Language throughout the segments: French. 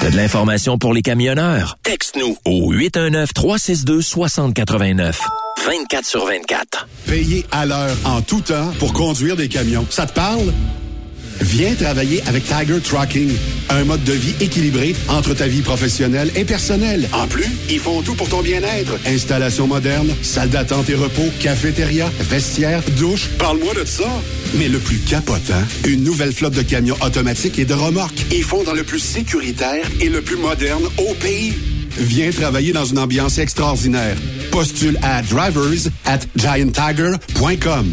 T'as de l'information pour les camionneurs? Texte-nous au 819-362-6089. 24 sur 24. Payer à l'heure en tout temps pour conduire des camions. Ça te parle? Viens travailler avec Tiger Trucking, un mode de vie équilibré entre ta vie professionnelle et personnelle. En plus, ils font tout pour ton bien-être. Installation moderne, salle d'attente et repos, cafétéria, vestiaire, douche. Parle-moi de ça. Mais le plus capotant, une nouvelle flotte de camions automatiques et de remorques. Ils font dans le plus sécuritaire et le plus moderne au pays. Viens travailler dans une ambiance extraordinaire. Postule à drivers at gianttiger.com.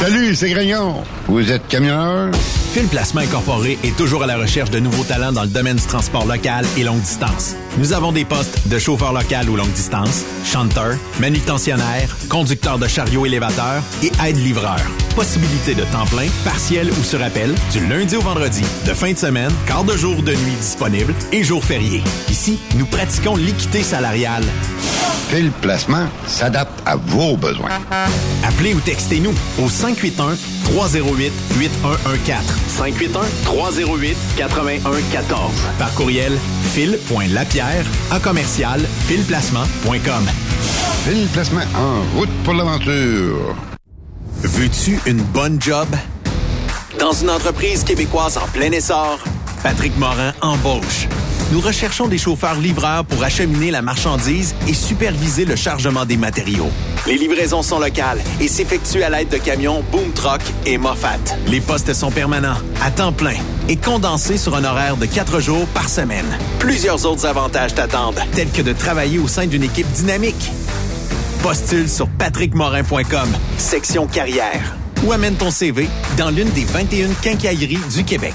Salut, c'est Grignon. Vous êtes camionneur? Fil Placement Incorporé est toujours à la recherche de nouveaux talents dans le domaine du transport local et longue distance. Nous avons des postes de chauffeur local ou longue distance, chanteur, manutentionnaire, conducteur de chariot élévateur et aide-livreur. Possibilité de temps plein, partiel ou sur appel, du lundi au vendredi, de fin de semaine, quart de jour de nuit disponible et jours fériés. Ici, nous pratiquons l'équité salariale. Fil Placement s'adapte à vos besoins. Appelez ou textez-nous au 581 308 8114. 581 308 8114. Par courriel fil.lapierre à commercial filplacement.com. Fil Placement en route pour l'aventure. Veux-tu une bonne job? Dans une entreprise québécoise en plein essor, Patrick Morin embauche. Nous recherchons des chauffeurs livreurs pour acheminer la marchandise et superviser le chargement des matériaux. Les livraisons sont locales et s'effectuent à l'aide de camions Boom Truck et Moffat. Les postes sont permanents, à temps plein et condensés sur un horaire de quatre jours par semaine. Plusieurs autres avantages t'attendent, tels que de travailler au sein d'une équipe dynamique. Postule sur patrickmorin.com, section carrière, ou amène ton CV dans l'une des 21 quincailleries du Québec.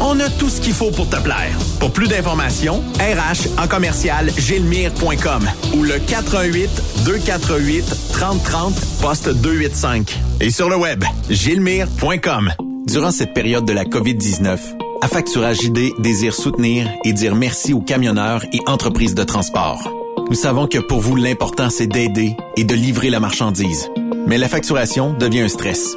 On a tout ce qu'il faut pour te plaire. Pour plus d'informations, RH en commercial gilmire.com ou le 418 248 3030 poste 285. Et sur le web, gilmire.com. Durant cette période de la COVID-19, Affacturage JD désire soutenir et dire merci aux camionneurs et entreprises de transport. Nous savons que pour vous, l'important, c'est d'aider et de livrer la marchandise. Mais la facturation devient un stress.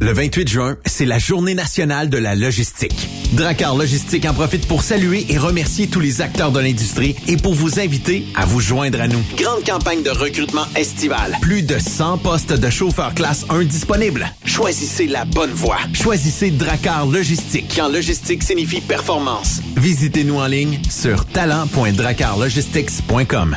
Le 28 juin, c'est la journée nationale de la logistique. Dracar Logistique en profite pour saluer et remercier tous les acteurs de l'industrie et pour vous inviter à vous joindre à nous. Grande campagne de recrutement estival. Plus de 100 postes de chauffeurs classe 1 disponibles. Choisissez la bonne voie. Choisissez Dracar Logistique. Quand logistique signifie performance. Visitez-nous en ligne sur talent.dracarlogistics.com.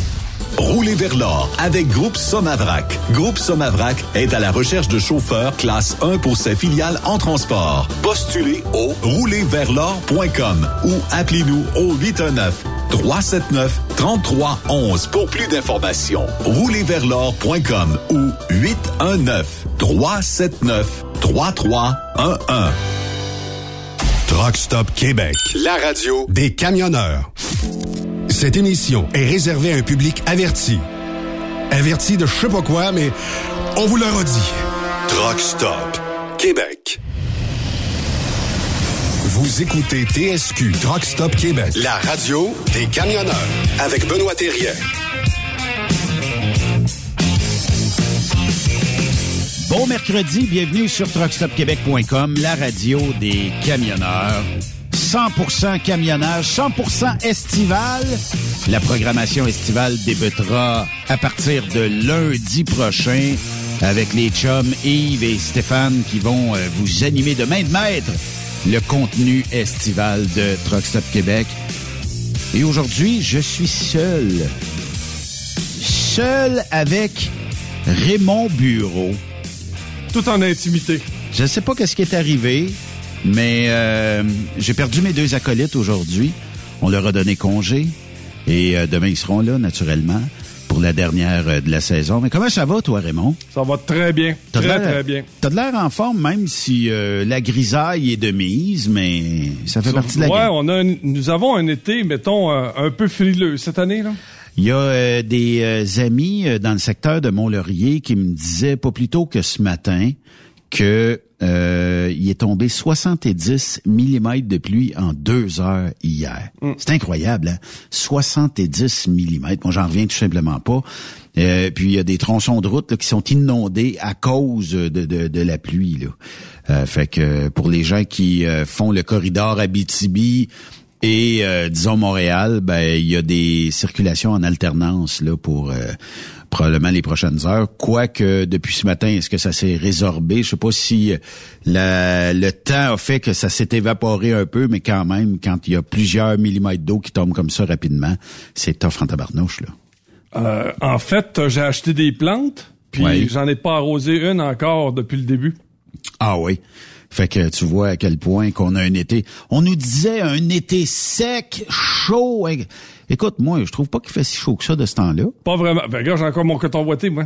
Roulez vers l'or avec Groupe Somavrac. Groupe Somavrac est à la recherche de chauffeurs classe 1 pour ses filiales en transport. Postulez au roulerversl'or.com ou appelez-nous au 819 379 3311 pour plus d'informations. Roulerversl'or.com ou 819 379 3311. Truck Stop Québec, la radio des camionneurs. Cette émission est réservée à un public averti. Averti de je sais pas quoi, mais on vous le redit. Truck Stop Québec. Vous écoutez TSQ Truck Stop Québec, la radio des camionneurs avec Benoît Thérien. Bon mercredi, bienvenue sur truckstopquebec.com, la radio des camionneurs. 100% camionnage, 100% estival. La programmation estivale débutera à partir de lundi prochain avec les chums Yves et Stéphane qui vont euh, vous animer de main de maître le contenu estival de Truck Stop Québec. Et aujourd'hui, je suis seul. Seul avec Raymond Bureau. Tout en intimité. Je ne sais pas qu'est-ce qui est arrivé, mais euh, j'ai perdu mes deux acolytes aujourd'hui. On leur a donné congé. Et euh, demain, ils seront là, naturellement, pour la dernière euh, de la saison. Mais comment ça va, toi, Raymond? Ça va très bien. Très, très bien. T'as de l'air en forme, même si euh, la grisaille est de mise, mais ça fait partie de la ouais, on a un- nous avons un été, mettons, euh, un peu frileux cette année. là. Il y a euh, des euh, amis euh, dans le secteur de Mont-Laurier qui me disaient pas plus tôt que ce matin que euh, il est tombé 70 mm de pluie en deux heures hier. C'est incroyable, hein? 70 mm. Moi, j'en reviens tout simplement pas. Euh, puis il y a des tronçons de route là, qui sont inondés à cause de, de, de la pluie. Là. Euh, fait que pour les gens qui euh, font le corridor Abitibi, Et euh, disons Montréal, ben il y a des circulations en alternance là pour euh, probablement les prochaines heures. Quoique depuis ce matin, est-ce que ça s'est résorbé? Je sais pas si la, le temps a fait que ça s'est évaporé un peu, mais quand même, quand il y a plusieurs millimètres d'eau qui tombent comme ça rapidement, c'est tough en tabarnouche là. Euh, en fait, j'ai acheté des plantes, puis j'en ai pas arrosé une encore depuis le début. Ah oui. Fait que tu vois à quel point qu'on a un été. On nous disait un été sec, chaud. Écoute, moi, je trouve pas qu'il fait si chaud que ça de ce temps-là. Pas vraiment. Ben, regarde, j'ai encore mon coton boité, moi.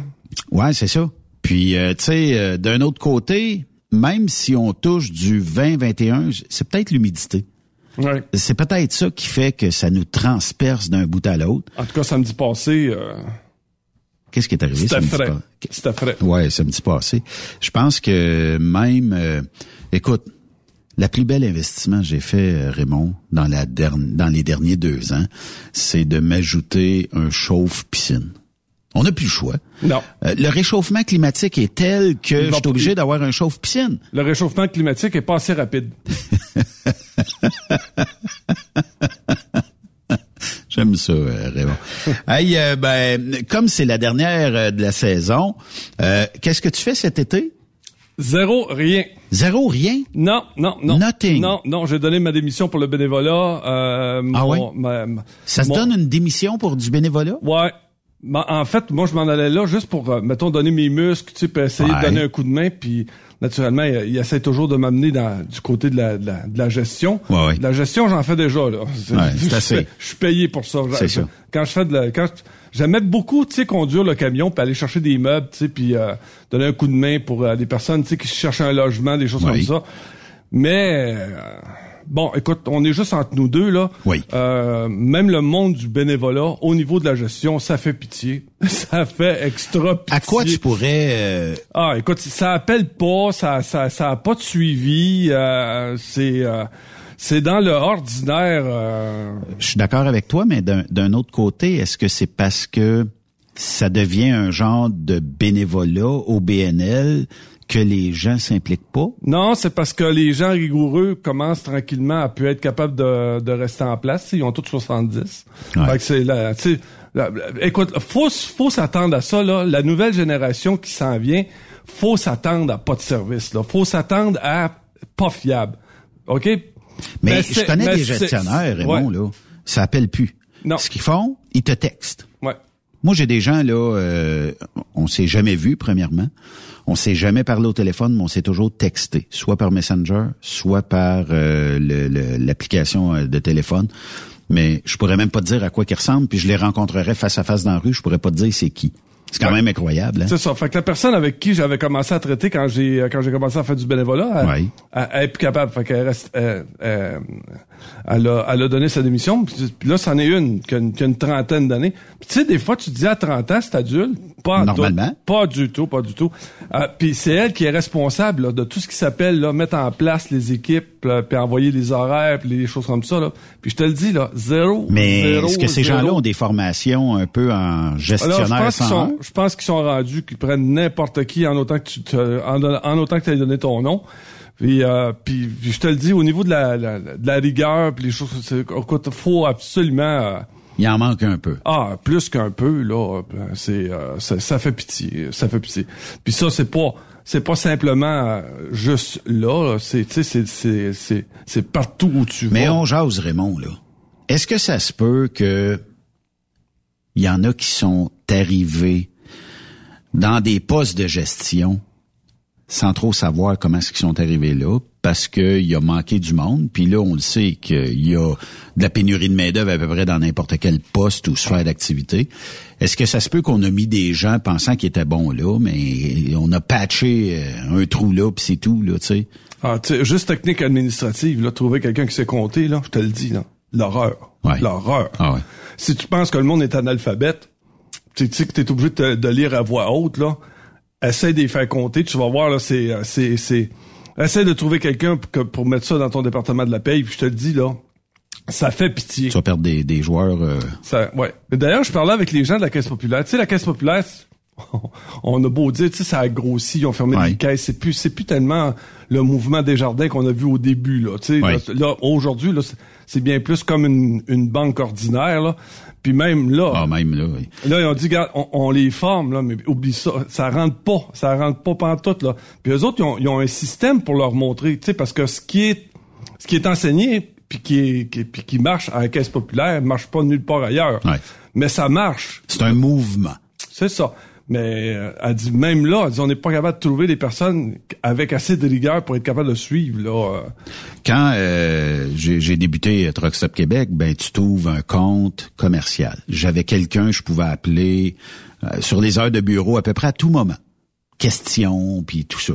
Ouais, c'est ça. Puis, euh, tu sais, euh, d'un autre côté, même si on touche du 20-21, c'est peut-être l'humidité. Ouais. C'est peut-être ça qui fait que ça nous transperce d'un bout à l'autre. En tout cas, samedi passé... Euh... Qu'est-ce qui est arrivé C'était frais. C'était frais. Ouais, samedi passé. Je pense que même... Euh, écoute, la plus belle investissement que j'ai fait, euh, Raymond, dans, la dans les derniers deux ans, c'est de m'ajouter un chauffe-piscine. On n'a plus le choix. Non. Euh, le réchauffement climatique est tel que je suis obligé d'avoir un chauffe-piscine. Le réchauffement climatique est pas assez rapide. J'aime ça, euh, Raymond. hey, euh, ben, comme c'est la dernière de la saison, euh, qu'est-ce que tu fais cet été? Zéro, rien. Zéro, rien? Non, non, non. Nothing. Non, non, j'ai donné ma démission pour le bénévolat. Euh, ah mon, oui? ma, ma, Ça se donne une démission pour du bénévolat? Ouais. Ben, en fait, moi, je m'en allais là juste pour, euh, mettons, donner mes muscles, tu sais, puis essayer Ouais. de donner un coup de main, puis naturellement, il, il essaie toujours de m'amener dans du côté de la, de la, de la gestion. Ouais, ouais. De la gestion, j'en fais déjà, là. c'est assez. je suis payé pour ça. C'est ça. Quand je fais de la... Quand je- J'aimais beaucoup, tu sais, conduire le camion, puis aller chercher des meubles, tu sais, puis euh, donner un coup de main pour euh, des personnes, tu sais, qui cherchent un logement, des choses Oui. comme ça. Mais... euh, Bon, écoute, on est juste entre nous deux, là. Oui. Euh, même le monde du bénévolat, au niveau de la gestion, ça fait pitié. Ça fait extra pitié. À quoi tu pourrais... euh, Ah, écoute, ça appelle pas, ça, ça, ça a pas de suivi. euh, c'est, euh, c'est dans le ordinaire. euh, je suis d'accord avec toi, mais d'un autre côté, est-ce que c'est parce que ça devient un genre de bénévolat au BNL que les gens s'impliquent pas? Non, c'est parce que les gens rigoureux commencent tranquillement à pu être capables de, de rester en place. Ils ont tous 70. Ouais. Fait que c'est la- écoute, faut, faut s'attendre à ça, là. La nouvelle génération qui s'en vient, faut s'attendre à pas de service, là. Faut s'attendre à pas fiable. OK? Mais, Mais je connais des gestionnaires, Raymond, ouais. là. Ça appelle plus. Non. Ce qu'ils font, ils te textent. Ouais. Moi, j'ai des gens, là, euh, on s'est jamais vu, premièrement. On s'est jamais parlé au téléphone, mais on s'est toujours texté, soit par Messenger, soit par euh, l'application euh, de téléphone. Mais je pourrais même pas te dire à quoi qu'ils ressemblent, puis je les rencontrerais face à face dans la rue, je pourrais pas te dire c'est qui. C'est quand Ouais. même incroyable. Hein? C'est ça. Fait que la personne avec qui j'avais commencé à traiter quand j'ai quand j'ai commencé à faire du bénévolat, elle, Ouais. elle, elle est plus capable. Fait qu'elle reste, elle, elle, elle a, elle a donné sa démission. Puis puis là, c'en est une qui a une, qui a une trentaine d'années. Puis tu sais, des fois, tu te dis à 30 ans, c'est adulte. Pas en Normalement. tout. Pas du tout, pas du tout. Euh, puis c'est elle qui est responsable là, de tout ce qui s'appelle là, mettre en place les équipes, là, puis envoyer les horaires, puis les choses comme ça. Là. Puis je te le dis, là, zéro. Mais est-ce que ces gens-là ont des formations un peu en Alors, je gestionnaire pense qu'ils 101? sont, je pense qu'ils sont rendus, qu'ils prennent n'importe qui en autant que tu te, en, en autant que tu aies donné ton nom. Puis, euh, puis, puis je te le dis, au niveau de la, la- de la rigueur, puis les choses, écoute, faut absolument, euh, Il en manque un peu. ah, plus qu'un peu là, euh, c'est, euh, ça, ça fait pitié, ça fait pitié. Puis ça, c'est pas, c'est pas simplement euh, juste là, là, c'est, tu sais, c'est, c'est, c'est, c'est partout où tu Mais vas. on jase, Raymond, là. Est-ce que ça se peut que il y en a qui sont arrivés dans des postes de gestion sans trop savoir comment est-ce qu'ils sont arrivés là, parce qu'il a manqué du monde, puis là, on le sait qu'il y a de la pénurie de main-d'œuvre à peu près dans n'importe quel poste ou sphère d'activité. Est-ce que ça se peut qu'on a mis des gens pensant qu'ils étaient bons là, mais on a patché euh, un trou là, puis c'est tout, là, tu sais? Ah, tu sais, juste technique administrative, là, trouver quelqu'un qui sait compter, là, je te le dis, là, l'horreur. Ouais. L'horreur. Ah ouais. Si tu penses que le monde est analphabète, tu sais que t'es obligé de, lire à voix haute, là, essaie de les faire compter, tu vas voir, là, c'est, euh, c'est, c'est, essaie de trouver quelqu'un pour, mettre ça dans ton département de la paye, puis je te le dis, là, ça fait pitié. Tu vas perdre des, des joueurs... euh, Ça, ouais. Mais D'ailleurs, je parlais avec les gens de la Caisse populaire. Tu sais, la Caisse populaire, on a beau dire, tu sais, ça a grossi, ils ont fermé Ouais. des caisses. C'est plus, c'est plus tellement le mouvement des jardins qu'on a vu au début, là. Tu sais, Ouais. là, là, aujourd'hui, là, c'est- c'est bien plus comme une, une banque ordinaire, là. Puis même là, Ah, même là, oui. Là, ils ont dit, regarde, on, on les forme, là, mais oublie ça, ça rentre pas, ça rentre pas pantoute, là. Puis eux autres, ils ont, ils ont un système pour leur montrer, tu sais, parce que ce qui est, ce qui est enseigné, puis qui, est, qui, puis qui marche à la caisse populaire, marche pas nulle part ailleurs. Ouais. Mais ça marche. C'est un mouvement. C'est ça. Mais euh, elle dit, même là, elle dit, on n'est pas capable de trouver des personnes avec assez de rigueur pour être capable de suivre, là. euh. Quand euh, j'ai débuté Truck Stop Québec, ben tu trouves un compte commercial. J'avais quelqu'un, je pouvais appeler euh, sur les heures de bureau à peu près à tout moment. Questions, puis tout ça.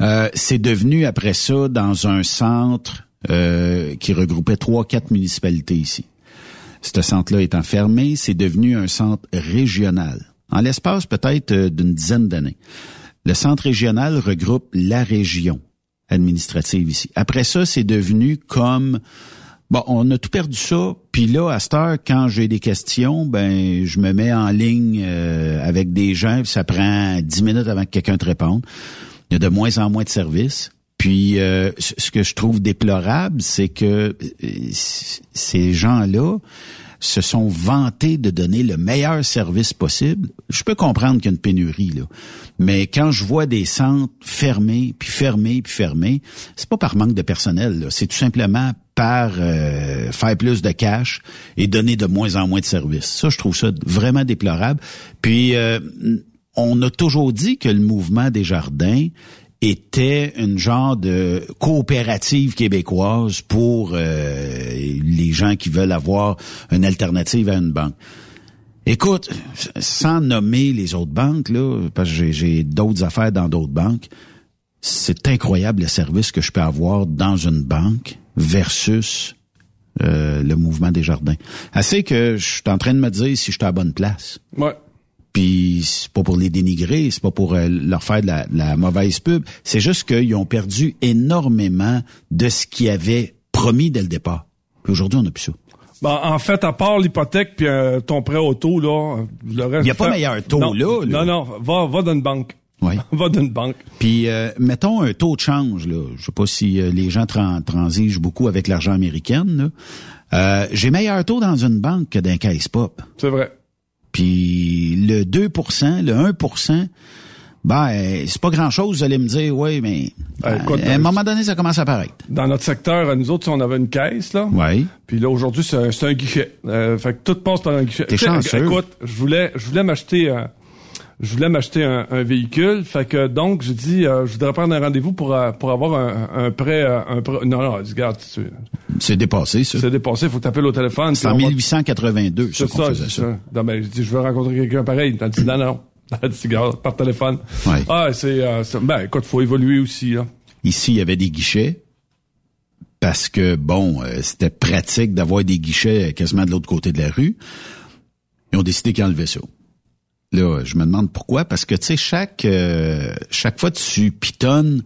Euh, c'est devenu après ça dans un centre euh, qui regroupait trois, quatre municipalités ici. Ce centre-là étant fermé, c'est devenu un centre régional. En l'espace peut-être euh, d'une dizaine d'années. Le centre régional regroupe la région administrative ici. Après ça, c'est devenu comme bon, on a tout perdu ça. Puis là, à cette heure, quand j'ai des questions, ben je me mets en ligne euh, avec des gens. Ça prend dix minutes avant que quelqu'un te réponde. Il y a de moins en moins de services. Puis euh, ce que je trouve déplorable, c'est que euh, ces gens-là se sont vantés de donner le meilleur service possible. Je peux comprendre qu'il y a une pénurie là, mais quand je vois des centres fermés, puis fermés, puis fermés, c'est pas par manque de personnel. C'est tout simplement par euh, faire plus de cash et donner de moins en moins de services. Ça, je trouve ça vraiment déplorable. Puis euh, on a toujours dit que le mouvement des jardins était une genre de coopérative québécoise pour euh, les gens qui veulent avoir une alternative à une banque. Écoute, sans nommer les autres banques, là, parce que j'ai- d'autres affaires dans d'autres banques, c'est incroyable le service que je peux avoir dans une banque versus euh, le mouvement des jardins. Assez que je suis en train de me dire si je suis à la bonne place. Ouais. Puis c'est pas pour les dénigrer, c'est pas pour euh, leur faire de la, de la mauvaise pub. C'est juste qu'ils ont perdu énormément de ce qu'ils avaient promis dès le départ. Puis aujourd'hui, on n'a plus ça. Ben, en fait, à part l'hypothèque puis euh, ton prêt auto, là, le reste... Il y a pas meilleur taux, non, là, là. Non, non, va, va dans une banque. Oui. va dans une banque. Puis euh, mettons un taux de change là. Je sais pas si euh, les gens tran- transigent beaucoup avec l'argent américain. là. Euh, J'ai meilleur taux dans une banque que d'un caisse pop. C'est vrai. Puis le 2% le 1% ben euh, c'est pas grand-chose, vous allez me dire, oui, mais Euh, écoute, à un moment donné, ça commence à apparaître. Dans notre secteur, nous autres, on avait une caisse, là. Oui. Puis là, aujourd'hui, c'est un, un guichet. Euh, fait que tout passe par un guichet. T'es chanceux. Écoute, je voulais, je voulais m'acheter un, je voulais m'acheter un, un véhicule. Fait que donc, j'ai dit, euh, je voudrais prendre un rendez-vous pour, euh, pour avoir un, un prêt, euh, un prêt. Non, non, regarde, tu- C'est dépassé, ça. c'est dépassé, faut que t'appelles au téléphone. C'est en on va- 1882, ça, C'est qu'on ça, faisait c'est ça. ça. Non, ben, je dis, je veux rencontrer quelqu'un pareil. T'as dit, non, non. Dit, regarde, par téléphone. Ouais. Ah, c'est, euh, ben, écoute, faut évoluer aussi, là. Ici, il y avait des guichets parce que, bon, euh, c'était pratique d'avoir des guichets quasiment de l'autre côté de la rue. Ils ont décidé qu'ils enlevaient ça. Là, je me demande pourquoi, parce que, tu sais, chaque, euh, chaque fois que tu pitonnes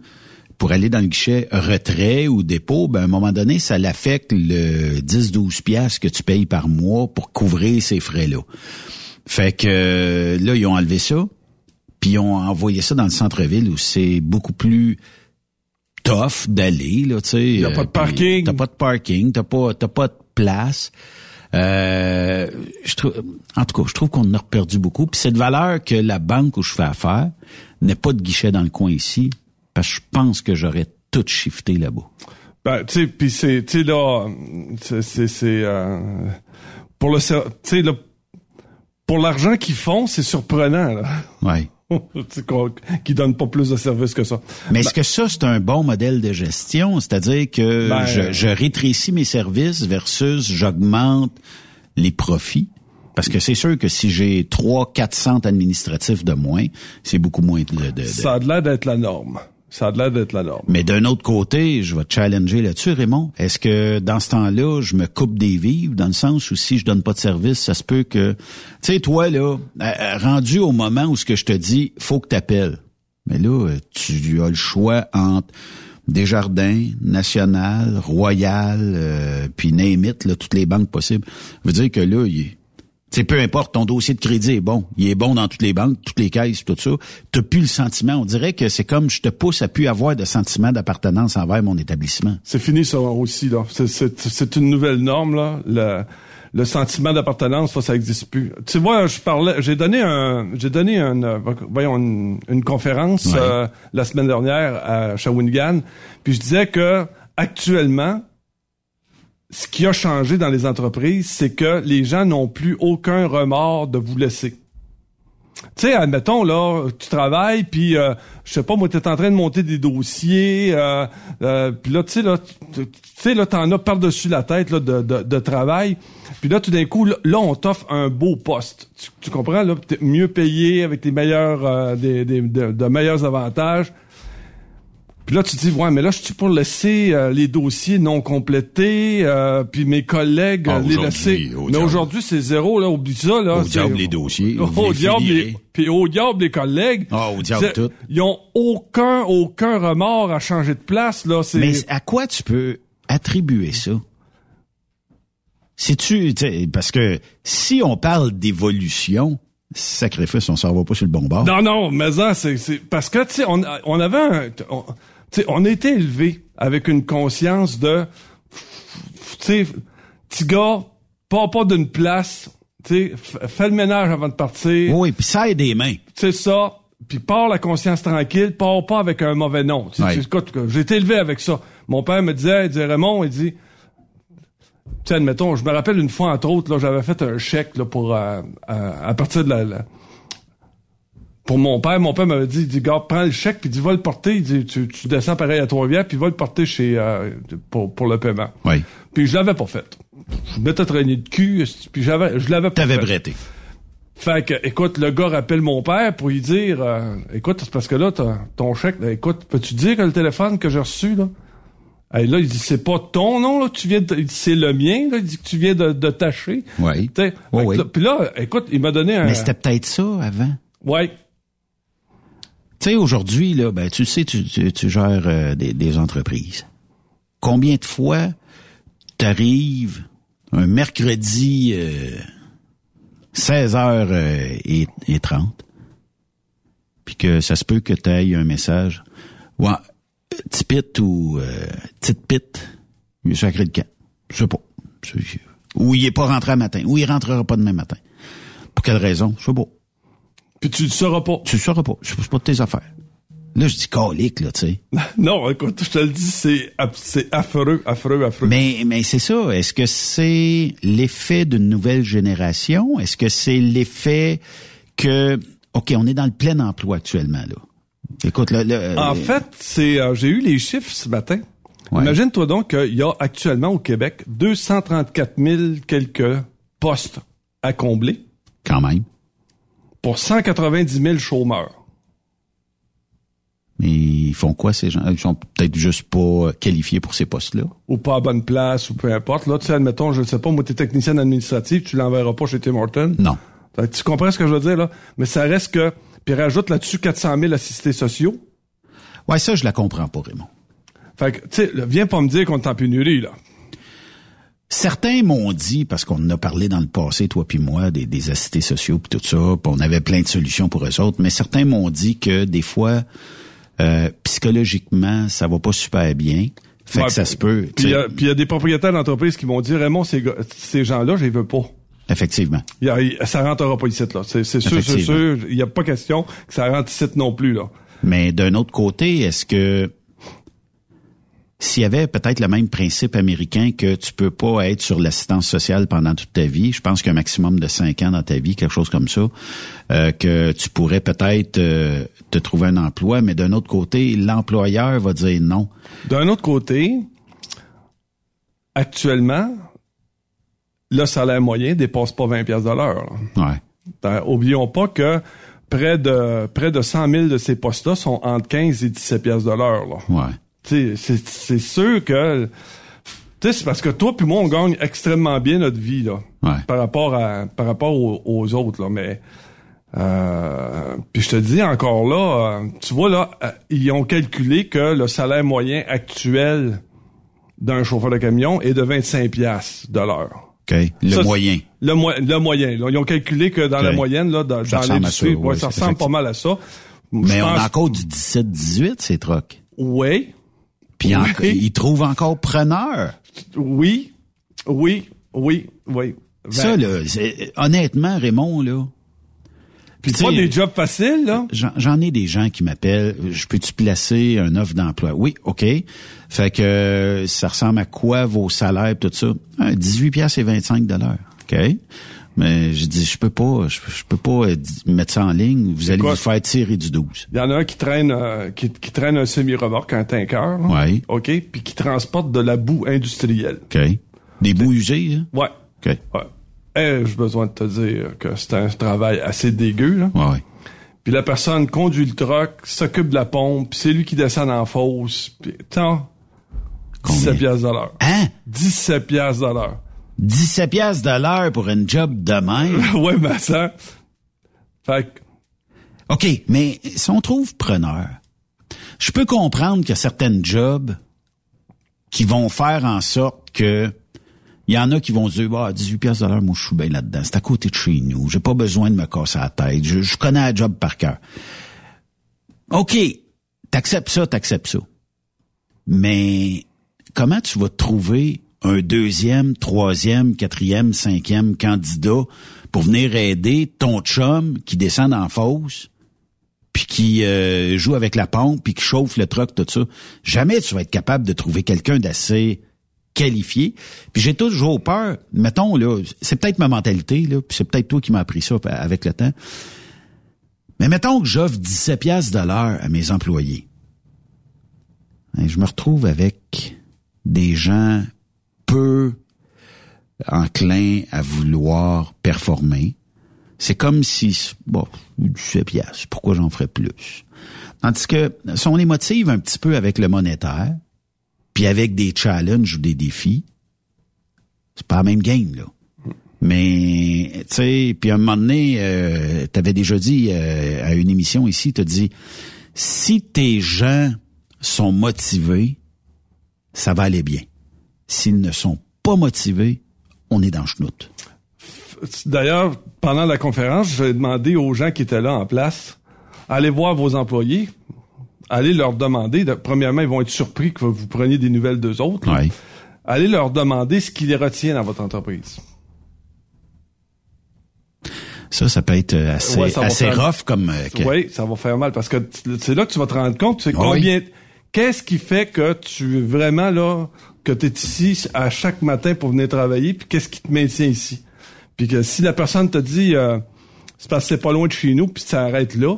pour aller dans le guichet retrait ou dépôt, ben, à un moment donné, ça l'affecte le 10-12 piastres que tu payes par mois pour couvrir ces frais-là. Fait que euh, là, ils ont enlevé ça, puis ils ont envoyé ça dans le centre-ville où c'est beaucoup plus tough d'aller, là, tu sais. Y a pas de parking. T'as pas de parking, t'as pas, t'as pas de place. Euh, je trouve, en tout cas, je trouve qu'on en a perdu beaucoup. Puis c'est de valeur que la banque où je fais affaire n'ait pas de guichet dans le coin ici, parce que je pense que j'aurais tout shifté là-bas. Ben, tu sais, puis c'est, tu sais, là, c'est, c'est, euh, pour le, tu sais, là, pour l'argent qu'ils font, c'est surprenant, là. Ouais. Qu'ils donnent pas plus de services que ça. Mais est-ce que ça, c'est un bon modèle de gestion? C'est-à-dire que Ben, je, je rétrécis mes services versus j'augmente les profits? Parce que c'est sûr que si j'ai trois, quatre centres administratifs de moins, c'est beaucoup moins de... de- de- Ça a de l'air d'être la norme. Ça a l'air d'être la norme. Mais d'un autre côté, je vais te challenger là-dessus, Raymond. Est-ce que dans ce temps-là, je me coupe des vivres, dans le sens où si je donne pas de service, ça se peut que... Tu sais, toi, là, euh, rendu au moment où ce que je te dis, faut que t'appelles. Mais là, euh, tu as le choix entre Desjardins, National, Royal, euh, puis name it, là, toutes les banques possibles. Ça veut dire que là, il- sais, peu importe, ton dossier de crédit est bon. Il est bon dans toutes les banques, toutes les caisses, tout ça. T'as plus le sentiment. On dirait que c'est comme je te pousse à plus avoir de sentiment d'appartenance envers mon établissement. C'est fini ça aussi, là. C'est- C'est c'est une nouvelle norme, là. Le, le sentiment d'appartenance, ça, ça existe plus. Tu vois, je parlais, j'ai donné un, j'ai donné un, euh, voyons, une, une conférence Ouais. euh, la semaine dernière à Shawinigan, puis je disais que actuellement, ce qui a changé dans les entreprises, c'est que les gens n'ont plus aucun remords de vous laisser. Tu sais, admettons, là, tu travailles, puis, euh, je sais pas, moi, t'es en train de monter des dossiers, euh, euh, puis là, tu sais, là, tu sais, là, t'en as par-dessus la tête, là, de, de, travail, puis là, tout d'un coup, là, on t'offre un beau poste. Tu, comprends, là, t'es mieux payé, avec des meilleurs, euh, des, des- de, de meilleurs avantages. Puis là, tu te dis, ouais, mais là, je suis pour laisser euh, les dossiers non complétés, euh, puis mes collègues Ah, les laisser. au Mais aujourd'hui, c'est zéro, là, oublie ça, là. Au diable les dossiers, Au diable les, puis au diable les collègues. Ah, au diable tout. Ils ont aucun, aucun remords à changer de place, là. C'est, Mais à quoi tu peux attribuer ça? Si tu, parce que si on parle d'évolution, sacrifice, on s'en va pas sur le bon bord. Non, non, mais ça, c'est, c'est parce que tu sais, on, on avait un, on, tu sais, on a été élevé avec une conscience de, tu sais, petit gars, pas pas d'une place, tu sais, fais le ménage avant de partir, Oui, puis ça aide des mains. c'est ça, puis pars la conscience tranquille, pars pas avec un mauvais nom. Ouais. j'ai été élevé avec ça. Mon père me disait, il disait Raymond, il dit, tu sais, admettons, je me rappelle une fois, entre autres, là, j'avais fait un chèque là, pour euh, euh, à partir de la, la- pour mon père. Mon père m'avait dit, il dit, gars, prends le chèque, puis dit, va le porter. Il dit, tu, tu descends pareil à Trois-Rivières, puis va le porter chez euh, pour, pour le paiement. Oui. Puis je l'avais pas fait. Je m'étais traîné de cul, puis j'avais, je l'avais pas T'avais fait. bretté. Fait que, écoute, le gars rappelle mon père pour lui dire, euh, écoute, c'est parce que là, ton chèque, là, écoute, peux-tu dire que le téléphone que j'ai reçu, là, Hey, là, il dit, c'est pas ton nom, là, tu viens de, c'est le mien, là, il dit que tu viens de, de tâcher. Oui. Puis là, écoute, il m'a donné un... Mais c'était peut-être ça avant. Ouais. Tu sais, aujourd'hui, là, ben, tu sais, tu, tu, tu gères euh, des, des entreprises. Combien de fois t'arrives un mercredi euh, 16h et, et 30, puis que ça se peut que tu ailles un message. Ouais, petit pit ou euh, petite pit, il est sacré de camp. Je sais pas. Ou il est pas rentré un matin, ou il rentrera pas demain matin. Pour quelle raison? Je sais pas. Puis tu le sauras pas. Tu le sauras pas. Je sais pas de tes affaires. Là, je dis calique, là, tu sais. non, écoute, je te le dis, c'est, affreux, affreux, affreux. Mais, mais c'est ça. Est-ce que c'est l'effet d'une nouvelle génération? Est-ce que c'est l'effet que, OK, on est dans le plein emploi actuellement, là. Écoute, là, là, En euh, fait, c'est, euh, j'ai eu les chiffres ce matin. Ouais. Imagine-toi donc qu'il y a actuellement au Québec 234 000 quelques postes à combler quand même. Pour 190 000 chômeurs. Mais ils font quoi, ces gens? Ils sont peut-être juste pas qualifiés pour ces postes-là? ou pas à bonne place, ou peu importe. Là, tu sais, admettons, je ne sais pas, moi, t'es technicien administratif, tu l'enverras pas chez Tim Horton. Non. Tu comprends ce que je veux dire, là? Mais ça reste que... Puis rajoute là-dessus 400 000 assistés sociaux. Ouais, ça, je la comprends pas, Raymond. Fait que, tu sais, viens pas me dire qu'on est en pénurie, là. Certains m'ont dit, parce qu'on en a parlé dans le passé, toi puis moi, des, des assistés sociaux puis tout ça, puis on avait plein de solutions pour eux autres, mais certains m'ont dit que des fois, euh, psychologiquement, ça va pas super bien. Fait Ouais, que ça se peut. Puis il y a- des propriétaires d'entreprises qui m'ont dit, Raymond, ces, ces gens-là, je les veux pas. Effectivement. Y a- ça rentrera pas ici, là. C'est sûr, c'est sûr. Il n'y a pas question que ça rentre ici non plus, là. Mais d'un autre côté, est-ce que s'il y avait peut-être le même principe américain que tu peux pas être sur l'assistance sociale pendant toute ta vie, je pense qu'un maximum de cinq ans dans ta vie, quelque chose comme ça, euh, que tu pourrais peut-être euh, te trouver un emploi, mais d'un autre côté, l'employeur va dire non. D'un autre côté, actuellement, le salaire moyen dépasse pas 20 pièces de l'heure. Ouais. Oublions pas que près de près de 100 000 de ces postes-là sont entre 15 et 17 pièces de l'heure. Ouais. Tu sais, C'est sûr que tu sais, c'est parce que toi puis moi on gagne extrêmement bien notre vie là Ouais. par rapport à par rapport aux, aux autres là mais euh, puis je te dis encore là euh, tu vois là euh, ils ont calculé que le salaire moyen actuel d'un chauffeur de camion est de 25 pièces de l'heure. OK. Le Ça, moyen. Le, le moyen. Là. Ils ont calculé que dans la moyenne, là, dans, dans l'industrie, ouais, ça ressemble pas mal à ça. Mais on a encore du 17-18, ces trucks. Oui. Puis ils trouvent encore preneur. Oui, oui, oui, oui. ça, là, honnêtement, Raymond, là, puis pas des jobs faciles, là? J'en ai des gens qui m'appellent. Je peux-tu placer un offre d'emploi? Oui, OK. Fait que ça ressemble à quoi vos salaires tout ça? 18 pièces et 25 dollars. OK? Mais je dis, je peux pas, je, peux pas mettre ça en ligne. Vous allez vous faire tirer du 12. Il y en a un qui traîne, euh, qui, traîne un semi-remorque, un tanker. Oui. OK? Puis qui transporte de la boue industrielle. OK. Des boues usées, hein? Ouais. OK. Ouais ai-je besoin de te dire que c'est un travail assez dégueu, là? Ouais. Puis la personne conduit le truck, s'occupe de la pompe, puis c'est lui qui descend en fosse. Puis, tant 17 piastres de l'heure. Hein? 17 piastres de l'heure. 17 piastres de l'heure pour une job de même? ouais, mais ça... Fait que... OK, mais si on trouve preneur, je peux comprendre qu'il y a certaines jobs qui vont faire en sorte que il y en a qui vont dire, bah, 18 pièces de l'heure, moi, je suis bien là-dedans. C'est à côté de chez nous. J'ai pas besoin de me casser la tête. Je, connais la job par cœur. OK. T'acceptes ça, t'acceptes ça. Mais comment tu vas trouver un deuxième, troisième, quatrième, cinquième candidat pour venir aider ton chum qui descend en fosse, puis qui euh, joue avec la pompe, puis qui chauffe le truck, tout ça. Jamais tu vas être capable de trouver quelqu'un d'assez qualifié. Puis j'ai toujours peur, mettons, là, c'est peut-être ma mentalité, là, puis c'est peut-être toi qui m'as appris ça avec le temps. Mais mettons que j'offre 17 piastres de l'heure à mes employés. Hein, je me retrouve avec des gens peu enclins à vouloir performer. C'est comme si, bon, 17 piastres, pourquoi j'en ferais plus? Tandis que si on les motive un petit peu avec le monétaire, puis avec des challenges ou des défis, c'est pas la même game, là. Mais, tu sais, puis à un moment donné, euh, t'avais déjà dit euh, à une émission ici, t'as dit, si tes gens sont motivés, ça va aller bien. S'ils ne sont pas motivés, on est dans le chenoute. D'ailleurs, pendant la conférence, j'ai demandé aux gens qui étaient là en place, allez voir vos employés, allez leur demander, premièrement, ils vont être surpris que vous preniez des nouvelles d'eux autres. Allez leur demander ce qui les retient dans votre entreprise. Ça, ça peut être euh, assez, rough comme... Euh, oui, ça va faire mal parce que c'est là que tu vas te rendre compte, combien... Qu'est-ce qui fait que tu vraiment là, que tu es ici à chaque matin pour venir travailler, puis qu'est-ce qui te maintient ici? Puis que si la personne te dit, euh, c'est parce que c'est pas loin de chez nous, puis ça arrête là,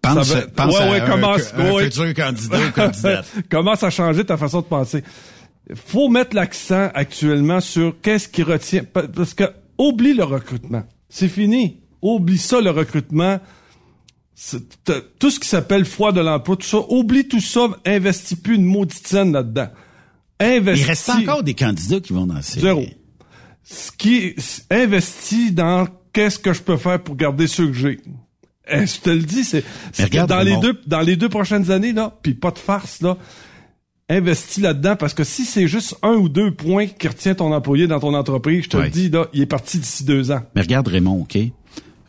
Pense, pense ouais, ouais, à commence, un, un futur candidat ou candidate. commence à changer ta façon de penser. Faut mettre l'accent actuellement sur qu'est-ce qui retient, parce que oublie le recrutement. C'est fini. Oublie ça, le recrutement. Tout ce qui s'appelle foi de l'emploi, tout ça, oublie tout ça, investis plus une maudite scène là-dedans. Investis. Il reste encore des candidats qui vont dans ces... Zéro. Ce qui investit dans qu'est-ce que je peux faire pour garder ceux que j'ai. Eh, je te le dis, c'est dans les deux dans les deux prochaines années là, puis pas de farce là. Investis là-dedans parce que si c'est juste un ou deux points qui retient ton employé dans ton entreprise, je te le dis là, il est parti d'ici deux ans. Mais regarde Raymond, ok?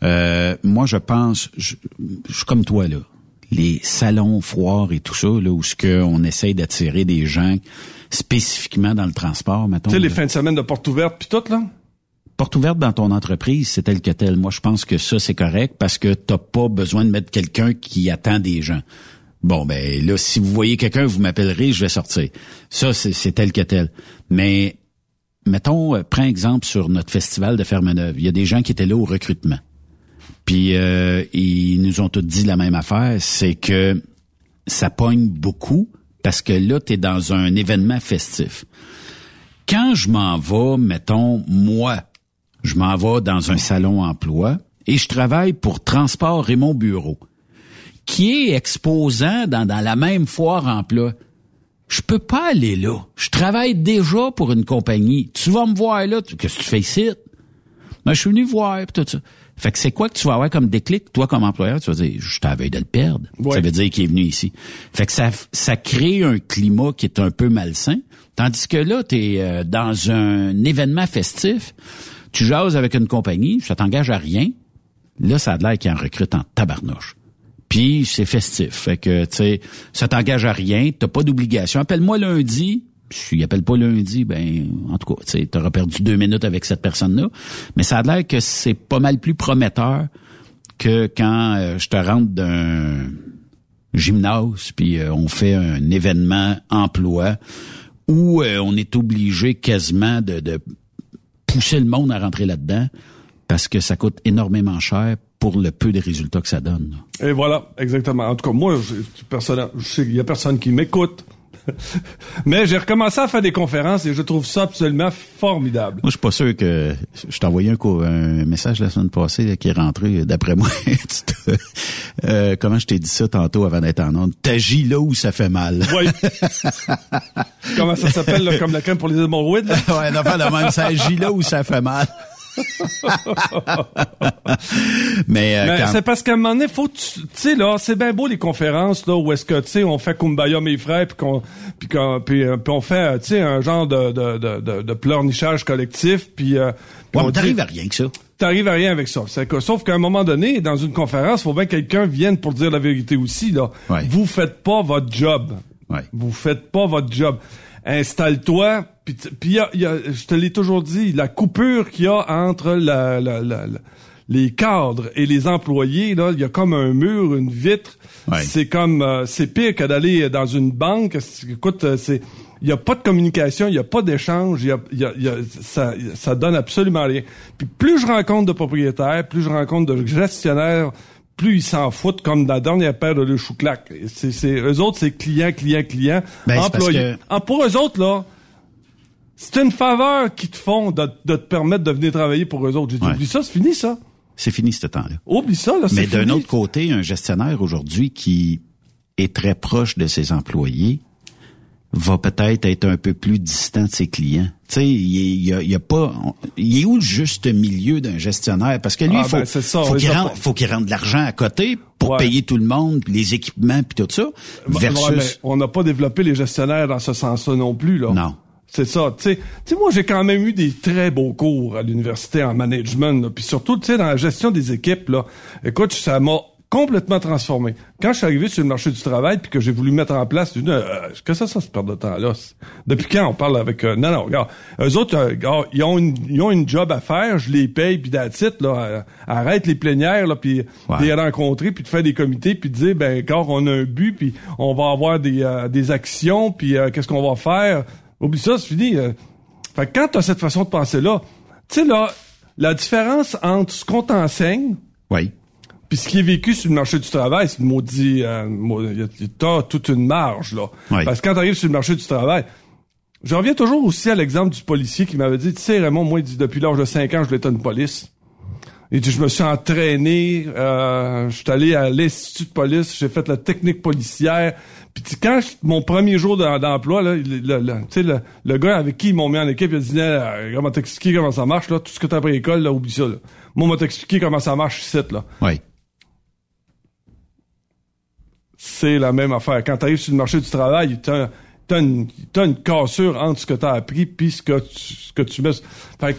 Euh, moi, je pense, je, suis comme toi là. Les salons, foires et tout ça, là, où ce que on essaye d'attirer des gens spécifiquement dans le transport, mettons. Tu sais, les fins de semaine de porte ouverte puis tout là? Porte ouverte dans ton entreprise, c'est tel que tel. Moi, je pense que ça, c'est correct parce que t'as pas besoin de mettre quelqu'un qui attend des gens. Bon, ben là, si vous voyez quelqu'un, vous m'appellerez, je vais sortir. Ça, c'est tel que tel. Mais mettons, euh, prends exemple sur notre festival de Fermeneuve. Il y a des gens qui étaient là au recrutement. Puis euh, ils nous ont tous dit la même affaire, c'est que ça pogne beaucoup parce que là, tu es dans un événement festif. Quand je m'en vais, mettons, moi, je m'en vais dans un salon emploi et je travaille pour Transport Raymond Bureau, qui est exposant dans, la même foire emploi. Je peux pas aller là. Je travaille déjà pour une compagnie. Tu vas me voir là. Qu'est-ce que tu fais ici? Ben, je suis venu voir, tout ça. Fait que c'est quoi que tu vas avoir comme déclic, toi, comme employeur? Tu vas dire, je t'avais de le perdre. Ça veut dire qu'il est venu ici. Fait que ça, ça crée un climat qui est un peu malsain. Tandis que là, tu es euh, dans un événement festif Tu jases avec une compagnie, ça t'engage à rien. Là, ça a l'air qu'il en recrute en tabarnouche. Puis c'est festif. Fait que, tu sais, ça t'engage à rien, t'as pas d'obligation. Appelle-moi lundi. Si appelle pas lundi, ben, en tout cas, tu sais, t'auras perdu deux minutes avec cette personne-là. Mais ça a l'air que c'est pas mal plus prometteur que quand euh, je te rentre d'un gymnase, puis euh, on fait un événement emploi où euh, on est obligé quasiment de, pousser le monde à rentrer là-dedans parce que ça coûte énormément cher pour le peu de résultats que ça donne. Et voilà, exactement. En tout cas, moi, je, personne, je sais qu'il y a personne qui m'écoute. Mais j'ai recommencé à faire des conférences et je trouve ça absolument formidable. Moi, je suis pas sûr que je t'ai envoyé un, un, message la semaine passée qui est rentré. D'après moi, euh, comment je t'ai dit ça tantôt avant d'être en onde? T'agis là où ça fait mal. Oui. comment ça s'appelle comme la crème pour les hémorroïdes Ouais, non, pas de même. Ça agit là où ça fait mal. mais, euh, c'est parce qu'à un moment donné, faut tu sais là, c'est bien beau les conférences là où est-ce que tu sais on fait kumbaya mes frères puis qu'on puis qu'on puis, euh, on fait tu sais un genre de de de, de, pleurnichage collectif puis euh, on t'arrives à rien que ça. T'arrives à rien avec ça. Que, sauf qu'à un moment donné, dans une conférence, faut bien que quelqu'un vienne pour dire la vérité aussi là. Vous faites pas votre job. Ouais. Vous faites pas votre job installe-toi. Puis, puis y a, y a, je te l'ai toujours dit, la coupure qu'il y a entre la, la, la, les cadres et les employés, là, il y a comme un mur, une vitre. C'est comme, euh, c'est pire que d'aller dans une banque. Écoute, euh, c'est, il y a pas de communication, il y a pas d'échange, y a, y a, y a, ça, ça donne absolument rien. Puis plus je rencontre de propriétaires, plus je rencontre de gestionnaires plus ils s'en foutent comme dans la dernière paire de le chouclac. C'est, c'est, eux autres, c'est client, client, client, ben, employé. Ah, pour eux autres, là, c'est une faveur qu'ils te font de, te permettre de venir travailler pour eux autres. J'ai dit, oublie ça, c'est fini, ça. C'est fini, ce temps-là. Oublie ça, là, Mais d'un autre côté, un gestionnaire aujourd'hui qui est très proche de ses employés, va peut-être être un peu plus distant de ses clients. Tu sais, il y a, y a, pas, il est où le juste milieu d'un gestionnaire? Parce que lui, il ah, faut, ben, faut qu'il rende, faut qu'il rende de l'argent à côté pour payer tout le monde, les équipements, puis tout ça. versus, on n'a pas développé les gestionnaires dans ce sens-là non plus là. Non. C'est ça, tu sais. moi, j'ai quand même eu des très beaux cours à l'université en management, puis surtout, tu sais, dans la gestion des équipes, là. Écoute, ça m'a complètement transformé. Quand je suis arrivé sur le marché du travail puis que j'ai voulu mettre en place une euh, que ça ça se perd de temps là? Depuis quand on parle avec euh, non non regarde eux autres euh, ils ont une ils ont une job à faire je les paye puis d'attitude là euh, arrête les plénières là puis les rencontrer puis de faire des comités puis de dire ben quand on a un but puis on va avoir des des actions puis qu'est-ce qu'on va faire? Oublie ça c'est fini fait que quand tu as cette façon de penser là tu sais là la différence entre ce qu'on t'enseigne oui puis ce qui est vécu sur le marché du travail, c'est maudit, euh, t'as toute une marge, là. Parce que quand t'arrives sur le marché du travail, je reviens toujours aussi à l'exemple du policier qui m'avait dit, tu sais, Raymond, moi, dit, depuis l'âge de 5 ans, je voulais être une police. Et je me suis entraîné, euh, je suis allé à l'institut de police, j'ai fait la technique policière. Puis quand mon premier jour d'emploi, là, le, le, le, gars avec qui ils m'ont mis en équipe, il a dit, comment t'expliquer comment ça marche, là, tout ce que t'as appris à l'école, là, oublie ça, là. Moi, on m'a comment ça marche ici, là. Oui c'est la même affaire. Quand tu arrives sur le marché du travail, tu as, une, une cassure entre ce que tu as appris puis ce que tu, ce que tu mets. Fait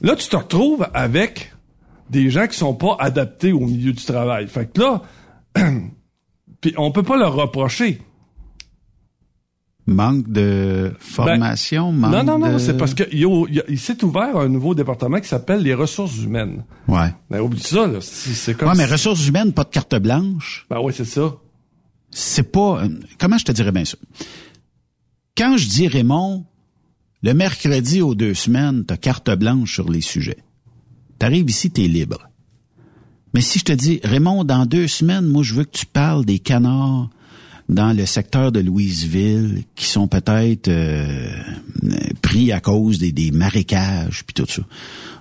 là, tu te retrouves avec des gens qui sont pas adaptés au milieu du travail. Fait que là, puis on peut pas leur reprocher. Manque de formation, ben, manque Non, non, non, de... c'est parce qu'il il, s'est ouvert un nouveau département qui s'appelle les ressources humaines. Ouais. Mais oublie ça, là. C'est comme. Ouais, mais ressources humaines, pas de carte blanche. Ben oui, c'est ça c'est pas... Comment je te dirais bien ça? Quand je dis Raymond, le mercredi aux deux semaines, t'as carte blanche sur les sujets. T'arrives ici, t'es libre. Mais si je te dis, Raymond, dans deux semaines, moi, je veux que tu parles des canards dans le secteur de Louisville qui sont peut-être euh, pris à cause des, des marécages puis tout ça.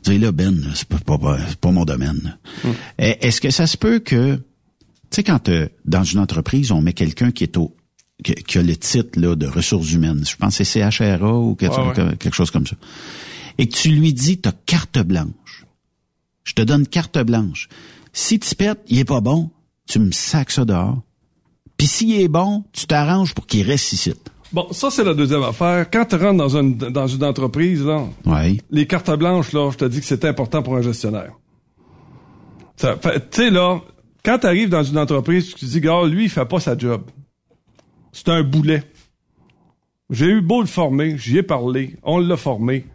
Vous là, Ben, c'est pas, pas, pas, mon domaine. Hum. Est-ce que ça se peut que tu sais, quand euh, dans une entreprise, on met quelqu'un qui est au qui, a le titre là, de ressources humaines, je pense que c'est CHRA ou quelque, chose comme ça, et que tu lui dis, t'as carte blanche. Je te donne carte blanche. Si tu pètes, il est pas bon, tu me sacs ça dehors. Puis s'il est bon, tu t'arranges pour qu'il reste ici. Bon, ça, c'est la deuxième affaire. Quand tu rentres dans une, dans une entreprise, là, Ouais. les cartes blanches, là, je te dis que c'est important pour un gestionnaire. Tu sais, là, quand tu arrives dans une entreprise, tu te dis, gars, lui, il fait pas sa job. C'est un boulet. J'ai eu beau le former, j'y ai parlé, on l'a formé.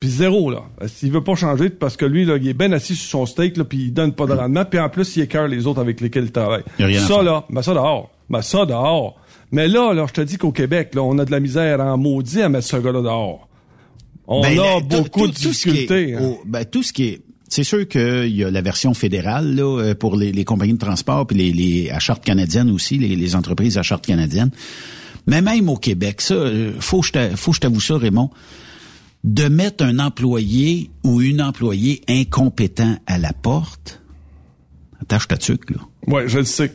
Puis zéro, là. S'il veut pas changer, parce que lui, là, il est bien assis sur son steak, là, puis il donne pas de rendement, puis en plus, il écœure les autres avec lesquels il travaille. Y a rien à ça, là, ben ça dehors. Ben ça dehors. Mais là, là, je te dis qu'au Québec, là, on a de la misère en maudit à mettre ce gars-là dehors. On Ben, a tout- beaucoup de difficultés. hein. ben, tout ce qui est c'est sûr qu'il y a la version fédérale là, euh, pour les, compagnies de transport puis les, les à aussi, les, les entreprises à charte canadienne. Mais même au Québec, ça, euh, faut que je t'avoue ça, Raymond, de mettre un employé ou une employée incompétent à la porte, attache ta tuque, là. Ouais, je le sais.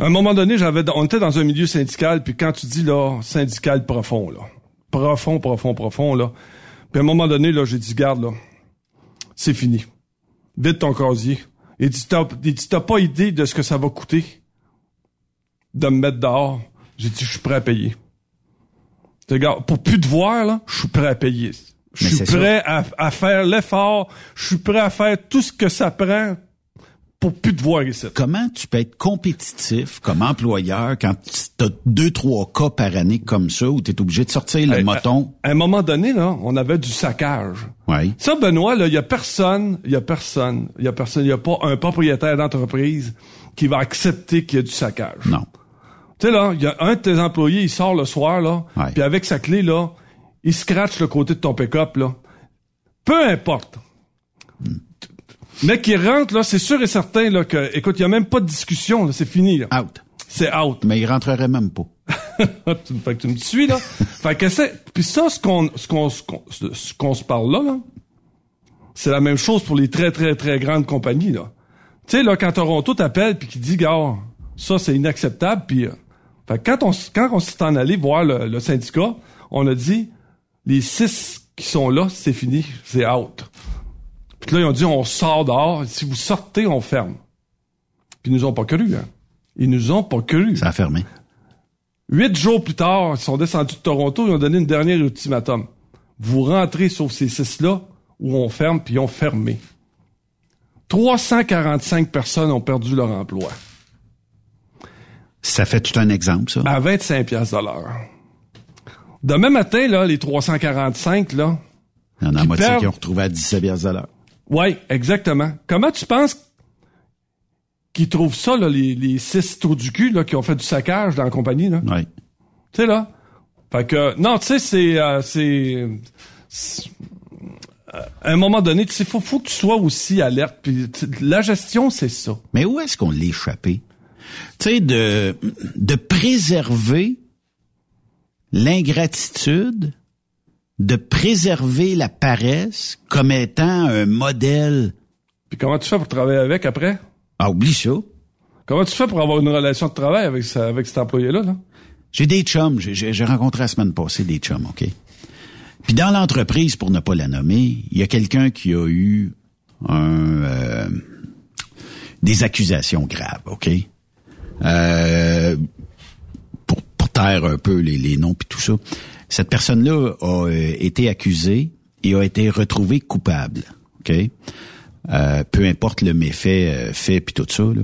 À un moment donné, j'avais, on était dans un milieu syndical, puis quand tu dis là, syndical profond, là, profond, profond, profond, là, puis à un moment donné, là, j'ai dit, garde, là, c'est fini. Vide ton casier. Il dit, t'as, pas idée de ce que ça va coûter de me mettre dehors. J'ai dit, je suis prêt à payer. Tu Regarde, pour plus te voir, là, je suis prêt à payer. Je suis prêt à, à faire l'effort. Je suis prêt à faire tout ce que ça prend pour plus te voir ici. Comment tu peux être compétitif comme employeur quand tu as deux, trois cas par année comme ça où tu es obligé de sortir le Hey, moton? À, à un moment donné, là, on avait du saccage. Oui. Ça, Benoît, là, il y a personne, il y a personne, il y a personne, il y a pas un propriétaire d'entreprise qui va accepter qu'il y a du saccage. Non. Tu sais, là, il y a un de tes employés, il sort le soir, là, puis avec sa clé, là, il scratch le côté de ton pick-up, là. Peu importe. Mais qui rentre, là, c'est sûr et certain, là, que, écoute, il y a même pas de discussion, là, c'est fini, là. Out. C'est out. Mais il rentrerait même pas. fait que tu me suis, là. fait que c'est, puis ça, ce qu'on, ce qu'on, ce qu'on, ce qu'on se parle là, là, c'est la même chose pour les très, très, très grandes compagnies, là. Tu sais, là, quand Toronto t'appelle puis qui dit, gars, ça, c'est inacceptable, puis, euh, fait que quand on, quand on s'est en allé voir le, le syndicat, on a dit, les six qui sont là, c'est fini, c'est out. Puis là, ils ont dit, on sort dehors, si vous sortez, on ferme. Puis ils nous ont pas cru, hein. Ils nous ont pas cru. Ça a fermé. Huit jours plus tard, ils sont descendus de Toronto, ils ont donné une dernière ultimatum. Vous rentrez sauf ces six-là, où on ferme, puis ils ont fermé. 345 personnes ont perdu leur emploi. Ça fait tout un exemple, ça. À 25 piastres de l'heure. Demain matin, là, les 345, là, Il y en a moitié perdent- qui ont retrouvé à 17 piastres à l'heure. Ouais, exactement. Comment tu penses qu'ils trouvent ça, là, les, les six trous du cul, là, qui ont fait du saccage dans la compagnie, là? Oui. Tu sais, là? Fait que, non, tu sais, c'est, euh, c'est, c'est- à un moment donné, tu sais, faut, faut que tu sois aussi alerte. Puis la gestion, c'est ça. Mais où est-ce qu'on l'a échappé? Tu sais, de, de préserver l'ingratitude, de préserver la paresse comme étant un modèle. Puis comment tu fais pour travailler avec après? Ah, oublie ça. Comment tu fais pour avoir une relation de travail avec, ça- avec cet employé-là, là? J'ai des chums, j'ai- rencontré la semaine passée des chums, OK? Puis dans l'entreprise, pour ne pas la nommer, il y a quelqu'un qui a eu un, euh, des accusations graves, OK? Euh, pour, pour taire un peu les, les noms puis tout ça. Cette personne-là a euh, été accusée et a été retrouvée coupable, OK? Euh, peu importe le méfait euh, fait puis tout ça, là.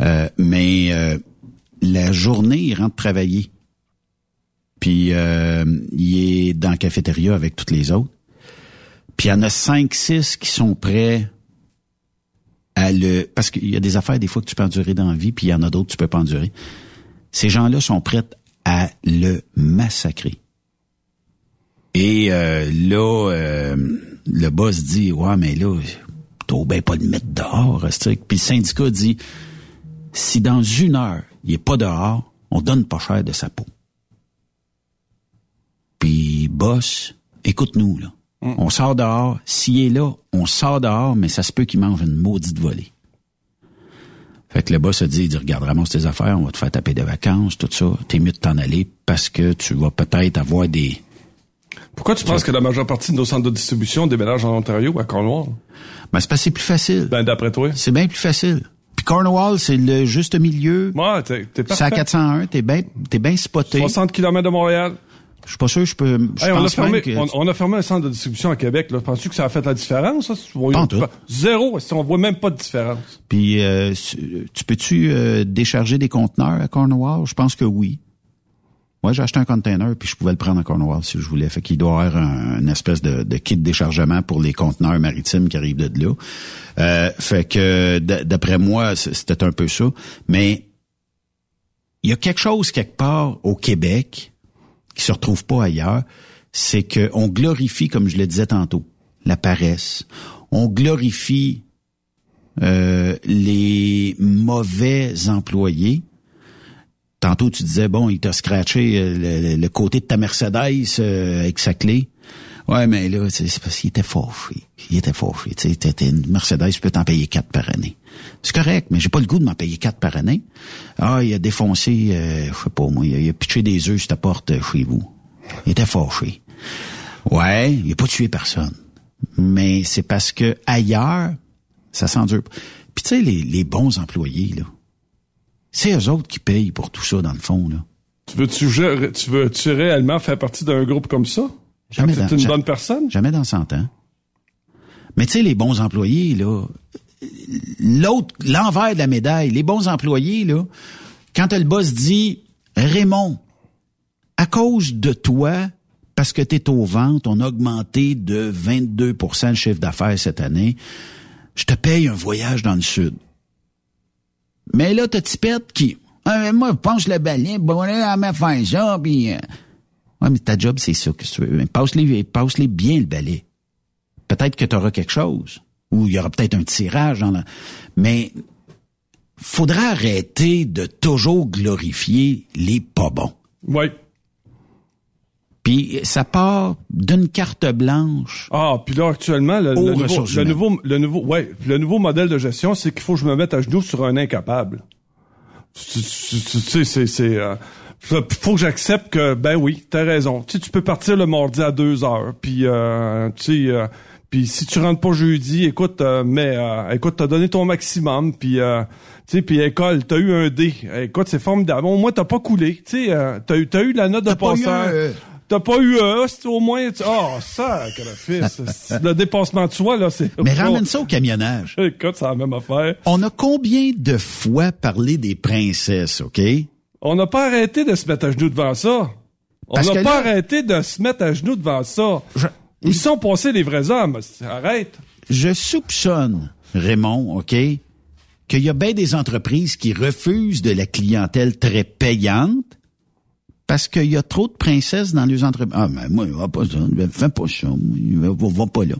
Euh, mais euh, la journée, il rentre travailler. Puis euh, il est dans la cafétéria avec toutes les autres. Puis il y en a cinq, six qui sont prêts à le... Parce qu'il y a des affaires des fois que tu peux endurer dans la vie, puis il y en a d'autres que tu peux pas endurer. Ces gens-là sont prêts à le massacrer. Et euh, là, euh, le boss dit, ouais, mais là, t'as bien pas le mettre dehors. Puis le syndicat dit, si dans une heure, il est pas dehors, on donne pas cher de sa peau. Puis, boss, écoute-nous, là. On sort dehors. S'il est là, on sort dehors, mais ça se peut qu'il mange une maudite volée. Fait que le boss a dit, il dit, regarde, ramasse tes affaires, on va te faire taper des vacances, tout ça. T'es mieux de t'en aller parce que tu vas peut-être avoir des... Pourquoi tu penses que la majeure partie de nos centres de distribution déménagent en Ontario ou à Cornwall? Ben, c'est parce que c'est plus facile. Ben, d'après toi. C'est bien plus facile. Puis Cornwall, c'est le juste milieu. Ouais, t'es, t'es C'est à parfait. 401, t'es bien t'es bien spoté. 60 km de Montréal. Je suis pas sûr, je peux. Je Hey, on, a pense fermé, que. on, on a fermé un centre de distribution à Québec. Là. Penses-tu que ça a fait la différence? Ça? Pas en tout. Zéro. Si on voit même pas de différence. Puis, euh, tu peux-tu euh, décharger des conteneurs à Cornwall? Je pense que oui. Moi, j'ai acheté un container, puis je pouvais le prendre à Cornwall si je voulais. Fait qu'il doit y avoir un, une espèce de, kit de déchargement pour les conteneurs maritimes qui arrivent de là. Euh, fait que, d'après moi, c'était un peu ça. Mais il y a quelque chose quelque part au Québec qui se retrouve pas ailleurs, c'est que on glorifie, comme je le disais tantôt, la paresse. On glorifie euh, les mauvais employés. Tantôt, tu disais, bon, il t'a scratché euh, le, côté de ta Mercedes euh, avec sa clé. Ouais, mais là, c'est parce qu'il était fâché. Il était fâché. Tu sais, une Mercedes, tu peux t'en payer quatre par année. C'est correct, mais j'ai pas le goût de m'en payer quatre par année. Ah, il a défoncé, euh, je sais pas moi, il a, il a pitché des œufs sur ta porte euh, chez vous. Il était fâché. Ouais, il a pas tué personne. Mais c'est parce que ailleurs, ça s'endure. Puis tu sais, les, les bons employés, là, c'est eux autres qui payent pour tout ça, dans le fond, là. Tu veux-tu, tu veux-tu réellement faire partie d'un groupe comme ça? Jamais dans- t'es une bonne personne? Jamais dans 100 ans. Mais tu sais, les bons employés, là, l'autre, l'envers de la médaille, les bons employés, là, quand le boss dit, Raymond, à cause de toi, parce que tu es aux ventes, on a augmenté de 22% le chiffre d'affaires cette année, je te paye un voyage dans le sud. Mais là, t'as Tipette qui, ah, mais moi, je pense le balai, bon, on à me faire ça, puis... euh, Ouais, mais ta job, c'est ça que tu veux? Passe-les, passe-les bien le balai. Peut-être que tu auras quelque chose. Ou il y aura peut-être un tirage dans la... Mais faudra arrêter de toujours glorifier les pas bons. Oui. Puis ça part d'une carte blanche. Ah, puis là, actuellement, le, Aux le nouveau, le, nouveau, le, nouveau, ouais, le nouveau modèle de gestion, c'est qu'il faut que je me mette à genoux sur un incapable. Tu tu- tu- tu sais, c'est... c'est euh, faut que j'accepte que, ben oui, t'as raison. Tu sais, tu peux partir le mardi à deux heures, puis, euh, tu sais... euh, puis si tu rentres pas jeudi, écoute, euh, mais euh, écoute, t'as donné ton maximum, puis euh, tu sais, puis école, t'as eu un D. Écoute, c'est formidable. Au moins, t'as pas coulé. Tu sais, euh, t'as eu, t'as eu la note de passeur. Euh, T'as pas eu un, c'est au moins. tu- Oh, ça, fils. Le dépassement de soi, là, c'est. Mais ramène ça au camionnage. Écoute, c'est la même affaire. On a combien de fois parlé des princesses, OK? On n'a pas arrêté de se mettre à genoux devant ça. On n'a pas là- arrêté de se mettre à genoux devant ça. Je- Où sont passés les vrais hommes? Arrête. Je soupçonne, Raymond, OK, qu'il y a bien des entreprises qui refusent de la clientèle très payante parce qu'il y a trop de princesses dans les entreprises. Ah, mais moi, va pas ça, fais pas ça, va, va pas là.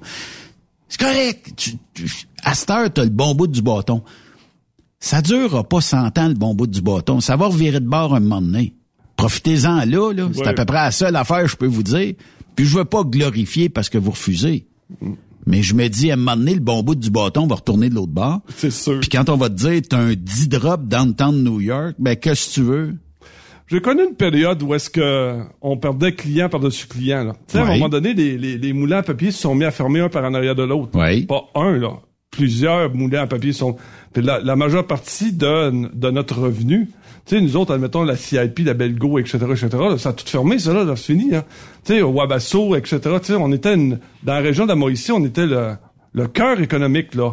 C'est correct. Tu, tu- à cette heure, t'as le bon bout du bâton. Ça durera pas 100 ans, le bon bout du bâton. Ça va revirer de bord un moment donné. Profitez-en là, là. C'est Ouais. à peu près la seule affaire que je peux vous dire. Puis je veux pas glorifier parce que vous refusez. Mais je me dis, à un moment donné, le bon bout du bâton va retourner de l'autre bord. C'est sûr. Puis quand on va te dire, t'as un 10 drop downtown New York, ben, qu'est-ce que tu veux? J'ai connu une période où est-ce que on perdait client par-dessus client. Là. Tu sais, à un moment donné, les, les, les moulins à papier se sont mis à fermer un par en arrière de l'autre. Oui. Pas un, là. Plusieurs moulins à papier sont... Puis la, la majeure partie de, de notre revenu, tu sais, nous autres, admettons, la CIP, la Belgo, etc., etc., là, ça a tout fermé, ça, là, c'est fini. Hein. Tu sais, Wabasso, etc., tu sais, on était une, dans la région de la Mauricie, on était le, le cœur économique, là.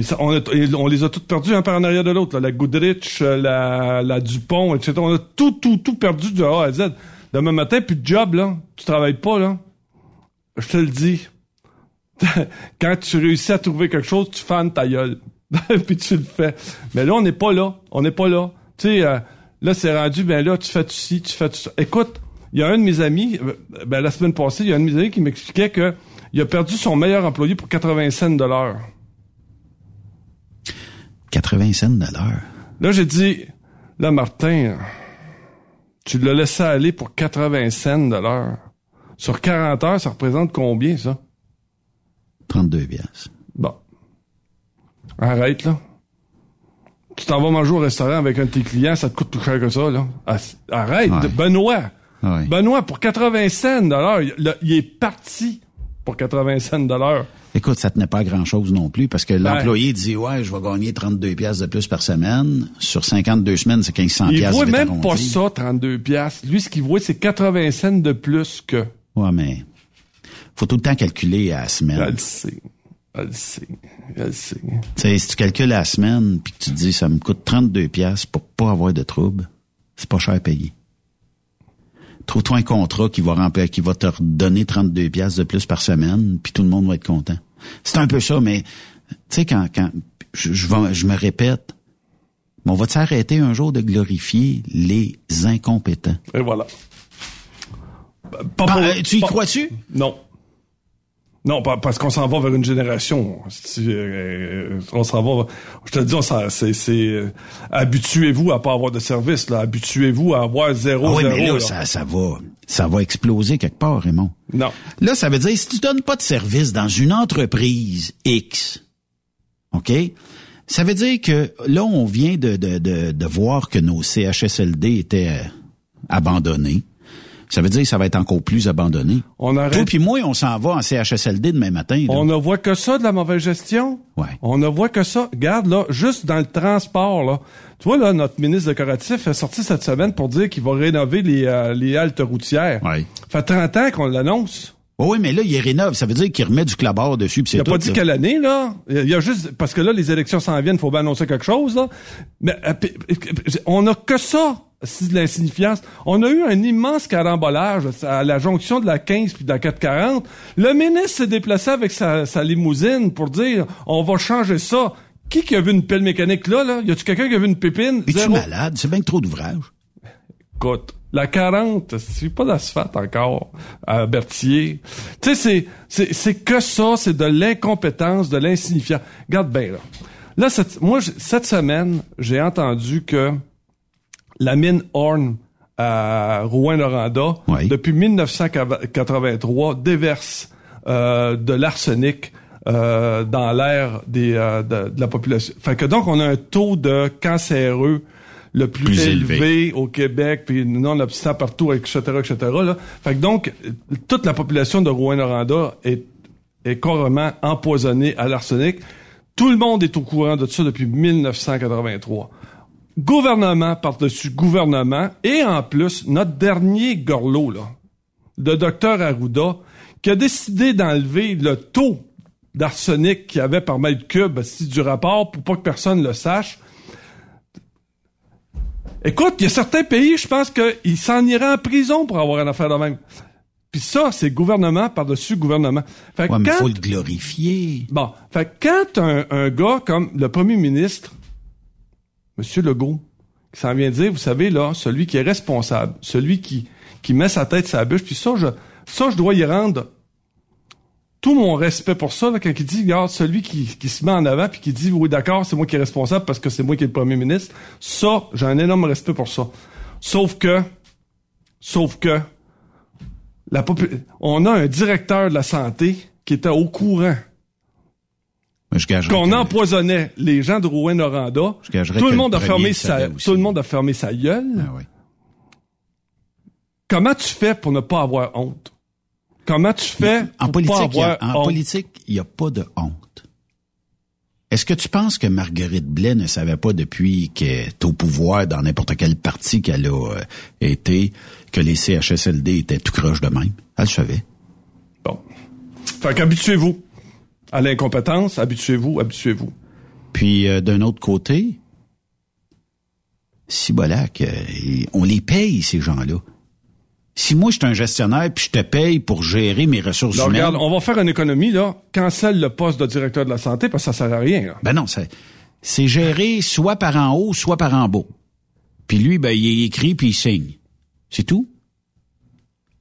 Puis on, les a toutes perdues un par en arrière de l'autre. La Goodrich, euh, la, Dupont, etc. On a tout, tout, tout perdu de A à Z. Demain matin, plus de job, là. Tu travailles pas, là. Je te le dis. Quand tu réussis à trouver quelque chose, tu fannes ta gueule. Puis tu le fais. Mais là, on n'est pas là. On n'est pas là. Tu sais, euh, là, c'est rendu, ben là, tu fais tout ci, tu fais ça. Écoute, il y a un de mes amis, euh, ben la semaine passée, il y a un de mes amis qui m'expliquait que il a perdu son meilleur employé pour 80 cents de l'heure. 80 cents de l'heure. Là, j'ai dit, là, Martin, tu l'as laissé aller pour 80 cents de l'heure. Sur 40 heures, ça représente combien, ça? 32 piastres. Bon. Arrête, là. Tu t'en vas manger au restaurant avec un de tes clients, ça te coûte plus cher que ça, là. Arrête, Ouais. Benoît. Ouais. Benoît, pour 80 cents de l'heure, il est parti. pour 80 cents de l'heure. Écoute, ça tenait pas à grand-chose non plus parce que l'employé dit ouais, je vais gagner 32 pièces de plus par semaine. Sur 52 semaines, c'est 1500 Il pièces. voit même pas ça, 32 pièces. Lui, ce qu'il voit, c'est 80 cents de plus que. Ouais, mais faut tout le temps calculer à la semaine. Je le sais. Je le sais. Je le sais. Tu sais, si tu calcules à la semaine puis que tu te dis ça me coûte 32 pièces pour pas avoir de trouble, c'est pas cher à payer. Trouve-toi un contrat qui va remplir, qui va te redonner 32 pièces de plus par semaine, puis tout le monde va être content. C'est un peu ça, mais tu sais quand quand je, je, vais- je me répète, mais on va s'arrêter un jour de glorifier les incompétents. Et voilà. Pas pour- euh, tu y crois-tu? Non. Non, parce qu'on s'en va vers une génération. Si, euh, on s'en va. Je te dis, c'est, c'est euh, habituez-vous à pas avoir de service. Là, habituez-vous à avoir zéro, Ah oui, zéro. mais là, là. ça, ça va, ça va exploser quelque part, Raymond. Non. Là, ça veut dire, si tu donnes pas de service dans une entreprise X, OK? Ça veut dire que là, on vient de, de, de, de voir que nos CHSLD étaient euh, abandonnés. Ça veut dire que ça va être encore plus abandonné. On arrête. Toi puis moi, on s'en va en CHSLD demain matin. là. On ne voit que ça de la mauvaise gestion. Ouais. On ne voit que ça. Regarde, là, juste dans le transport, là. Tu vois, là, notre ministre décoratif est sorti cette semaine pour dire qu'il va rénover les, euh, les haltes routières. Ouais. Ça fait 30 ans qu'on l'annonce. Oui, mais là, il rénove. Ça veut dire qu'il remet du clabard dessus. Il a tout, pas dit quelle année, là. Il y a juste, parce que là, les élections s'en viennent, faut bien annoncer quelque chose, là. Mais, euh, p- on a que ça, de l'insignifiance. On a eu un immense carambolage à la jonction de la 15 puis de la 440. Le ministre s'est déplacé avec sa, sa limousine pour dire, on va changer ça. Qui qui a vu une pelle mécanique là, là? Y a-tu quelqu'un qui a vu une pépine? Es-tu malade? C'est bien trop d'ouvrage. Écoute, la 40, c'est pas d'asphalte encore à Berthier. Tu sais, c'est, c'est, c'est que ça, c'est de l'incompétence, de l'insignifiant. Regarde bien, là. Là, cette, moi, cette semaine, j'ai entendu que la mine Horn à Rouen-Noranda, Oui. depuis 1983, déverse euh, de l'arsenic euh, dans l'air des, euh, de, de la population. Fait que donc, on a un taux de cancéreux le plus, Plus élevé, élevé. au Québec, puis non obstant partout, etc., etc. Là. Fait que donc, euh, toute la population de Rouen-Noranda est, est carrément empoisonnée à l'arsenic. Tout le monde est au courant de ça depuis 1983. Gouvernement par-dessus gouvernement, et en plus, notre dernier gorlot, là, le docteur Arruda, qui a décidé d'enlever le taux d'arsenic qu'il y avait par mètre cube si, du rapport pour pas que personne le sache. Écoute, il y a certains pays, je pense qu'ils s'en iraient en prison pour avoir une affaire de même. Puis ça, c'est gouvernement par-dessus gouvernement. Fait mais faut le glorifier. Bon, fait que quand un, un gars comme le premier ministre, Monsieur Legault, qui s'en vient dire, vous savez, là, celui qui est responsable, celui qui, qui met sa tête la bûche, puis ça, je, ça, je dois y rendre tout mon respect pour ça, là, quand il dit, regarde, celui qui, qui se met en avant, puis qui dit, oui, d'accord, c'est moi qui est responsable parce que c'est moi qui est le premier ministre, ça, j'ai un énorme respect pour ça. Sauf que, sauf que, on a un directeur de la santé qui était au courant je qu'on empoisonnait les gens de Rouen-Noranda. Tout le monde le a fermé sa, tout le monde a fermé sa gueule. Ah oui. Comment tu fais pour ne pas avoir honte? Comment tu fais En pour politique, pas y a- avoir en honte? politique, il n'y a pas de honte. Est-ce que tu penses que Marguerite Blais ne savait pas depuis qu'elle est au pouvoir dans n'importe quel parti qu'elle a euh, été que les CHSLD étaient tout croche de même? Elle le savait. Bon. Fait qu'habituez-vous à l'incompétence, habituez-vous, habituez-vous. Puis euh, d'un autre côté, si Bolac, euh, on les paye ces gens-là. Si moi je suis un gestionnaire puis je te paye pour gérer mes ressources Là, humaines, regarde, on va faire une économie, là. Cancelle le poste de directeur de la santé parce que ça sert à rien, là. Ben non, c'est c'est géré soit par en haut, soit par en bas. Puis lui, ben il écrit puis il signe. C'est tout?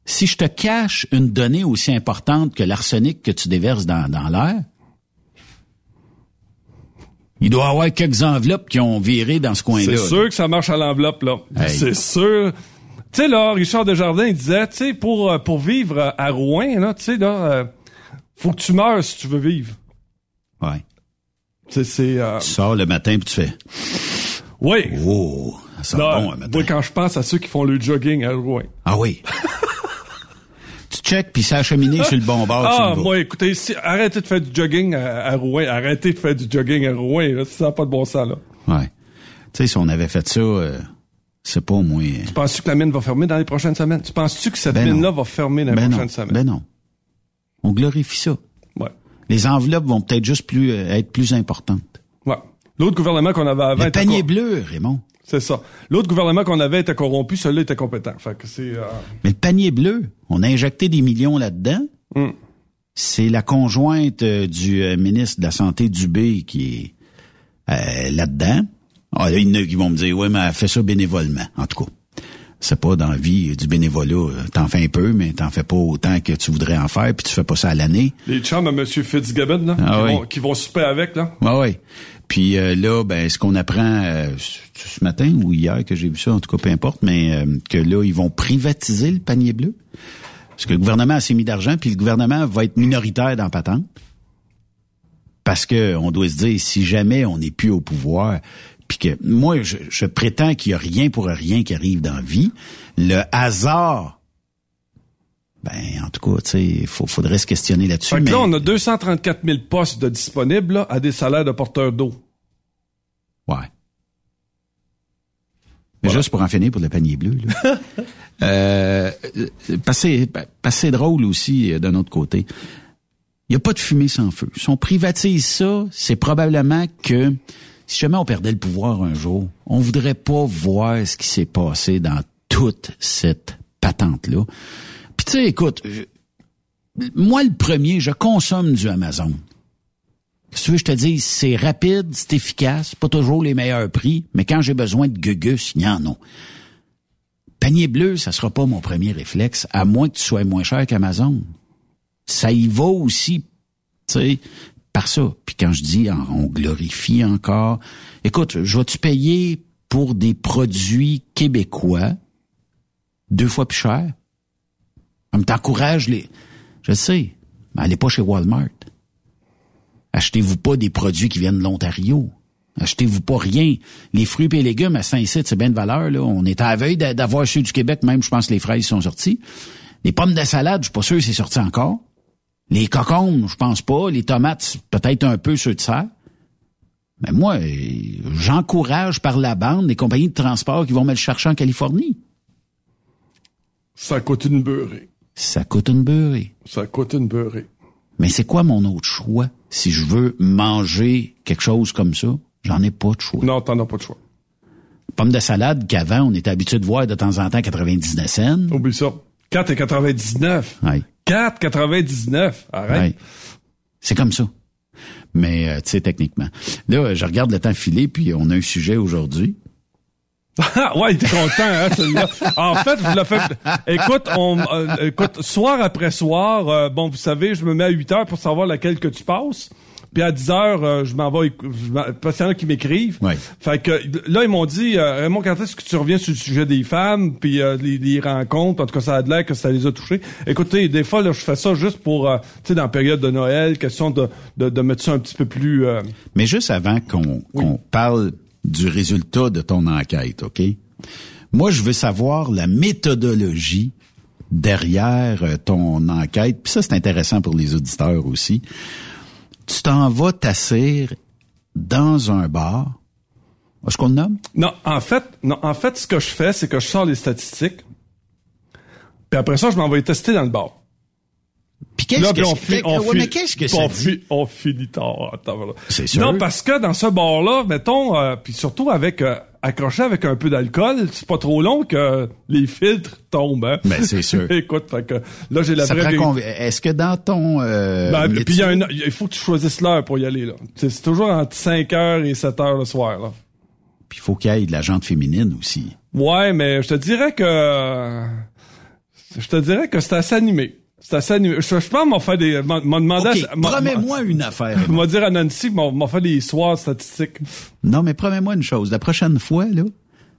Si je te cache une donnée aussi importante que l'arsenic que tu déverses dans, dans l'air, il doit y avoir quelques enveloppes qui ont viré dans ce coin-là. C'est sûr que ça marche à l'enveloppe, là. Hey. C'est sûr. Tu sais, là, Richard Desjardins, il disait, tu sais, pour, euh, pour vivre euh, à Rouen, là, tu sais, là, euh, faut que tu meurs si tu veux vivre. Ouais. Tu sais, c'est... euh, Tu sors le matin puis tu fais oui. Oh, ça sent bon un matin. moi, quand je pense à ceux qui font le jogging à Rouen. Ah oui. tu check, puis ça a cheminé sur le bon bord. Ah, moi, écoutez, si, arrêtez de faire du jogging à, à Rouen. Arrêtez de faire du jogging à Rouen. Là, ça n'a pas de bon sens, là. Ouais. Tu sais, si on avait fait ça, euh, c'est pas au moins... Tu penses-tu que la mine va fermer dans les prochaines semaines? Tu penses-tu que cette Ben mine-là va fermer dans les Ben non, prochaines semaines? ben non. On glorifie ça. Ouais. Les enveloppes vont peut-être juste plus euh, être plus importantes. Ouais. L'autre gouvernement qu'on avait avant Le panier bleu, Raymond. C'est ça. L'autre gouvernement qu'on avait était corrompu, celui-là était compétent. Fait que c'est... euh, Mais le panier bleu, on a injecté des millions là-dedans. hum. C'est la conjointe euh, du euh, ministre de la Santé Dubé qui est euh, là-dedans. Ah, là, il y en a qui vont me dire, ouais, mais elle fait ça bénévolement. En tout cas, c'est pas dans la vie du bénévolat. euh, T'en fais un peu, mais t'en fais pas autant que tu voudrais en faire, puis tu fais pas ça à l'année. Les chums à M. Fitzgibbon, là, Ah qui, oui. vont, qui vont souper avec, là. Ouais, ouais. Puis euh, là, ben, ce qu'on apprend euh, ce matin ou hier que j'ai vu ça, en tout cas, peu importe, mais euh, que là, ils vont privatiser le panier bleu. Parce que le gouvernement a assez mis d'argent, puis le gouvernement va être minoritaire dans patente. Parce que on doit se dire, si jamais on n'est plus au pouvoir, puis que moi, je, je prétends qu'il y a rien pour rien qui arrive dans la vie, le hasard. Ben, en tout cas, tu sais, il faudrait se questionner là-dessus. Fait que mais- là, on a 234 000 postes de disponibles là, à des salaires de porteurs d'eau. Ouais. Mais juste pour en finir pour le panier bleu. Là. euh, passé, passé drôle aussi euh, d'un autre côté. Il n'y a pas de fumée sans feu. Si on privatise ça, c'est probablement que si jamais on perdait le pouvoir un jour, on voudrait pas voir ce qui s'est passé dans toute cette patente-là. Puis tu sais, écoute, moi le premier, je consomme du Amazon. Si je te dis, c'est rapide, c'est efficace, pas toujours les meilleurs prix, mais quand j'ai besoin de gugus, il y en a. Panier bleu, ça sera pas mon premier réflexe, à moins que tu sois moins cher qu'Amazon. Ça y va aussi, tu sais, par ça. Puis quand je dis on glorifie encore, écoute, je vais-tu payer pour des produits québécois deux fois plus cher? On t'encourage les... Je sais, mais allez pas chez Walmart. Achetez-vous pas des produits qui viennent de l'Ontario. Achetez-vous pas rien. Les fruits et légumes à Saint-Cyr, c'est bien de valeur. Là. On est à la veille d'a- d'avoir ceux du Québec, même je pense que les fraises sont sorties. Les pommes de salade, je suis pas sûr c'est sorti encore. Les cocombes, je pense pas. Les tomates, peut-être un peu ceux de serre. Mais moi, euh, j'encourage par la bande les compagnies de transport qui vont me le chercher en Californie. Ça coûte une beurrée. Ça coûte une beurrée. Ça coûte une beurrée. Mais c'est quoi mon autre choix si je veux manger quelque chose comme ça? J'en ai pas de choix. Non, t'en as pas de choix. Pommes de salade qu'avant, on était habitué de voir de temps en temps 99 cents. Oublie ça. 4,99. Ouais. 4,99. Arrête. C'est comme ça. Mais, euh, tu sais, techniquement. Là, je regarde le temps filer, puis on a un sujet aujourd'hui. Ah, ouais, il était content, hein, celui-là. En fait, je l'ai fait. Écoute, on, euh, écoute, soir après soir, euh, bon, vous savez, je me mets à 8 heures pour savoir laquelle que tu passes. Puis à 10 heures, euh, je m'en vais, parce qu'il y en a qui m'écrivent. Ouais. Fait que là, ils m'ont dit, euh, Raymond, quand est-ce que tu reviens sur le sujet des femmes, puis euh, les, les rencontres, en tout cas, ça a l'air que ça les a touchés. Écoutez, des fois, là, je fais ça juste pour, euh, tu sais, dans la période de Noël, question de, de, de mettre ça un petit peu plus... euh, Mais juste avant qu'on qu'on parle du résultat de ton enquête, OK? Moi, je veux savoir la méthodologie derrière ton enquête. Puis ça, c'est intéressant pour les auditeurs aussi. Tu t'en vas t'asseoir dans un bar. Est-ce qu'on le nomme? Non, en fait, non, en fait, ce que je fais, c'est que je sors les statistiques. Puis après ça, je m'en vais les tester dans le bar. Puis qu'est-ce que on c'est- fi- on qu'est-ce que ça on dit? fi- On finit tard. Non, parce que dans ce bar-là, mettons, euh, puis surtout avec euh, accroché avec un peu d'alcool, c'est pas trop long que les filtres tombent. Hein? Ben, c'est sûr. Écoute, fait que là, j'ai la Ça vraie Est-ce que dans ton... Euh, Ben, métier- puis il un- faut que tu choisisses l'heure pour y aller. là. C'est toujours entre 5 heures et 7 heures le soir. Là. Puis il faut qu'il y ait de la jante féminine aussi. Ouais, mais je te dirais que je te dirais que c'est assez animé. C'est assez animé. Je, je pense m'en faire des à- m'en- promets-moi une affaire. m'en- m'en dire à Nancy m'en m'en fait des soirs statistiques. Non, mais promets-moi une chose. La prochaine fois, là,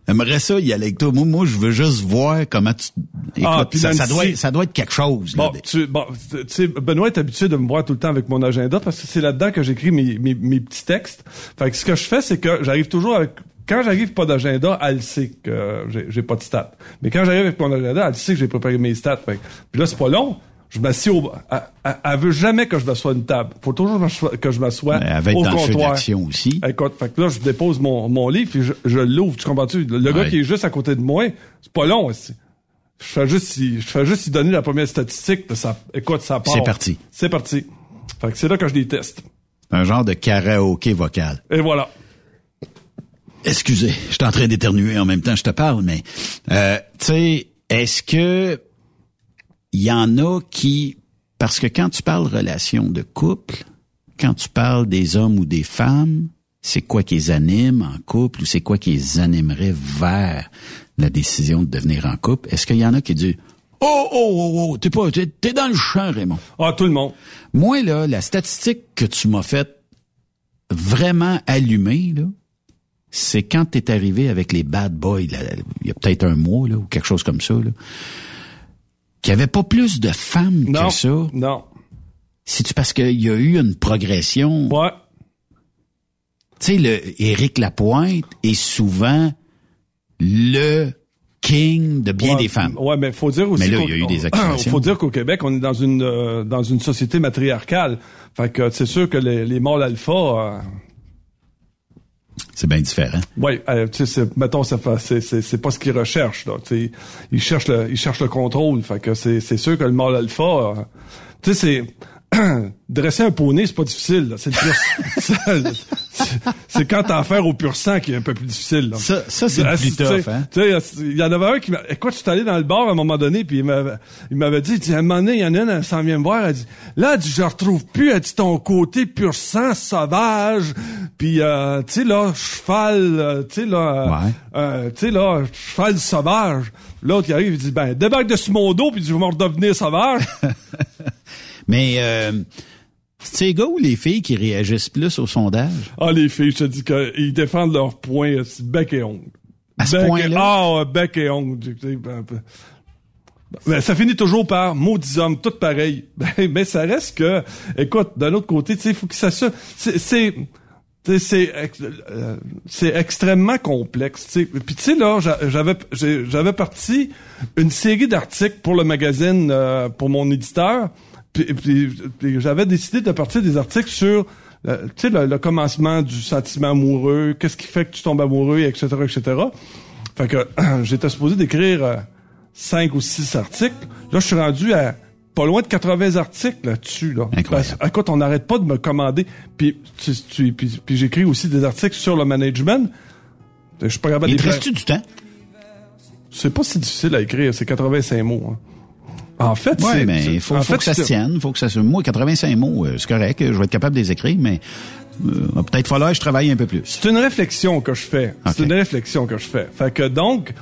j'aimerais ça y aller avec toi. Moi, moi, je veux juste voir comment tu... Écoute, Ah, puis ça, ça Nancy- doit, être- ça doit être quelque chose. là. Bon, tu, bon, tu sais, Benoît est habitué de me voir tout le temps avec mon agenda parce que c'est là-dedans que j'écris mes, mes, mes petits textes. Fait que ce que je fais, c'est que j'arrive toujours avec, quand j'arrive pas d'agenda, elle sait que j'ai, pas de stats. Mais quand j'arrive avec mon agenda, elle sait que j'ai préparé mes stats. Fait puis là, c'est pas long. Je m'assieds au, elle, veut jamais que je m'assoie à une table. Faut toujours que je être au dans le feu comptoir. aussi. Écoute, fait que là, je dépose mon, mon livre et je, je l'ouvre, tu comprends-tu? Le, le gars qui est juste à côté de moi, c'est pas long, aussi. Je fais juste, y- je fais juste y donner la première statistique, puis ça, écoute, ça part. C'est parti. C'est parti. Fait que c'est là que je les teste. Un genre de karaoké vocal. Et voilà. Excusez, je suis en train d'éternuer en même temps je te parle, mais euh, tu sais, est-ce que il y en a qui parce que quand tu parles relation de couple, quand tu parles des hommes ou des femmes, c'est quoi qui les anime en couple ou c'est quoi qui les animerait vers la décision de devenir en couple? Est-ce qu'il y en a qui disent Oh oh oh oh, t'es pas t'es, t'es dans le champ Raymond. Ah, tout le monde. Moi là, la statistique que tu m'as faite vraiment allumée là, c'est quand t'es arrivé avec les bad boys, là, il y a peut-être un mois, là, ou quelque chose comme ça, là, qu'il n'y avait pas plus de femmes Non. que ça. Non. C'est-tu parce qu'il y a eu une progression? Ouais. Tu sais, le Éric Lapointe est souvent le king de bien Ouais, des femmes. Ouais, mais faut dire aussi. Mais là, il y a eu des accusations. Faut dire qu'au Québec, on est dans une euh, dans une société matriarcale. Fait que c'est sûr que les, les mâles alpha, euh, C'est bien différent. ouais, euh, tu sais, c'est- mettons, c'est c'est c'est pas ce qu'ils recherchent là. Tu sais, ils cherchent le ils cherchent le contrôle. Fait que c'est c'est sûr que le mâle alpha, euh, tu sais, c'est dresser un poney, c'est pas difficile. là. C'est le pur- c'est- c'est quand t'as affaire au pur sang qui est un peu plus difficile. là. Ça- ça, c'est le plus tough, hein? Tu sais, il y en avait un qui m'a... Écoute, je suis allé dans le bar à un moment donné, puis il m'avait, il m'avait dit, il dit, à un moment donné, il y en a une, elle s'en vient me voir, elle dit, là, elle dit, je retrouve plus, elle dit, ton côté pur sang, sauvage, puis, euh, tu sais, là, cheval, euh, tu sais, là, euh, Ouais. euh, tu sais, là, cheval sauvage. L'autre, il arrive, il dit, ben, débarque de ce mon dos, puis je vais me redevenir sauvage. Mais euh, c'est les gars ou les filles qui réagissent plus au sondage? ah, les filles, je te dis qu'ils défendent leur point, euh, c'est bec et ongle. À ce point-là? Ah, bec et ongle. tu. Ben, ça finit toujours par maudits hommes, tout pareil. Ben, mais ça reste que, écoute, d'un autre côté, tu sais, il faut que ça se... C'est... c'est euh, c'est extrêmement complexe. tu sais. Puis tu sais là, j'a- j'avais j'avais parti une série d'articles pour le magazine euh, pour mon éditeur. J'avais décidé de partir des articles sur euh, tu sais le, le commencement du sentiment amoureux, qu'est-ce qui fait que tu tombes amoureux, etc., etc. Fait que j'étais supposé d'écrire euh, cinq ou six articles. Là, je suis rendu à pas loin de 80 articles là-dessus. Là. Incroyable. Parce- écoute, on n'arrête pas de me commander. Puis, tu- tu- puis, puis j'écris aussi des articles sur le management. Je suis pas capable Il te reste-tu du temps? C'est pas si difficile à écrire, c'est 85 mots. hein. En fait, Oui, c'est... mais il faut, faut que ça se tienne. faut que ça se... Moi, 85 mots, euh, c'est correct. Je vais être capable de les écrire, mais euh, peut-être falloir que je travaille un peu plus. C'est une réflexion que je fais. C'est une réflexion que je fais. Fait que donc,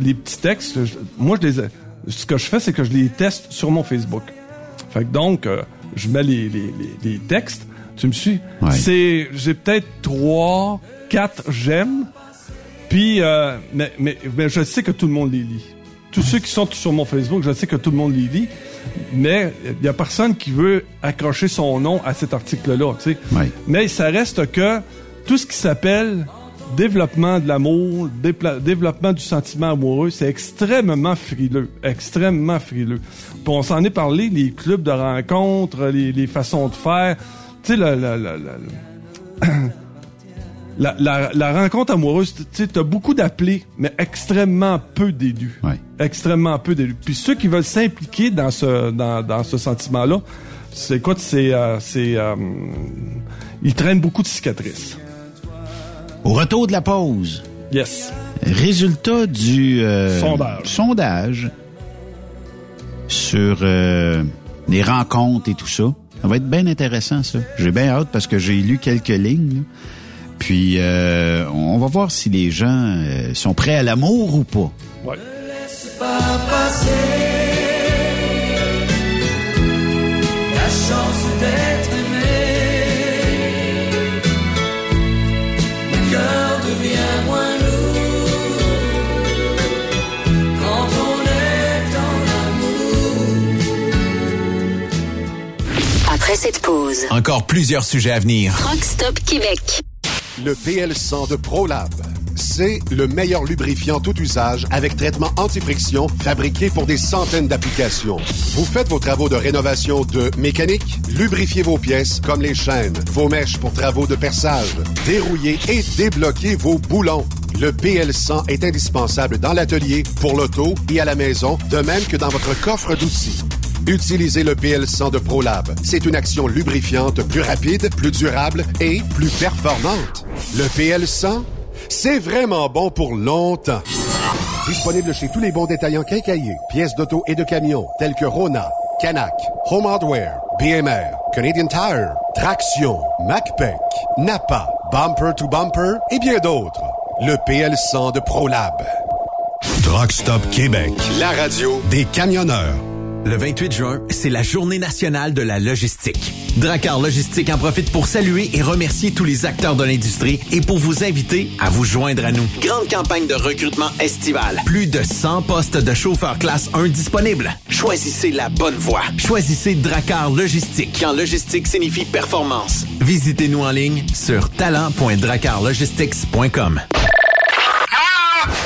les petits textes, moi, je les, ai- ce que je fais, c'est que je les teste sur mon Facebook. Fait que donc, euh, je mets les, les, les, les textes. Tu me suis? Ouais. C'est, j'ai peut-être trois, quatre j'aime. Puis, euh, mais, mais, mais je sais que tout le monde les lit. Tous ceux qui sont sur mon Facebook, je sais que tout le monde les lit. Mais il y a personne qui veut accrocher son nom à cet article-là, tu sais. Ouais. Mais ça reste que tout ce qui s'appelle développement de l'amour, développement du sentiment amoureux, c'est extrêmement frileux, extrêmement frileux. Puis on s'en est parlé, les clubs de rencontres, les, les façons de faire. Tu sais, la, la, la, la- la, la- la rencontre amoureuse, tu sais, t'as beaucoup d'appelés, mais extrêmement peu d'élus. Ouais. Extrêmement peu d'élus. Puis ceux qui veulent s'impliquer dans ce, dans, dans ce sentiment-là, c'est quoi, c'est, euh, c'est, euh, ils traînent beaucoup de cicatrices. Au retour de la pause, Yes. résultat du euh, Sondage. sondage sur euh, les rencontres et tout ça. Ça va être bien intéressant, ça. J'ai bien hâte parce que j'ai lu quelques lignes. Puis, euh, on va voir si les gens euh, sont prêts à l'amour ou pas. Ouais. pas passer Après cette pause, Encore plusieurs sujets à venir. Rockstop Québec. Le PL100 de ProLab. c'est le meilleur lubrifiant tout usage avec traitement anti-friction fabriqué pour des centaines d'applications. Vous faites vos travaux de rénovation de mécanique? Lubrifiez vos pièces comme les chaînes, vos mèches pour travaux de perçage. Dérouillez et débloquez vos boulons. Le PL100 est indispensable dans l'atelier, pour l'auto et à la maison, de même que dans votre coffre d'outils. Utilisez le PL100 de ProLab. C'est une action lubrifiante plus rapide, plus durable et plus performante. Le PL100, c'est vraiment bon pour longtemps. Disponible chez tous les bons détaillants quincaillés, pièces d'auto et de camions, tels que Rona, Canac, Home Hardware, BMR, Canadian Tire, Traction, MacPac, Napa, Bumper to Bumper et bien d'autres. Le PL100 de ProLab. Truck Stop Québec. La radio des camionneurs. Le 28 juin, c'est la journée nationale de la logistique. Dracar Logistique en profite pour saluer et remercier tous les acteurs de l'industrie et pour vous inviter à vous joindre à nous. Grande campagne de recrutement estival. Plus de 100 postes de chauffeurs classe 1 disponibles. Choisissez la bonne voie. Choisissez Dracar Logistique. Quand logistique signifie performance. Visitez-nous en ligne sur talent.dracarlogistics.com.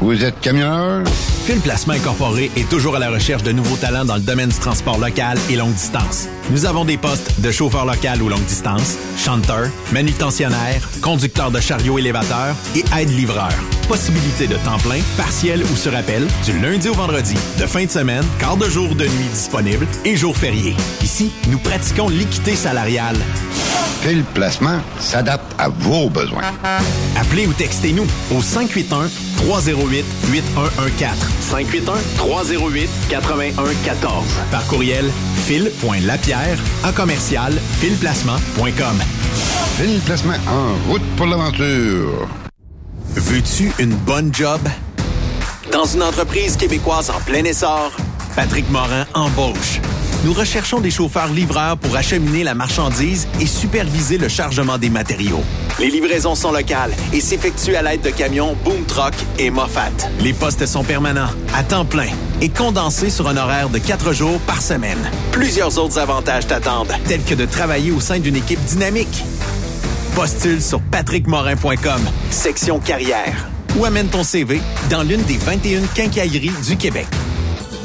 Vous êtes camionneur? Fil Placement Incorporé est toujours à la recherche de nouveaux talents dans le domaine du transport local et longue distance. Nous avons des postes de chauffeur local ou longue distance, chanteur, manutentionnaire, conducteur de chariot élévateur et aide-livreur. Possibilité de temps plein, partiel ou sur appel, du lundi au vendredi, de fin de semaine, quart de jour de nuit disponible et jours fériés. Ici, nous pratiquons l'équité salariale. Fil Placement s'adapte à vos besoins. Appelez ou textez-nous au 581 308 8114. 581 308 8114. Par courriel fil.lapierre à commercial filplacement.com. Fil Placement en route pour l'aventure. Veux-tu une bonne job? Dans une entreprise québécoise en plein essor, Patrick Morin embauche. Nous recherchons des chauffeurs livreurs pour acheminer la marchandise et superviser le chargement des matériaux. Les livraisons sont locales et s'effectuent à l'aide de camions Boom Truck et Moffat. Les postes sont permanents, à temps plein et condensés sur un horaire de quatre jours par semaine. Plusieurs autres avantages t'attendent, tels que de travailler au sein d'une équipe dynamique. Postule sur patrickmorin.com, section carrière. Ou amène ton CV dans l'une des 21 quincailleries du Québec.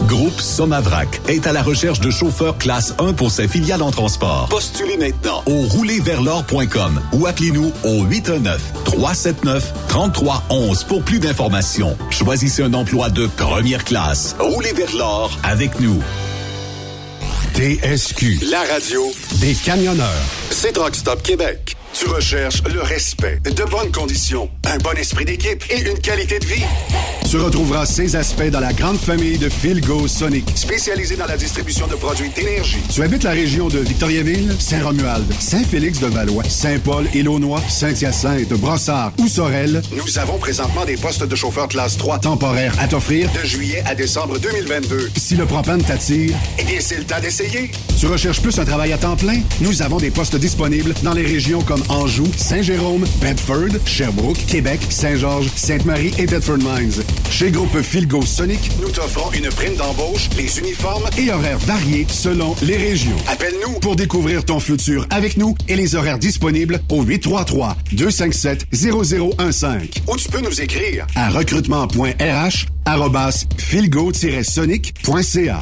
Groupe Somavrac est à la recherche de chauffeurs classe 1 pour ses filiales en transport. Postulez maintenant au roulerversl'or.com ou appelez-nous au 819-379-3311 pour plus d'informations. Choisissez un emploi de première classe. Roulez vers l'or avec nous. TSQ. La radio des camionneurs. C'est Québec. Tu recherches le respect, de bonnes conditions, un bon esprit d'équipe et une qualité de vie. Tu retrouveras ces aspects dans la grande famille de Philgo Sonic, spécialisée dans la distribution de produits d'énergie. Tu habites la région de Victoriaville, Saint-Romuald, Saint-Félix-de-Valois, Saint-Paul, Élonois, Saint-Hyacinthe, Brossard ou Sorel. Nous avons présentement des postes de chauffeur classe 3 temporaires à t'offrir de juillet à décembre 2022. Si le propane t'attire, eh bien, c'est le temps d'essayer. Tu recherches plus un travail à temps plein? Nous avons des postes disponibles dans les régions comme Anjou, Saint-Jérôme, Bedford, Sherbrooke, Québec, Saint-Georges, Sainte-Marie et Bedford Mines. Chez Groupe Philgo Sonic, nous t'offrons une prime d'embauche, les uniformes et horaires variés selon les régions. Appelle-nous pour découvrir ton futur avec nous et les horaires disponibles au 833-257-0015. Ou tu peux nous écrire à recrutement.rh arrobas philgo-sonic.ca.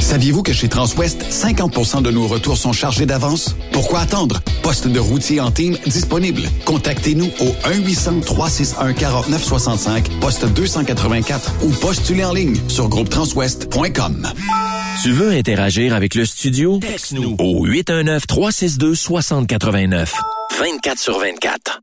Saviez-vous que chez Transwest, 50% de nos retours sont chargés d'avance? Pourquoi attendre? Poste de routier en team disponible. Contactez-nous au 1-800-361-4965, poste 284 ou postulez en ligne sur groupetranswest.com. Tu veux interagir avec le studio? Texte-nous au 819-362-6089. 24 sur 24.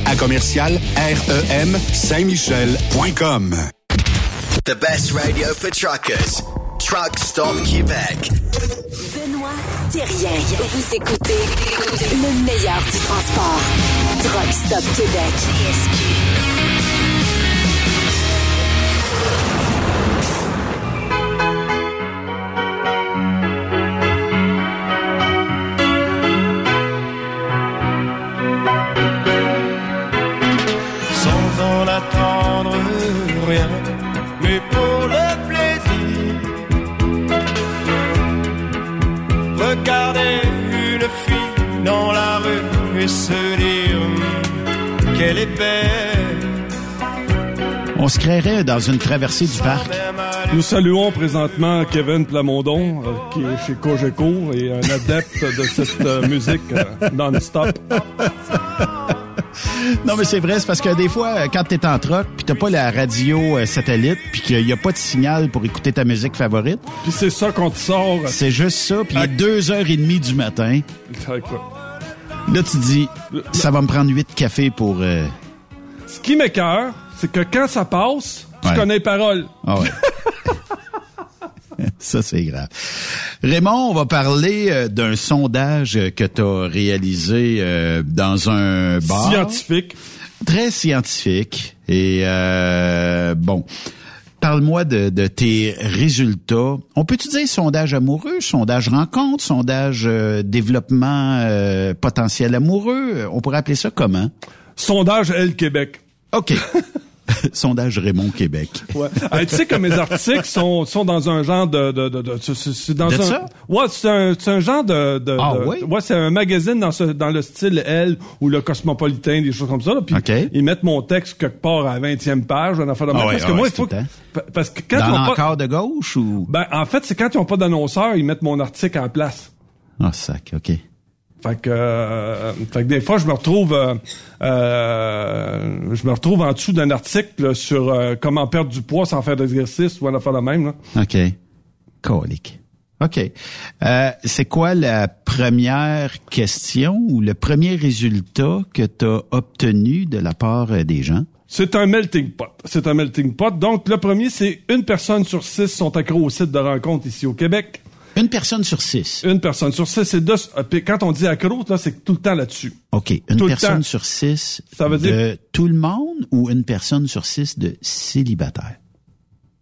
à commercial REM Saint-Michel.com. The best radio for truckers. Truck Stop Québec. Benoît Thérien. Vous écoutez le meilleur du transport. Truck Stop Québec. Regarder une fille dans la rue et se dire qu'elle est belle. On se créerait dans une traversée du parc. Nous saluons présentement Kevin Plamondon, euh, qui est chez Cogeco et un adepte de cette euh, musique euh, non-stop. Non, mais c'est vrai, c'est parce que des fois, quand t'es en troc, puis t'as pas la radio euh, satellite, puis qu'il y a pas de signal pour écouter ta musique favorite. Puis c'est ça qu'on te sort. C'est juste ça, puis il est deux heures et demie du matin. Là, tu dis, ça va me prendre huit cafés pour... euh, Ce qui m'écœure, c'est que quand ça passe, tu Ouais. connais les paroles. Ah ouais. Ça, c'est grave. Raymond, on va parler euh, d'un sondage euh, que tu as réalisé euh, dans un bar. Scientifique. Très scientifique. Et euh, bon, parle-moi de, de tes résultats. On peut-tu dire sondage amoureux, sondage rencontre, sondage développement potentiel amoureux? On pourrait appeler ça comment? Sondage L Québec. OK. sondage Raymond Québec. Ouais. Tu sais que mes articles sont, sont dans un genre de... de, de, de- c'est- dans un, ça? Ouais, c'est un, un genre de... Ah oui? Ouais, c'est un magazine dans, ce, dans le style L ou le Cosmopolitain, des choses comme ça. Là, puis OK. ils mettent mon texte quelque part à la 20e page, affaire de Ah même. ouais, Parce que ah moi, il faut que- Parce que quand Dans ils ont pas... de gauche ou... Ben, en fait, c'est quand ils ont pas d'annonceur, ils mettent mon article la place. Ah, sac, OK. Fait que, euh, fait que des fois, je me retrouve, euh, euh, je me retrouve en dessous d'un article sur euh, comment perdre du poids sans faire d'exercice ou une affaire de même. Là. OK. Colique. OK. Euh, c'est quoi la première question ou le premier résultat que tu as obtenu de la part euh, des gens? C'est un melting pot. C'est un melting pot. Donc, le premier, c'est une personne sur six sont accros au site de rencontre ici au Québec. Une personne sur six. Une personne sur six, c'est deux. puis Quand on dit accro, là, c'est tout le temps là-dessus. OK. Une Tout personne sur six Ça veut de dire- tout le monde ou une personne sur six de célibataire?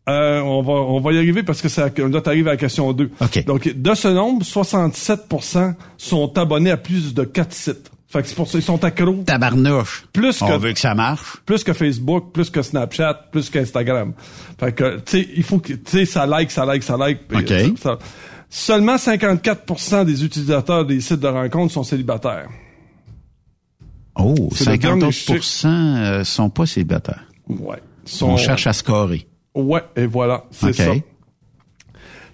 Euh, on va on va y arriver parce que ça là t'arrives à la question 2. OK. Donc de ce nombre, 67% sont abonnés à plus de quatre sites. Fait que c'est pour ça ils sont accros. Tabarnouche. Plus On que veut que ça marche. plus que Facebook, plus que Snapchat, plus qu'Instagram. Fait que tu sais, il faut que tu sais ça like, ça like, ça like. puis, OK. ça- Seulement 54% des utilisateurs des sites de rencontres sont célibataires. Oh, C'est le dernier 50 euh, sont pas célibataires. Ouais. On cherche à scorer. Ouais, et voilà, c'est OK. ça.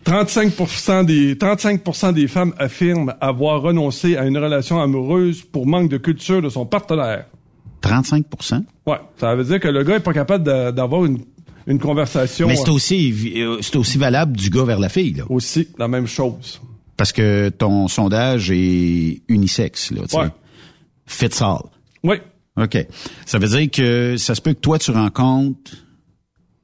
35% des 35% des femmes affirment avoir renoncé à une relation amoureuse pour manque de culture de son partenaire. 35% Ouais, ça veut dire que le gars est pas capable d'avoir une, une conversation. Mais c'est euh, aussi, euh, c'est aussi valable du gars vers la fille, là. aussi la même chose. Parce que ton sondage est unisexe, là. Ouais. Fits all. Oui. OK. Ça veut dire que ça se peut que toi, tu rencontres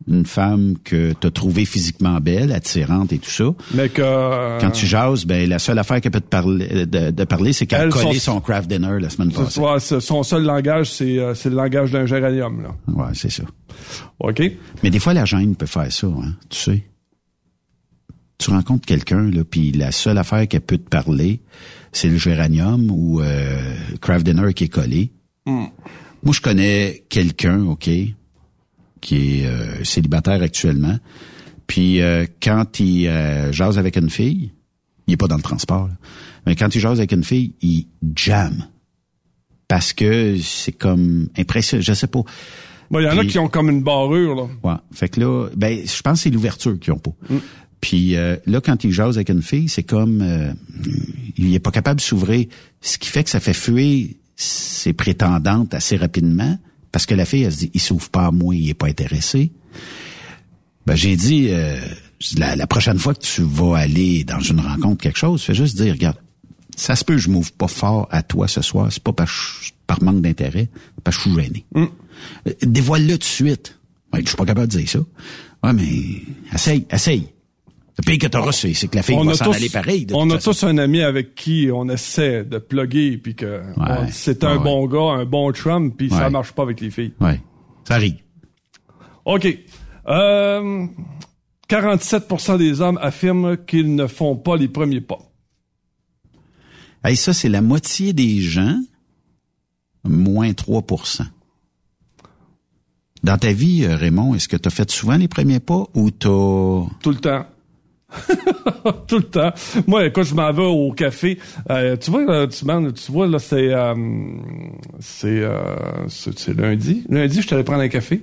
une femme que tu as trouvée physiquement belle, attirante et tout ça. Mais que euh, Quand tu jases, ben la seule affaire qu'elle peut te parler, de, de parler, c'est qu'elle a collé son- son craft dinner la semaine passée. soit- son seul langage, c'est euh, c'est le langage d'un géranium. Là. Ouais, c'est ça. OK? Mais des fois, la gêne peut faire ça, hein, tu sais. Tu rencontres quelqu'un, là, puis la seule affaire qu'elle peut te parler, c'est le géranium ou euh, craft dinner qui est collé. Hmm. Moi, je connais quelqu'un, OK, qui est euh, célibataire actuellement. Puis euh, quand il euh, jase avec une fille, il est pas dans le transport, là, mais quand il jase avec une fille, il jamme. Parce que c'est comme impressionnant, je sais pas. Bon, il y en a qui ont comme une barrure. Là. Ouais. Fait que là, ben, je pense que c'est l'ouverture qu'ils ont pas. Puis euh, là, quand il jase avec une fille, c'est comme euh, il est pas capable de s'ouvrir, ce qui fait que ça fait fuir ses prétendantes assez rapidement, parce que la fille, elle se dit, il s'ouvre pas à moi, il est pas intéressé. Ben j'ai dit, euh, la, la prochaine fois que tu vas aller dans une rencontre quelque chose, fais juste dire, regarde, ça se peut, je m'ouvre pas fort à toi ce soir, c'est pas par, par manque d'intérêt, parce que je suis gêné. Euh, Dévoile-le tout de suite. Ouais, je suis pas capable de dire ça. Ouais, mais essaye, essaye. Le pire que t'auras, c'est c'est que la fille va s'en aller pareil. on a façon. tous un ami avec qui on essaie de plugger puis que on- c'est un ouais, bon gars, un bon chum, puis ça marche pas avec les filles. Ouais, ça arrive. OK. Euh, 47% des hommes affirment qu'ils ne font pas les premiers pas. Hey, ça, c'est la moitié des gens, moins 3% Dans ta vie, euh, Raymond, est-ce que tu as fait souvent les premiers pas ou t'as... Tout le temps. Tout le temps. Moi, quand je m'en vais au café, euh, tu vois, là, tu, man, tu vois, là, c'est, euh, c'est, euh, c'est, lundi. Lundi, je suis allé prendre un café.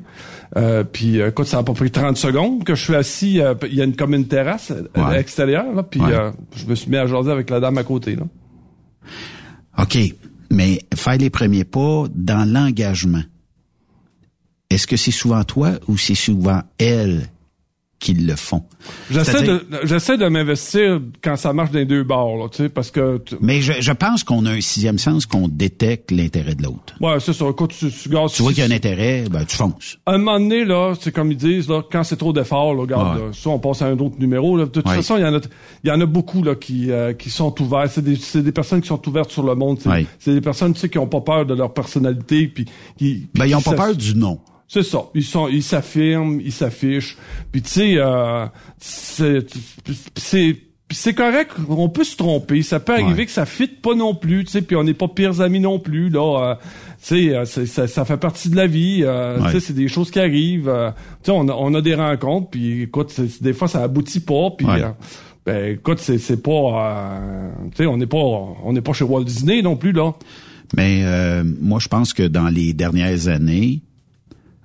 Euh, puis, euh, écoute, ça a pas pris 30 secondes que je suis assis. euh, Il y a une, comme une terrasse euh, Ouais. l'extérieur, là. Puis, Ouais. euh, je me suis mis à jaser avec la dame à côté, là. OK, mais faire les premiers pas dans l'engagement, est-ce que c'est souvent toi ou c'est souvent elle qui le font? J'essaie de, j'essaie de m'investir quand ça marche dans les deux bords, là, tu sais, parce que, tu- Mais je, je pense qu'on a un sixième sens qu'on détecte l'intérêt de l'autre. ouais, c'est ça. Écoute, tu, tu, gars, Tu vois qu'il y a un intérêt, ben tu fonces. À un moment donné, là, c'est comme ils disent, là, quand c'est trop d'efforts, là, regarde, Ouais. là, ça, on passe à un autre numéro. Là. De toute Ouais. façon, il y en a, il y en a beaucoup là qui, euh, qui sont ouverts. C'est des, c'est des personnes qui sont ouvertes sur le monde. C'est, Ouais. c'est des personnes, tu sais, qui ont pas peur de leur personnalité, puis qui, Ben ils ont pas peur du non. C'est ça. Ils sont, ils s'affirment, ils s'affichent. Puis tu sais, euh, c'est, c'est, correct. On peut se tromper. Ça peut arriver Ouais. que ça fitte pas non plus. Tu sais, puis on n'est pas pires amis non plus. Là, euh, tu sais, euh, ça, ça fait partie de la vie. euh, Ouais. Tu sais, c'est des choses qui arrivent. euh, tu sais, on a, on a des rencontres. Puis écoute, des fois ça aboutit pas. Puis Ouais. ben écoute, c'est, c'est pas, tu sais, on n'est pas, on n'est pas chez Walt Disney non plus là. Mais euh, moi, je pense que dans les dernières années,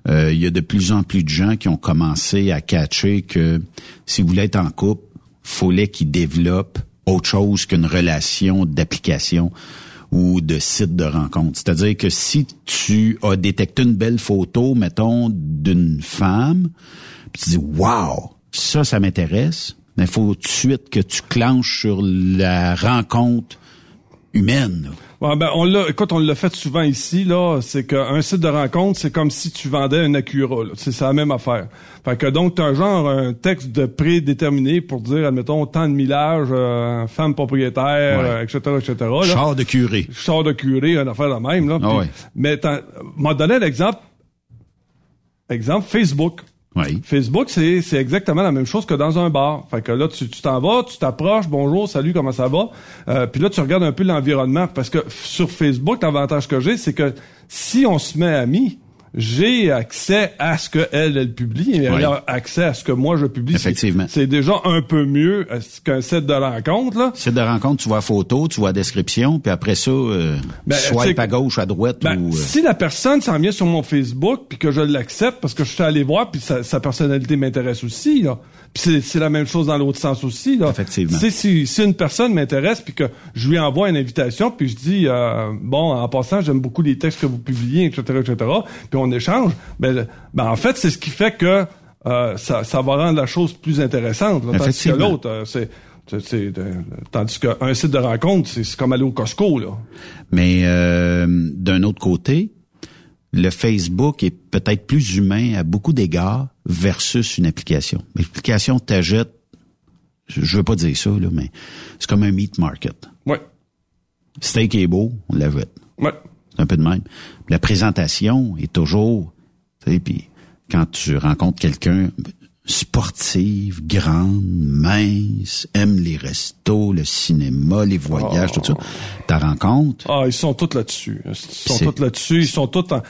euh, il y a de plus en plus de gens qui ont commencé à catcher que si vous voulez être en couple, fallait qu'ils développent autre chose qu'une relation d'application ou de site de rencontre. C'est-à-dire que si tu as détecté une belle photo, mettons, d'une femme, puis tu dis Wow, ça, ça m'intéresse, mais faut tout de suite que tu clenches sur la rencontre humaine. Ouais, ben, on l'a, écoute, on l'a fait souvent ici, là. C'est qu'un site de rencontre, c'est comme si tu vendais un Acura. C'est la même affaire. Fait que donc, t'as genre un texte de prédéterminé pour dire, admettons, tant de millage, euh, femme propriétaire, Ouais. euh, etc., etc., là. Char de curé. Char de curé, une affaire de même, là. Ah ouais. Mais m'a donné l'exemple, exemple, Facebook. Facebook, c'est exactement la même chose que dans un bar. Fait que là, tu tu t'en vas, tu t'approches, bonjour, salut, comment ça va? Euh, puis là, tu regardes un peu l'environnement parce que sur Facebook, l'avantage que j'ai, c'est que si on se met amis, j'ai accès à ce que elle, elle publie et elle Oui. a accès à ce que moi je publie. Effectivement. C'est déjà un peu mieux euh, qu'un set de rencontre, là. Site de rencontre, tu vois photo, tu vois description, puis après ça, euh, Ben, swipe à gauche, à droite Ben, ou... euh, si la personne s'en vient sur mon Facebook puis que je l'accepte parce que je suis allé voir puis sa, sa personnalité m'intéresse aussi là. C'est, c'est la même chose dans l'autre sens aussi là. Effectivement. Si, si une personne m'intéresse puis que je lui envoie une invitation puis je dis euh, bon en passant j'aime beaucoup les textes que vous publiez etc etc puis on échange ben, ben en fait c'est ce qui fait que euh, ça, ça va rendre la chose plus intéressante là, tandis que l'autre euh, c'est euh, tandis qu'un site de rencontre c'est, c'est comme aller au Costco là. Mais euh, d'un autre côté, le Facebook est peut-être plus humain à beaucoup d'égards versus une application. L'application t'ajoute, je veux pas dire ça, là, mais c'est comme un meat market. Ouais. Steak est beau, on l'ajoute. Ouais. C'est un peu de même. La présentation est toujours, tu sais, puis quand tu rencontres quelqu'un sportive, grande, mince, aime les restos, le cinéma, les voyages, tout ça, ta rencontre, Ah, ils sont tous là-dessus. Ils sont tous là-dessus. Ils sont tous en.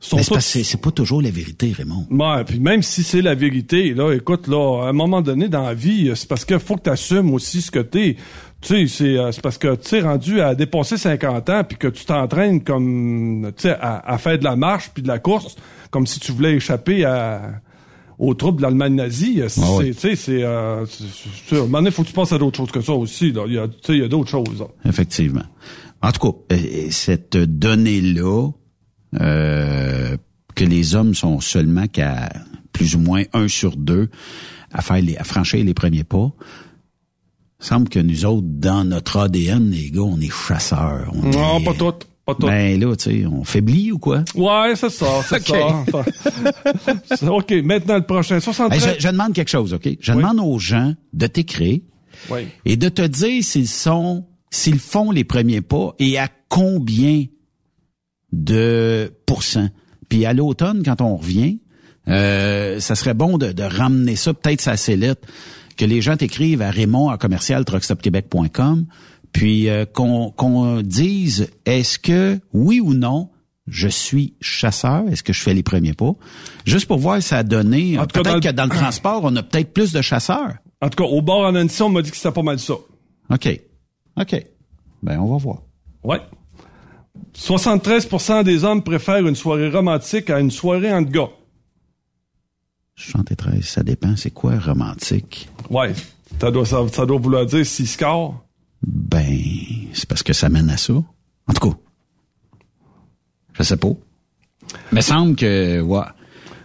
Sont mais c'est que c'est- c'est pas toujours la vérité, Raymond. Ouais, puis même si c'est la vérité, là, écoute, là, à un moment donné dans la vie, c'est parce qu'il faut que tu assumes aussi ce que t'es. Tu sais, c'est euh, c'est parce que tu es rendu à dépasser 50 ans puis que tu t'entraînes comme tu sais à, à faire de la marche puis de la course comme si tu voulais échapper à aux troupes de l'Allemagne nazie. C'est, Ah ouais. tu sais, c'est euh, c'est- à un moment donné, faut que tu penses à d'autres choses que ça aussi. Là. Il y a, tu sais, il y a d'autres choses. là. Effectivement. En tout cas, euh, cette donnée-là, euh, que les hommes sont seulement qu'à plus ou moins un sur deux à faire les, à franchir les premiers pas, semble que nous autres, dans notre ADN, les gars, on est chasseurs. On Non, est- pas tout, pas tout. Ben là, tu sais, on faiblit ou quoi? Ouais, c'est ça, c'est ça. OK, maintenant le prochain. 73. Hey, je, je demande quelque chose, OK? Je demande aux gens de t'écrire Oui. et de te dire s'ils sont, s'ils font les premiers pas et à combien de pourcents. Puis à l'automne, quand on revient, euh, ça serait bon de, de ramener ça peut-être sa sellette, que les gens t'écrivent à Raymond à commercial truckstopquebec.com, puis euh, qu'on qu'on dise est-ce que oui ou non je suis chasseur, est-ce que je fais les premiers pas, juste pour voir si ça a donné. Peut-être dans que le- dans le transport, on a peut-être plus de chasseurs. En tout cas, au bord en Annecy, on m'a dit que c'était pas mal ça. OK. OK. Ben, on va voir. Ouais. 73% des hommes préfèrent une soirée romantique à une soirée entre gars. 73, ça dépend. C'est quoi romantique? Ouais. Ça doit, ça, ça doit vouloir dire s'il score. Ben, c'est parce que ça mène à ça. En tout cas, je sais pas. Mais semble que, ouais.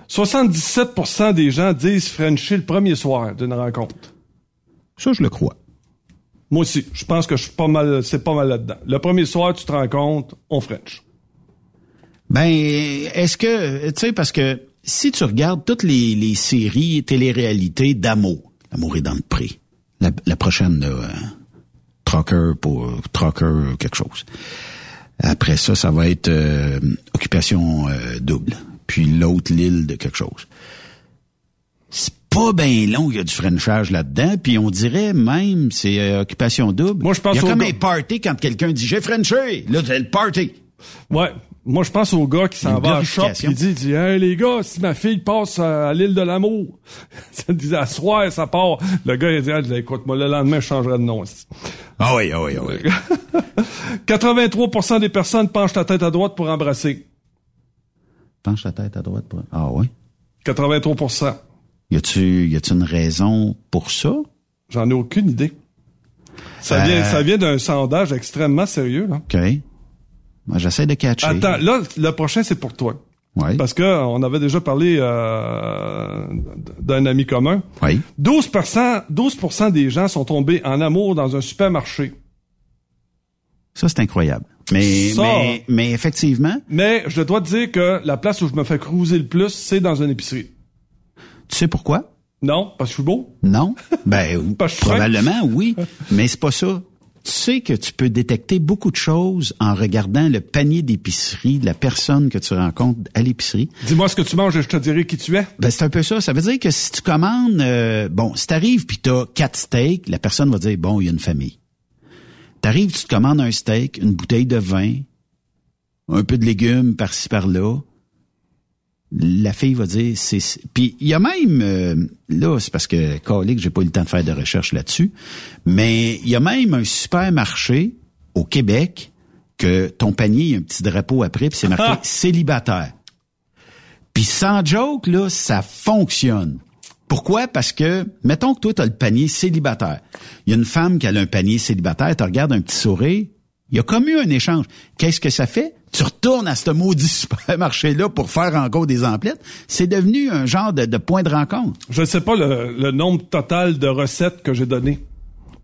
77% des gens disent Frencher le premier soir d'une rencontre. Ça, je le crois. Moi aussi. Je pense que je suis pas mal, c'est pas mal là-dedans. Le premier soir, tu te rencontres, on French. Ben, est-ce que, tu sais, parce que si tu regardes toutes les, séries télé-réalités d'amour, L'amour est dans le. La, la prochaine, là, euh, Trucker pour Trucker quelque chose. Après ça, ça va être euh, Occupation euh, double. Puis l'autre, l'île de quelque chose. Pas bien long, il y a du Frenchage là-dedans, puis on dirait même c'est euh, Occupation double. Moi, je pense Il y a comme gars- un party quand quelqu'un dit j'ai Frenché. Là, c'est le party. Ouais. Moi, je pense au gars qui s'en va en shop il dit, dit, hey, les gars, si ma fille passe à, à l'île de l'amour, ça dit, à soir, ça part. Le gars, il dit, ah, écoute, moi, le lendemain, je changerai de nom. Ah oui, ah oui, ah oui. 83% des personnes penchent la tête à droite pour embrasser. Penche la tête à droite. Pour... Ah oui. 83 Y a-tu, y a-tu une raison pour ça? J'en ai aucune idée. Ça Euh. vient, ça vient d'un sondage extrêmement sérieux, là. OK. Moi, j'essaie de catcher. Attends, là, le prochain, c'est pour toi. Oui. Parce que on avait déjà parlé euh, d'un ami commun. Oui. 12 12% des gens sont tombés en amour dans un supermarché. Ça, c'est incroyable. Mais, Ça- mais, mais effectivement, Mais je dois te dire que la place où je me fais cruiser le plus, c'est dans une épicerie. Tu sais pourquoi? Non, parce que je suis beau. Non? Ben, probablement, oui. Mais c'est pas ça tu sais que tu peux détecter beaucoup de choses en regardant le panier d'épicerie de la personne que tu rencontres à l'épicerie. Dis-moi ce que tu manges et je te dirai qui tu es. Ben, c'est un peu ça. Ça veut dire que si tu commandes, euh, bon, si t'arrives puis t'as quatre steaks, la personne va dire, bon, il y a une famille. T'arrives, tu te commandes un steak, une bouteille de vin, un peu de légumes par-ci par-là. La fille va dire, c'est... Puis il y a même, euh, là, c'est parce que, que j'ai pas eu le temps de faire de recherche là-dessus, mais il y a même un supermarché au Québec que ton panier, il y a un petit drapeau après, puis c'est marqué Ah! célibataire. Puis sans joke, là, ça fonctionne. Pourquoi? Parce que, mettons que toi, tu as le panier célibataire. Il y a une femme qui a un panier célibataire, tu regardes un petit sourire, il y a comme eu un échange. Qu'est-ce que ça fait? Tu retournes à ce maudit supermarché-là pour faire encore des emplettes. C'est devenu un genre de, de point de rencontre. Je ne sais pas le, le nombre total de recettes que j'ai donné.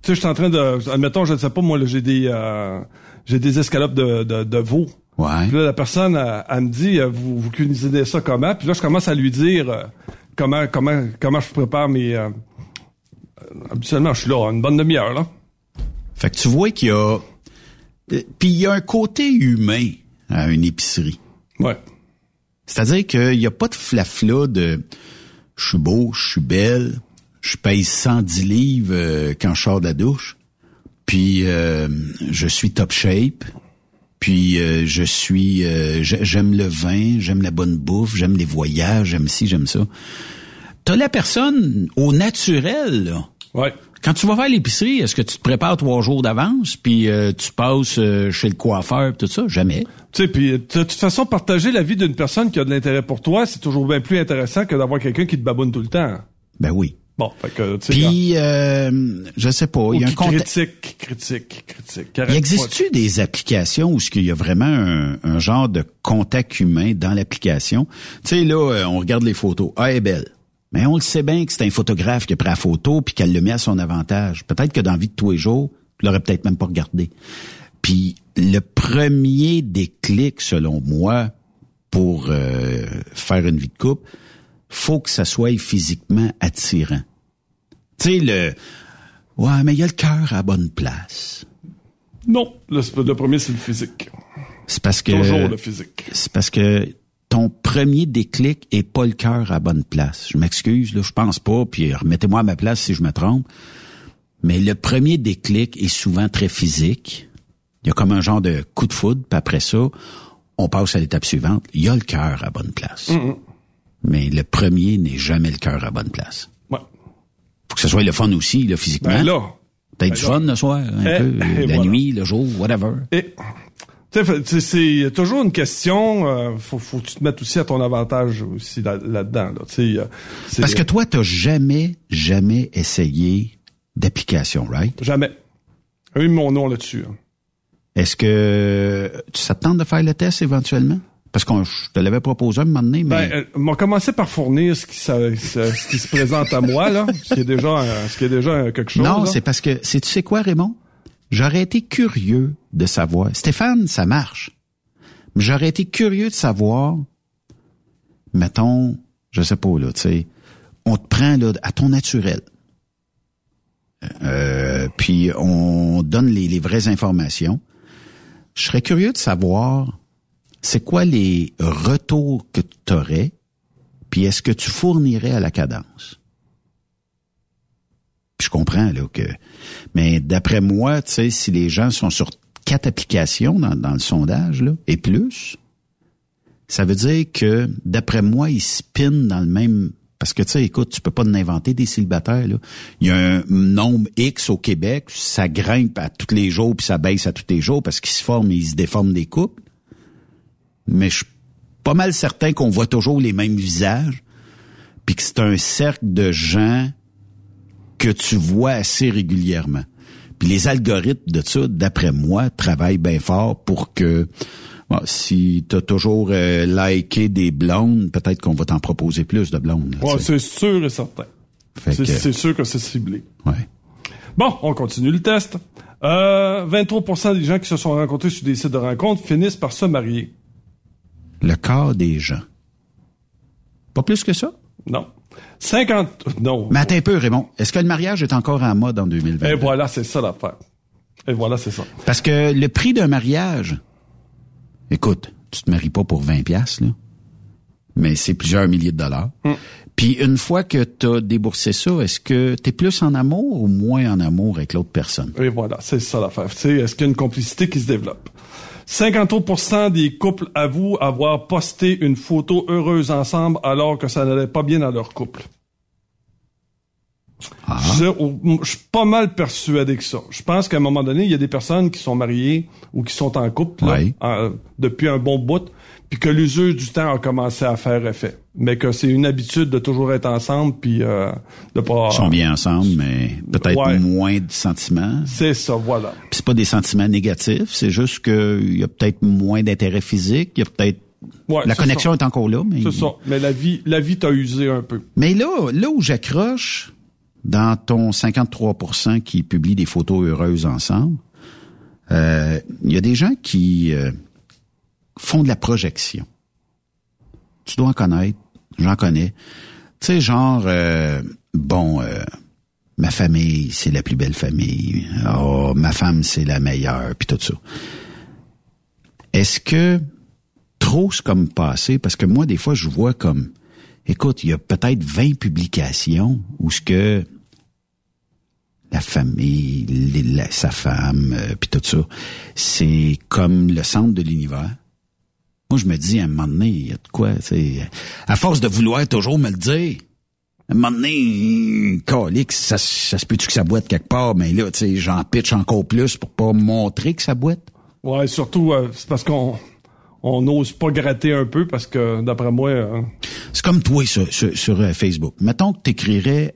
Tu sais, je suis en train de, admettons, je ne sais pas, moi, là, j'ai des, euh, j'ai des escalopes de, de, de veau. Ouais. Puis là, la personne, elle, elle me dit, euh, vous, vous cuisinez ça comment? Puis là, je commence à lui dire euh, comment, comment, comment je prépare mes. euh, habituellement, je suis là une bonne demi-heure là. Fait que tu vois qu'il y a... euh, Puis il y a un côté humain à une épicerie. Ouais. C'est-à-dire qu'il n'y a pas de flafla de je suis beau, je suis belle, je pèse 110 livres euh, quand je sors de la douche, puis euh, je suis top shape, puis euh, je suis euh, j'ai- j'aime le vin, j'aime la bonne bouffe, j'aime les voyages, j'aime ci, j'aime ça. T'as la personne au naturel, là. Ouais. Quand tu vas faire l'épicerie, est-ce que tu te prépares trois jours d'avance, puis euh, tu passes euh, chez le coiffeur, pis tout ça? Jamais. Tu sais, puis de toute façon, partager la vie d'une personne qui a de l'intérêt pour toi, c'est toujours bien plus intéressant que d'avoir quelqu'un qui te baboune tout le temps. Ben oui. Bon, fait que, tu sais. Puis, euh, je sais pas, il y a un critique, critique, critique. Il existe-tu des applications où ce qu'il y a vraiment un, un genre de contact humain dans l'application? Tu sais, là, euh, on regarde les photos. Ah, elle est belle. Mais on le sait bien que c'est un photographe qui a pris la photo puis qu'elle le met à son avantage. Peut-être que dans la vie de tous les jours, tu l'aurais peut-être même pas regardé. Puis le premier déclic, selon moi, pour euh, faire une vie de couple, faut que ça soit physiquement attirant. Tu sais, le... Ouais, mais il y a le cœur à la bonne place. Non, le, le premier, c'est le physique. C'est parce que Toujours le physique. c'est parce que ton premier déclic est pas le cœur à la bonne place. Je m'excuse, là, je pense pas, puis remettez-moi à ma place si je me trompe. Mais le premier déclic est souvent très physique. Il y a comme un genre de coup de foudre, puis après ça, on passe à l'étape suivante. Il y a le cœur à la bonne place. Mais le premier n'est jamais le cœur à la bonne place. Ouais. Faut que ce soit le fun aussi, là, physiquement. Ben là. Peut-être ben du là. fun le soir, un Eh, peu, eh, la voilà. nuit, le jour, whatever. Et tu tu c'est toujours une question. Euh, faut, faut que tu te mettes aussi à ton avantage aussi là- là-dedans. Là, Tu sais, euh, c'est- Parce que toi, t'as jamais, jamais essayé d'application, right? jamais. Eu mon nom là-dessus. hein. Est-ce que te tente de faire le test éventuellement? Parce qu'on je te l'avais proposé un moment donné, mais Ben, euh, on va commencer par fournir ce qui, ça- ce qui se présente à moi là, ce qui est déjà, euh, ce qui est déjà euh, quelque chose. non, là. c'est parce que c'est tu sais quoi, Raymond? J'aurais été curieux de savoir. Stéphane, ça marche. Mais j'aurais été curieux de savoir, mettons, je sais pas là, tu sais, on te prend là à ton naturel. Euh, puis on donne les, vraies informations. Je serais curieux de savoir c'est quoi les retours que tu aurais, puis est-ce que tu fournirais à la cadence? Je comprends là que, mais d'après moi, tu sais, si les gens sont sur quatre applications dans, le sondage là et plus, ça veut dire que d'après moi, ils spinent dans le même. Parce que tu sais, écoute, tu peux pas en inventer des célibataires. Il y a un nombre X au Québec, ça grimpe à tous les jours puis ça baisse à tous les jours parce qu'ils se forment ils se déforment des couples. Mais je suis pas mal certain qu'on voit toujours les mêmes visages, puis que c'est un cercle de gens que tu vois assez régulièrement. Puis les algorithmes de ça, d'après moi, travaillent bien fort pour que bon, si tu as toujours euh, liké des blondes, peut-être qu'on va t'en proposer plus de blondes. là, Ouais, c'est sûr et certain. C'est sûr que c'est ciblé. Ouais. Bon, on continue le test. Euh, 23% des gens qui se sont rencontrés sur des sites de rencontres finissent par se marier. Le corps des gens. Pas plus que ça? Non. 50... Non. Mais attends un peu, Raymond. Est-ce que le mariage est encore en mode en 2020? Et voilà, c'est ça l'affaire. Et voilà, c'est ça. Parce que le prix d'un mariage, écoute, tu te maries pas pour 20 pièces là, mais c'est plusieurs milliers de dollars. Mm. Puis une fois que tu as déboursé ça, est-ce que tu es plus en amour ou moins en amour avec l'autre personne? Et voilà, c'est ça l'affaire. Tu sais, est-ce qu'il y a une complicité qui se développe? 53% des couples avouent avoir posté une photo heureuse ensemble alors que ça n'allait pas bien dans leur couple. Je, je suis pas mal persuadé que ça. Je pense qu'à un moment donné, il y a des personnes qui sont mariées ou qui sont en couple là, Oui. en- depuis un bon bout, puis que l'usure du temps a commencé à faire effet. Mais que c'est une habitude de toujours être ensemble, puis euh, de pas... Ils sont bien ensemble, mais peut-être Ouais. moins de sentiments. C'est ça, voilà. Puis c'est pas des sentiments négatifs, c'est juste qu'il y a peut-être moins d'intérêt physique, il y a peut-être Ouais, la connexion ça. est encore là, mais C'est ça. Mais la vie, la vie t'a usé un peu. Mais là, là où j'accroche dans ton 53% qui publie des photos heureuses ensemble, euh, il y a des gens qui euh, font de la projection. Tu dois en connaître, j'en connais. Tu sais, genre, euh, bon, euh, ma famille, c'est la plus belle famille. Oh, ma femme, c'est la meilleure, puis tout ça. Est-ce que trop c'est comme passé? Parce que moi, des fois, je vois comme, écoute, il y a peut-être 20 publications où ce que la famille, les- la- sa femme, euh, puis tout ça, c'est comme le centre de l'univers. Moi, je me dis, à un moment donné, il y a de quoi, sais, à force de vouloir toujours me le dire, à un moment donné, calique, ça, ça se peut-tu que ça boite quelque part, mais là, tu sais, j'en pitch encore plus pour pas montrer que ça boite. Ouais, surtout, euh, c'est parce qu'on on n'ose pas gratter un peu, parce que, d'après moi... euh, C'est comme toi sur, sur, sur, euh, Facebook. Mettons que tu écrirais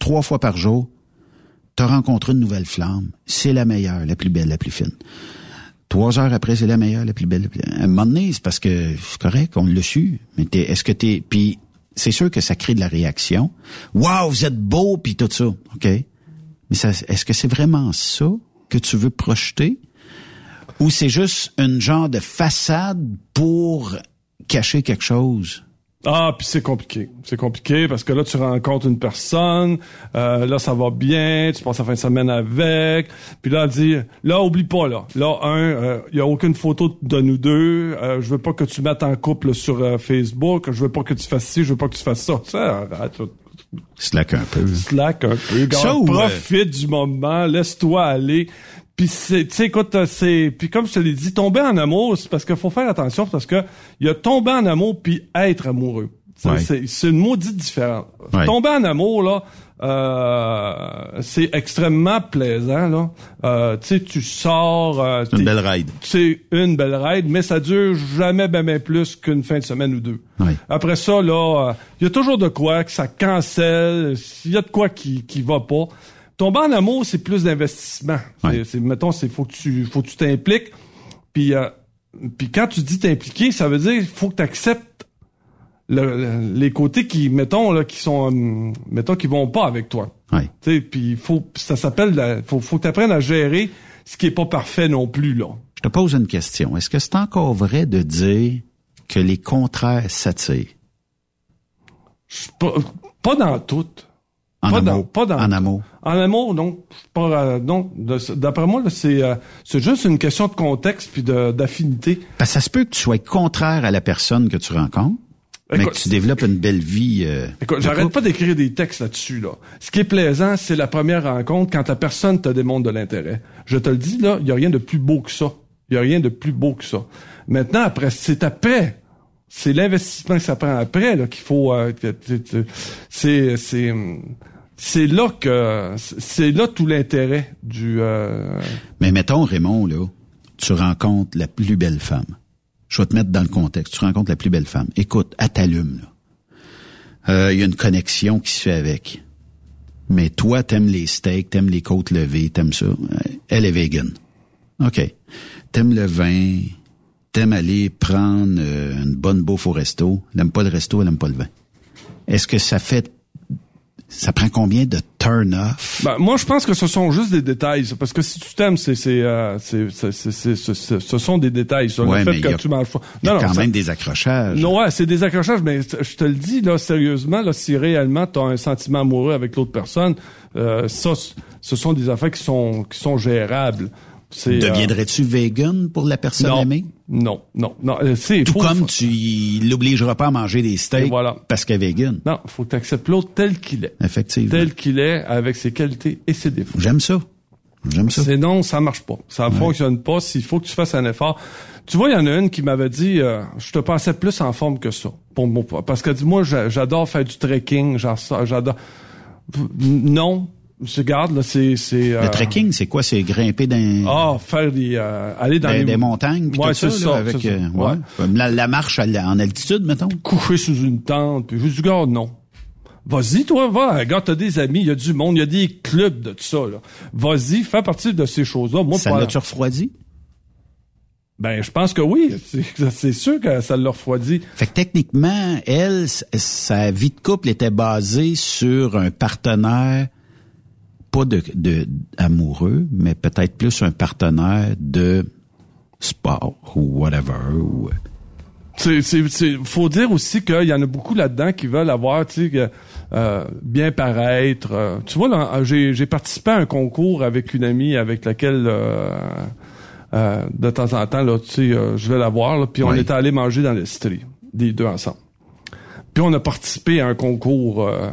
trois fois par jour, tu as rencontré une nouvelle flamme, c'est la meilleure, la plus belle, la plus fine. Trois heures après, c'est la meilleure, la plus belle. la plus- À un moment donné, c'est parce que c'est correct, on l'a su. Mais t'es- est-ce que t'es... Puis c'est sûr que ça crée de la réaction. Wow, vous êtes beau, puis tout ça. OK? Mais est-ce que c'est vraiment ça que tu veux projeter? Ou c'est juste une genre de façade pour cacher quelque chose? Ah, puis c'est compliqué. C'est compliqué parce que là, tu rencontres une personne, euh, là, ça va bien, tu passes la fin de semaine avec, puis là, elle dit, là, oublie pas, là. Là, un, il y a aucune photo de nous deux, euh, je veux pas que tu mettes en couple sur euh, Facebook, je veux pas que tu fasses ci, je veux pas que tu fasses ça. Ça, arrête. Slack un peu. Slack un peu. Ça ou, euh, profite du moment, laisse-toi aller. Puis c'est, tu sais, écoute, euh, c'est, puis comme je te l'ai dit, tomber en amour, c'est parce qu'il faut faire attention, parce que il y a tomber en amour puis être amoureux. Ouais. C'est, c'est une maudite différence. Ouais. Tomber en amour là, euh, c'est extrêmement plaisant là. Euh, tu sais, tu sors. euh, C'est une belle ride. c'est une belle ride, mais ça dure jamais ben, ben plus qu'une fin de semaine ou deux. Oui. Après ça, là, il y a toujours de quoi que ça cancelle, il y a de quoi qui qui va pas. Tomber en amour, c'est plus d'investissement. Ouais. C'est, mettons, c'est faut que tu faut que tu t'impliques. Puis euh, puis quand tu dis t'impliquer, ça veut dire faut que tu acceptes les côtés qui mettons là qui sont hum, mettons qui vont pas avec toi. Ouais. Tu sais, puis faut ça s'appelle la- faut faut que t'apprennes à gérer ce qui est pas parfait non plus là. Je te pose une question. Est-ce que c'est encore vrai de dire que les contraires s'attirent? Pas, pas dans tout. En pas amour. Dans, pas dans en amour. En amour, non. Pas, euh, non. D'après moi, c'est euh, c'est juste une question de contexte puis d'affinité. Que ça se peut que tu sois contraire à la personne que tu rencontres, mais que tu développes une belle vie. euh, Écoute, j'arrête pas d'écrire des textes là-dessus, là. Ce qui est plaisant, c'est la première rencontre quand la personne te démontre de l'intérêt. Je te le dis, là, il y a rien de plus beau que ça. Il y a rien de plus beau que ça. Maintenant, après, c'est après. C'est l'investissement que ça prend après, là, qu'il faut, euh, c'est, c'est, hum, c'est là que, c'est là tout l'intérêt du, euh, Mais mettons, Raymond, là, tu rencontres la plus belle femme. Je vais te mettre dans le contexte. Tu rencontres la plus belle femme. Écoute, elle t'allume, là. Euh, Il y a une connexion qui se fait avec. Mais toi, t'aimes les steaks, t'aimes les côtes levées, t'aimes ça. Elle est vegan. OK. T'aimes le vin, t'aimes aller prendre euh, une bonne bouffe au resto. Elle aime pas le resto, elle aime pas le vin. Est-ce que ça fait... Ça prend combien de turns turn off? Ben, moi, je pense que ce sont juste des détails. ça, Parce que si tu t'aimes, c'est, c'est, euh, c'est, ce- sont des détails. Ça, Ouais, le mais fait que a- tu manges pas. Il y a Non, non, quand ça- même des accrochages. Non, ouais, c'est des accrochages, mais je te le dis, là, sérieusement, là, si réellement tu as un sentiment amoureux avec l'autre personne, euh, ça, ce sont des affaires qui sont, qui sont gérables. C'est, euh, Deviendrais-tu vegan pour la personne non, aimée? Non, non, non. euh, c'est, Tout faut- comme faut- tu l'obligeras pas à manger des steaks voilà. parce qu'elle est vegan. Non, faut que tu acceptes l'autre tel qu'il est. Effectivement. Tel qu'il est, avec ses qualités et ses défauts. J'aime ça. J'aime ça. C'est non, ça marche pas. Ça ne fonctionne pas. S'il faut que tu fasses un effort. Tu vois, il y en a une qui m'avait dit, euh, je te pensais plus en forme que ça. Pour mon poids. Parce qu'elle dit, moi, j'a- j'adore faire du trekking. J'adore. Non. Je garde, là, c'est, c'est, euh, Le trekking, c'est quoi? C'est grimper dans, Ah, faire des, euh, aller dans dans les des montagnes puis Ouais, tout ça, là, ça, avec ça. euh, ouais. La, la marche à la- en altitude, mettons? coucher sous une tente. Puis je dis, garde, non. Vas-y, toi, va. Regarde, t'as des amis, il y a du monde, il y a des clubs de tout ça, là. Vas-y, fais partie de ces choses-là. Moi, Ça l'a-tu refroidi? Ben, je pense que oui. C'est- sûr que ça l'a refroidi. Fait que techniquement, elle, sa vie de couple était basée sur un partenaire, pas de, de amoureux, mais peut-être plus un partenaire de sport ou whatever. Ou, C'est, c'est, c'est- faut dire aussi qu'il y en a beaucoup là-dedans qui veulent avoir, tu sais, euh, bien paraître. euh. tu vois, là, j'ai, j'ai participé à un concours avec une amie avec laquelle, euh, euh, de temps en temps, là, tu sais, euh, je vais la voir, puis on Oui. était allé manger dans l'Estrie, les deux ensemble. Puis on a participé à un concours, euh,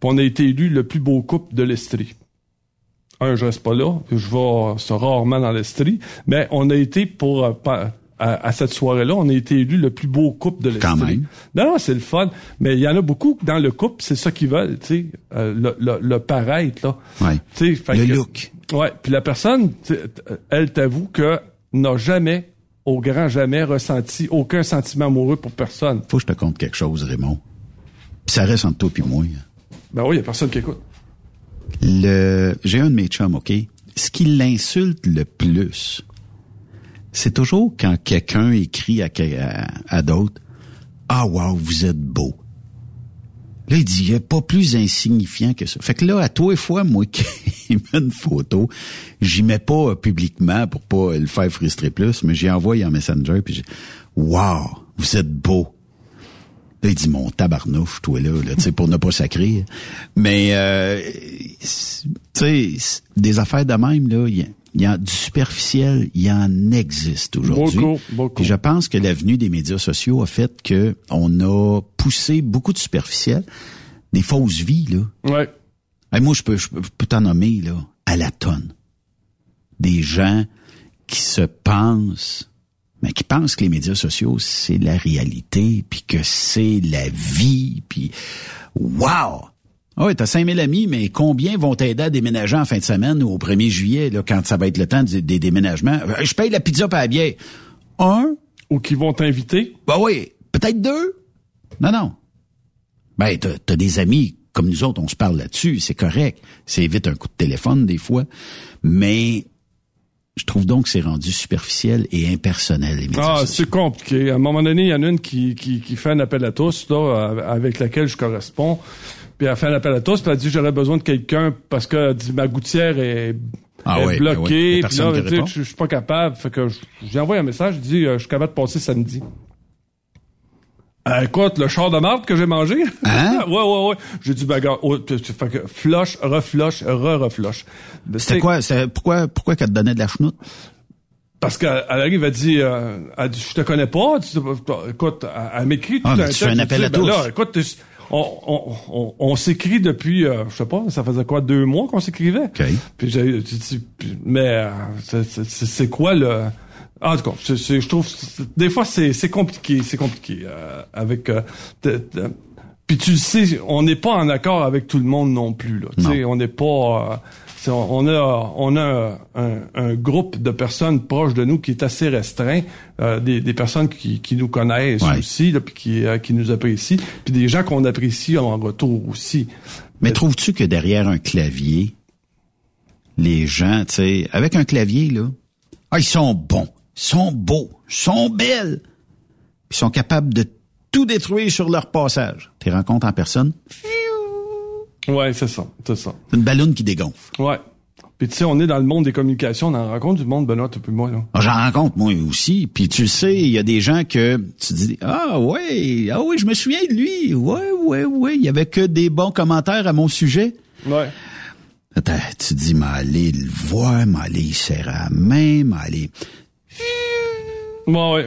puis on a été élu le plus beau couple de l'Estrie. Un, je reste pas là, je vais c'est rarement dans l'Estrie, mais on a été pour euh, à, à cette soirée-là, on a été élu le plus beau couple de l'Estrie. Quand même. Non, non, c'est le fun. Mais il y en a beaucoup dans le couple, c'est ça qu'ils veulent, tu sais, euh, le, le, le paraître, là. Ouais. Fait Le que- look. Ouais. Puis la personne, sais, elle t'avoue que n'a jamais, au grand jamais, ressenti aucun sentiment amoureux pour personne. faut que je te conte quelque chose, Raymond. Puis ça reste entre toi et moi. Ben oui, il y a personne qui écoute. Le, j'ai un de mes chums, OK? Ce qui l'insulte le plus, c'est toujours quand quelqu'un écrit à, à, à d'autres, ah wow, vous êtes beau. Là, il dit, il pas plus insignifiant que ça. Fait que là, à toi et fois, moi, qui met une photo, j'y mets pas euh, publiquement pour pas le faire frustrer plus, mais j'y envoie en Messenger, puis j'ai, wow, vous êtes beau. Là, il dit mon tabarnouche, toi là, là tu sais, pour ne pas sacrer. Mais euh, tu sais, des affaires de même, là, il y y a du superficiel, il y en existe aujourd'hui. Beaucoup, beaucoup. Puis je pense que l'avenue des médias sociaux a fait que on a poussé beaucoup de superficiel, des fausses vies, là. Ouais. Hey, moi, je peux- je peux t'en nommer, là, à la tonne. Des gens qui se pensent, mais qui pensent que les médias sociaux, c'est la réalité, puis que c'est la vie, puis wow! Ah ouais, t'as 5000 amis, mais combien vont t'aider à déménager en fin de semaine ou au 1er juillet, là, quand ça va être le temps des, des déménagements? Euh, Je paye la pizza pas la bière. Un? Ou qui vont t'inviter? Ben oui, peut-être deux? Non, non. Ben, t'as, t'as des amis comme nous autres, on se parle là-dessus, c'est correct. C'est évite un coup de téléphone des fois, mais je trouve donc que c'est rendu superficiel et impersonnel, les médias Ah, c'est compliqué. À un moment donné, il y en a une qui, qui, qui fait un appel à tous, là, avec laquelle je corresponds. Puis elle fait un appel à tous, puis elle dit j'aurais besoin de quelqu'un parce que elle dit, ma gouttière est, Ah est ouais, ben ouais. Y a bloquée. Puis là, je je suis pas capable. Fait que j'ai envoyé un message, je dis euh, je suis capable de passer samedi. Euh, écoute, le char de marde que j'ai mangé. Hein? ouais, ouais, ouais. J'ai dit, ben, gars, oh, tu- tu- fait que flush, reflush, re-reflush. C'était quoi? C'est, pourquoi, pourquoi qu'elle te donnait de la chenoute? Parce qu'elle elle arrive, elle dit, euh, elle dit, je te connais pas. Tu- écoute, elle, m'écrit tout Ah, mais un tu fais un appel à ben tous. là, écoute, on, on, on, on s'écrit depuis, euh, je sais pas, ça faisait quoi, deux mois qu'on s'écrivait? OK. Puis j'ai dit, mais euh, c'est quoi le... En tout cas, c'est- c'est- je trouve, des fois, c'est c'est compliqué, c'est compliqué euh, avec... euh, puis tu le sais, on n'est pas en accord avec tout le monde non plus. Là, on n'est pas... euh, on a, on a un, un groupe de personnes proches de nous qui est assez restreint, euh, des, des personnes qui, qui nous connaissent Ouais. aussi, là, puis qui, euh, qui nous apprécient, puis des gens qu'on apprécie en retour aussi. Mais trouves-tu que derrière un clavier, les gens, tu sais, avec un clavier, là, ah, ils sont bons, sont beaux, sont belles, puis ils sont capables de tout détruire sur leur passage. Tu les rencontres en personne, Ouais, c'est ça, c'est ça. Une ballonne qui dégonfle. Ouais. Puis tu sais, on est dans le monde des communications, on en rencontre du monde, Benoît, puis moi, là. Ah, J'en rencontre moi aussi. Puis tu le sais, il y a des gens que tu dis ah ouais, ah oui, je me souviens de lui. Ouais, ouais, ouais. Il y avait que des bons commentaires à mon sujet. Ouais. Attends, tu dis m'aller le voir, m'aller serrer la main, m'aller. Ouais, ouais.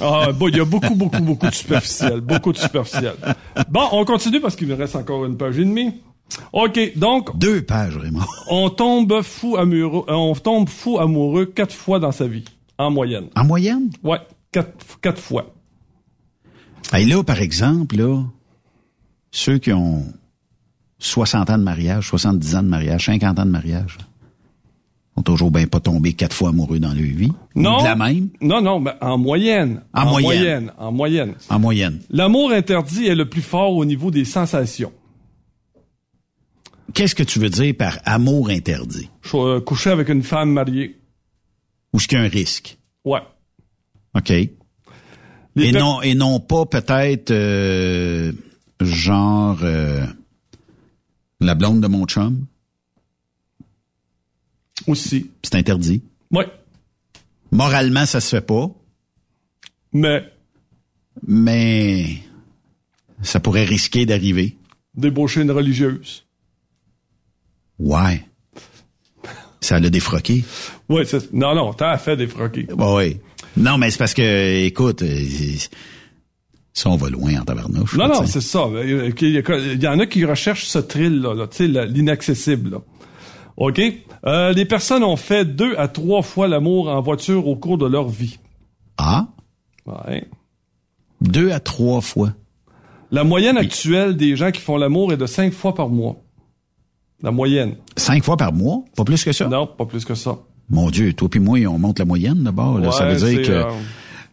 ah, bon, il y a beaucoup, beaucoup, beaucoup de superficiel. Beaucoup de superficiel. Bon, on continue parce qu'il me reste encore une page et demie. OK, donc. Deux pages, vraiment. On tombe fou amoureux, euh, on tombe fou amoureux quatre fois dans sa vie. En moyenne. En moyenne? Ouais. Quatre, quatre fois. Et là, par exemple, là, ceux qui ont 60 ans de mariage, 70 ans de mariage, 50 ans de mariage, ont toujours bien pas tombé quatre fois amoureux dans leur vie. Non. De la même? Non, non, mais en moyenne. En moyenne. En moyenne. En moyenne. L'amour interdit est le plus fort au niveau des sensations. Qu'est-ce que tu veux dire par amour interdit? Euh, coucher avec une femme mariée. Ou ce qu'il y a un risque? Ouais. OK. et non, et non pas peut-être euh, genre euh, la blonde de mon chum? Aussi. C'est interdit. Ouais. Moralement, ça se fait pas. Mais. Mais ça pourrait risquer d'arriver. Débaucher une religieuse. Ouais. Ça l'a défroqué. Ouais, c'est- non, non, t'as fait défroquer. Oui. Non, mais c'est parce que, écoute, euh, ça, on va loin en tabarnouche. Non, non, c'est ça. Il y, a- il y en a qui recherchent ce thrill-là, là, tu sais, l'inaccessible. OK? Euh, les personnes ont fait deux à trois fois l'amour en voiture au cours de leur vie. Ah? Ouais. Deux à trois fois. La moyenne actuelle des gens qui font l'amour est de cinq fois par mois. La moyenne. Cinq fois par mois? Pas plus que ça? Non, pas plus que ça. Mon Dieu, toi puis moi, on monte la moyenne d'abord. là. ça Ouais, veut dire que euh,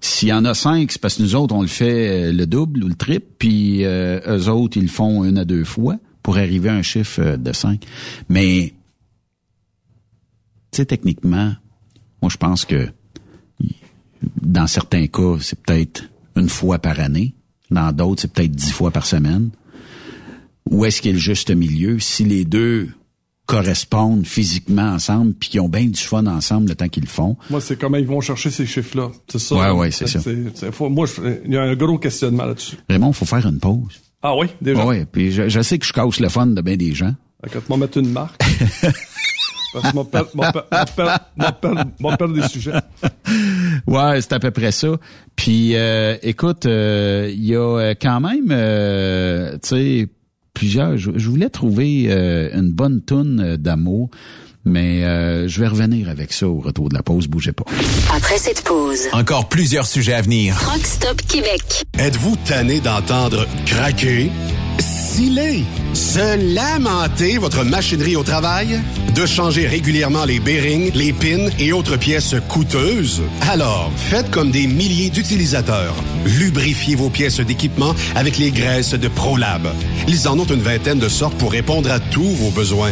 s'il y en a cinq, c'est parce que nous autres, on le fait euh, le double ou le triple, puis euh, eux autres, ils le font une à deux fois pour arriver à un chiffre de cinq. Mais, sais, techniquement, moi, je pense que dans certains cas, c'est peut-être une fois par année. Dans d'autres, c'est peut-être dix fois par semaine. Où est-ce qu'il y a le juste milieu? Si les deux correspondent physiquement ensemble, puis qu'ils ont bien du fun ensemble le temps qu'ils le font. Moi, c'est comment ils vont chercher ces chiffres-là. C'est ça. Ouais, ouais, c'est ça. faut- moi, il y a un gros questionnement là-dessus. Raymond, faut faire une pause. Ah oui, déjà? Ouais, puis je, je sais que je casse le fun de bien des gens. Que tu mettre une marque. Parce que m'a perdre des sujets. Ouais, c'est à peu près ça. Puis, euh, écoute, euh, il y a euh, quand même, euh, tu sais, plusieurs. Je, je voulais trouver euh, une bonne toune euh, d'amour, mais euh, je vais revenir avec ça au retour de la pause. Bougez pas. Après cette pause, Encore plusieurs sujets à venir. Truck Stop Québec. Êtes-vous tanné d'entendre craquer, se lamenter votre machinerie au travail? De changer régulièrement les bearings, les pins et autres pièces coûteuses? Alors, faites comme des milliers d'utilisateurs. Lubrifiez vos pièces d'équipement avec les graisses de ProLab. Ils en ont une vingtaine de sortes pour répondre à tous vos besoins.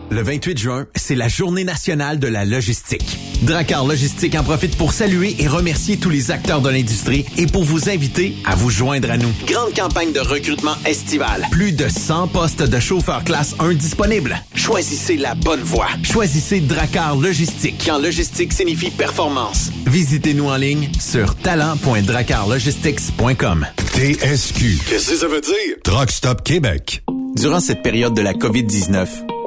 Le 28 juin, c'est la journée nationale de la logistique. Dracar Logistique en profite pour saluer et remercier tous les acteurs de l'industrie et pour vous inviter à vous joindre à nous. Grande campagne de recrutement estival. Plus de 100 postes de chauffeurs classe 1 disponibles. Choisissez la bonne voie. Choisissez Dracar Logistique. Quand logistique signifie performance. Visitez-nous en ligne sur talent.dracarlogistics.com. TSQ. Qu'est-ce que ça veut dire? Truck Stop Québec. Durant cette période de la COVID-19,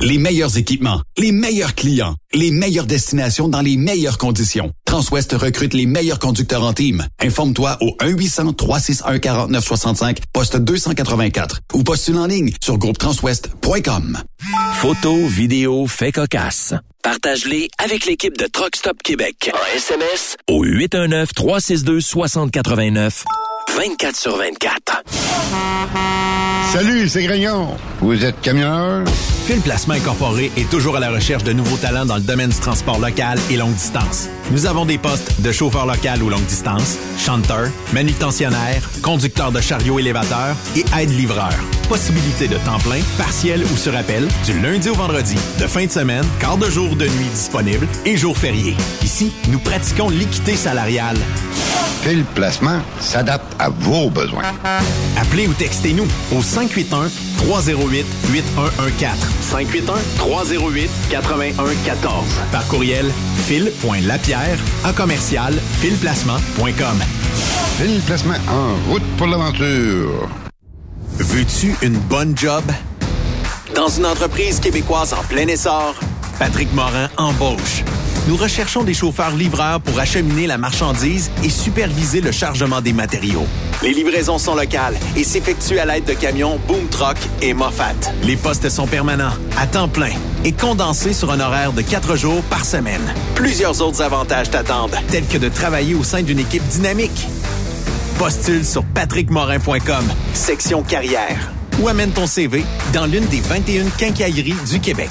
Les meilleurs équipements, les meilleurs clients, les meilleures destinations dans les meilleures conditions. Transwest recrute les meilleurs conducteurs en team. Informe-toi au 1-800-361-4965, poste 284 ou postule en ligne sur groupetranswest.com. Photos, vidéos, faits cocasse. Partage-les avec l'équipe de Truck Stop Québec. En SMS au 819-362-6089. 24 sur 24. Salut, c'est Grignon. Vous êtes camionneur? Fil Placement Incorporé est toujours à la recherche de nouveaux talents dans le domaine du transport local et longue distance. Nous avons des postes de chauffeur local ou longue distance, chanteur, manutentionnaire, conducteur de chariot élévateur et aide-livreur. Possibilité de temps plein, partiel ou sur appel, du lundi au vendredi, de fin de semaine, quart de jour de nuit disponible et jours fériés. Ici, nous pratiquons l'équité salariale. Fil Placement s'adapte à vos besoins. Appelez ou textez-nous au 581 308 8114. 581 308 8114. Par courriel fil.lapierre à commercial filplacement.com. Fil Placement en route pour l'aventure. Veux-tu une bonne job? Dans une entreprise québécoise en plein essor, Patrick Morin embauche. Nous recherchons des chauffeurs livreurs pour acheminer la marchandise et superviser le chargement des matériaux. Les livraisons sont locales et s'effectuent à l'aide de camions Boom Truck et Moffat. Les postes sont permanents, à temps plein et condensés sur un horaire de quatre jours par semaine. Plusieurs autres avantages t'attendent, tels que de travailler au sein d'une équipe dynamique. Postule sur patrickmorin.com, section carrière, ou amène ton CV dans l'une des 21 quincailleries du Québec.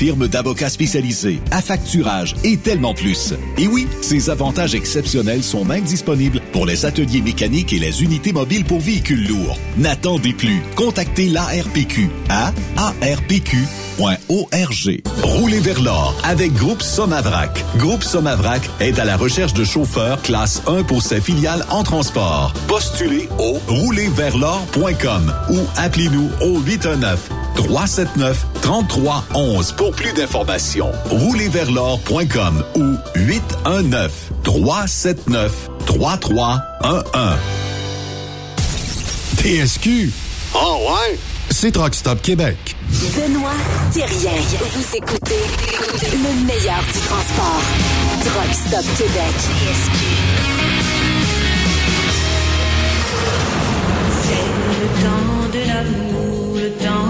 firme d'avocats spécialisés, à facturage et tellement plus. Et oui, ces avantages exceptionnels sont même disponibles pour les ateliers mécaniques et les unités mobiles pour véhicules lourds. N'attendez plus. Contactez l'ARPQ à arpq.org. Roulez vers l'or avec Groupe Somavrac. Groupe Somavrac est à la recherche de chauffeurs classe 1 pour ses filiales en transport. Postulez au roulerversl'or.com ou appelez-nous au 819 379 3311 pour plus d'informations. Roulerversl'or.com ou 819 379 3311. TSQ. Oh ouais? C'est Truck Stop Québec. Benoît Thérien. Vous écoutez le meilleur du transport. Truck Stop Québec. C'est le temps de l'amour, le temps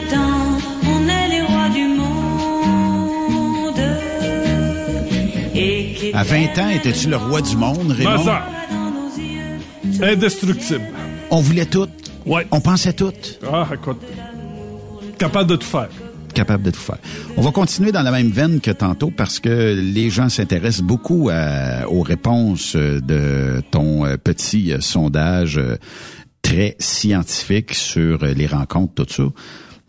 À 20 ans, étais-tu le roi du monde, Raymond? Indestructible. On voulait tout. Ouais. On pensait tout. Ah, écoute. Capable de tout faire. capable de tout faire. On va continuer dans la même veine que tantôt parce que les gens s'intéressent beaucoup à- aux réponses de ton euh, petit euh, sondage euh, très scientifique sur les rencontres, tout ça.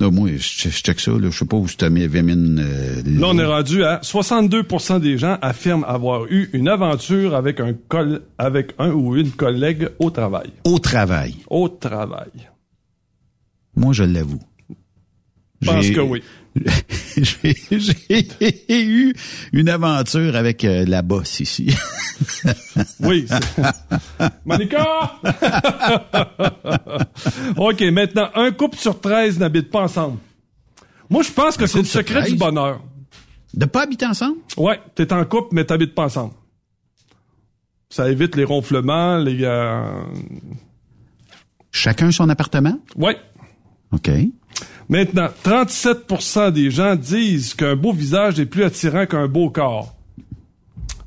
Là, moi, je, je check ça, là, je sais pas où mets Vémine. euh, Là, on est rendu à 62% des gens affirment avoir eu une aventure avec un coll- avec un ou une collègue au travail. Au travail. Au travail. Moi, je l'avoue. Je pense que oui. J'ai eu une aventure avec euh, la bosse ici. Oui. Monica! OK, maintenant, un couple sur 13 n'habite pas ensemble. Moi, je pense que c'est le secret 13? du bonheur. De pas habiter ensemble? Ouais, t'es en couple, mais t'habites pas ensemble. Ça évite les ronflements, les... euh, Chacun son appartement? Ouais. OK. Maintenant, 37% des gens disent qu'un beau visage est plus attirant qu'un beau corps.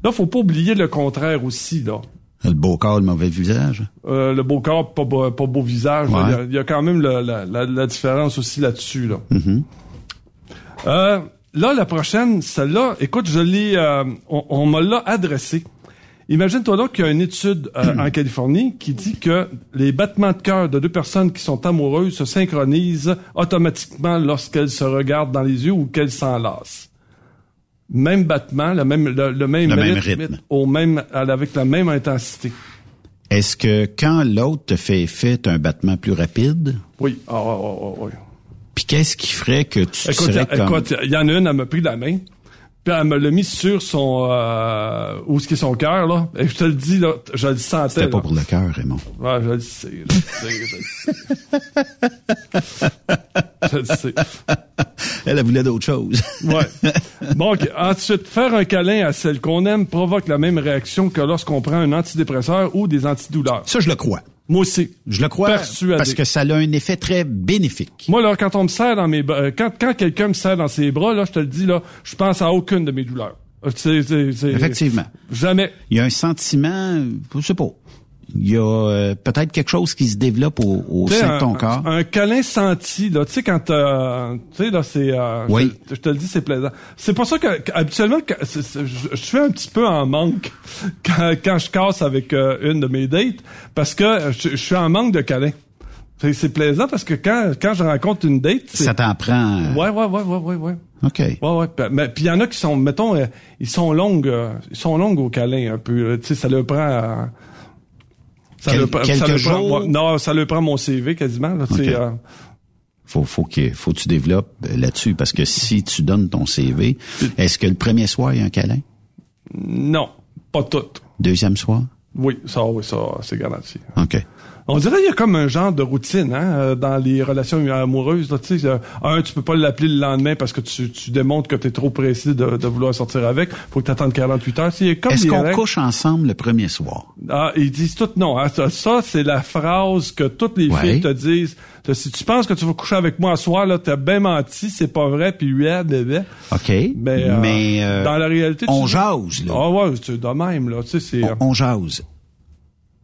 Là, faut pas oublier le contraire aussi, là. Le beau corps, le mauvais visage? Euh, le beau corps, pas, beau- pas beau visage. Ouais. Il y a- il y, a quand même la, la- la différence aussi là-dessus. Là. Mhm. Euh, là, la prochaine, celle-là, écoute, je l'ai, euh, on, on me l'a adressée. Imagine-toi donc qu'il y a une étude euh, en Californie qui dit que les battements de cœur de deux personnes qui sont amoureuses se synchronisent automatiquement lorsqu'elles se regardent dans les yeux ou qu'elles s'enlacent. Même battement, le même, le, le même, Le même rythme, rythme. au même, avec la même intensité. Est-ce que quand l'autre te fait effet, un battement plus rapide? Oui. Ah, ah, ah, oui. Puis qu'est-ce qui ferait que tu Écoute, serais comme... écoute, il y en a une, elle m'a pris la main, puis elle me l'a mis sur son euh, où est-ce qu'est son cœur là. Et je te le dis là, je le sentais. C'était pas là. pour le cœur, Raymond. Ouais, je le sais, je le sais. Elle, elle voulait d'autres choses. Ouais. Bon, ok. ensuite, faire un câlin à celle qu'on aime provoque la même réaction que lorsqu'on prend un antidépresseur ou des antidouleurs. Ça, je le crois. Moi aussi. Je le crois Persuadé. parce que ça a un effet très bénéfique. Moi, là, quand on me serre dans mes bras, euh, quand, quand quelqu'un me serre dans ses bras, là, je te le dis, là, je pense à aucune de mes douleurs. Euh, c'est- c'est- c'est- Effectivement. Jamais. Il y a un sentiment, je sais pas. Il y a euh, peut-être quelque chose qui se développe au, au sein de ton corps. un câlin senti, là, tu sais, quand euh, tu sais, là, c'est... euh, Oui. Je, je te le dis, c'est plaisant. C'est pour ça que, habituellement, que- je, je suis un petit peu en manque quand, quand je casse avec euh, une de mes dates, parce que je, je suis en manque de câlin. C'est c'est plaisant parce que quand, quand je rencontre une date... Ça t'en prend... euh, Ouais, ouais, ouais, ouais, ouais, ouais. OK. Ouais, ouais. Mais puis il y en a qui sont, mettons, euh, ils sont longues, ils sont longues au câlin un peu. Tu sais, ça leur prend. euh, ça Quel- prend- quelques ça prend- jours? ouais, non, ça leur prend mon CV quasiment. Là, tu sais, Ok. euh, Faut, faut que, faut que tu développes euh, là-dessus parce que si tu donnes ton CV, est-ce que le premier soir, il y a un câlin? non, pas toutes. Deuxième soir? Oui, ça, oui, ça, c'est garanti. OK. On dirait qu'il y a comme un genre de routine hein, euh, dans les relations amoureuses. Là, tu sais, euh, un, tu peux pas l'appeler le lendemain parce que tu, tu démontres que tu es trop pressé de, de vouloir sortir avec. faut que tu attendes 48 heures. Est-ce qu'on couche ensemble le premier soir? Ah, ils disent tout non. hein. Ça, ça, c'est la phrase que toutes les Ouais. filles te disent. Si tu penses que tu vas coucher avec moi ce soir, là, t'as bien menti, c'est pas vrai, puis ouais, bébé. OK. Mais, euh, Mais, euh, dans la réalité, on tu- jase, là. Ah ouais, c'est de même, là. Tu sais, c'est. On, on jase.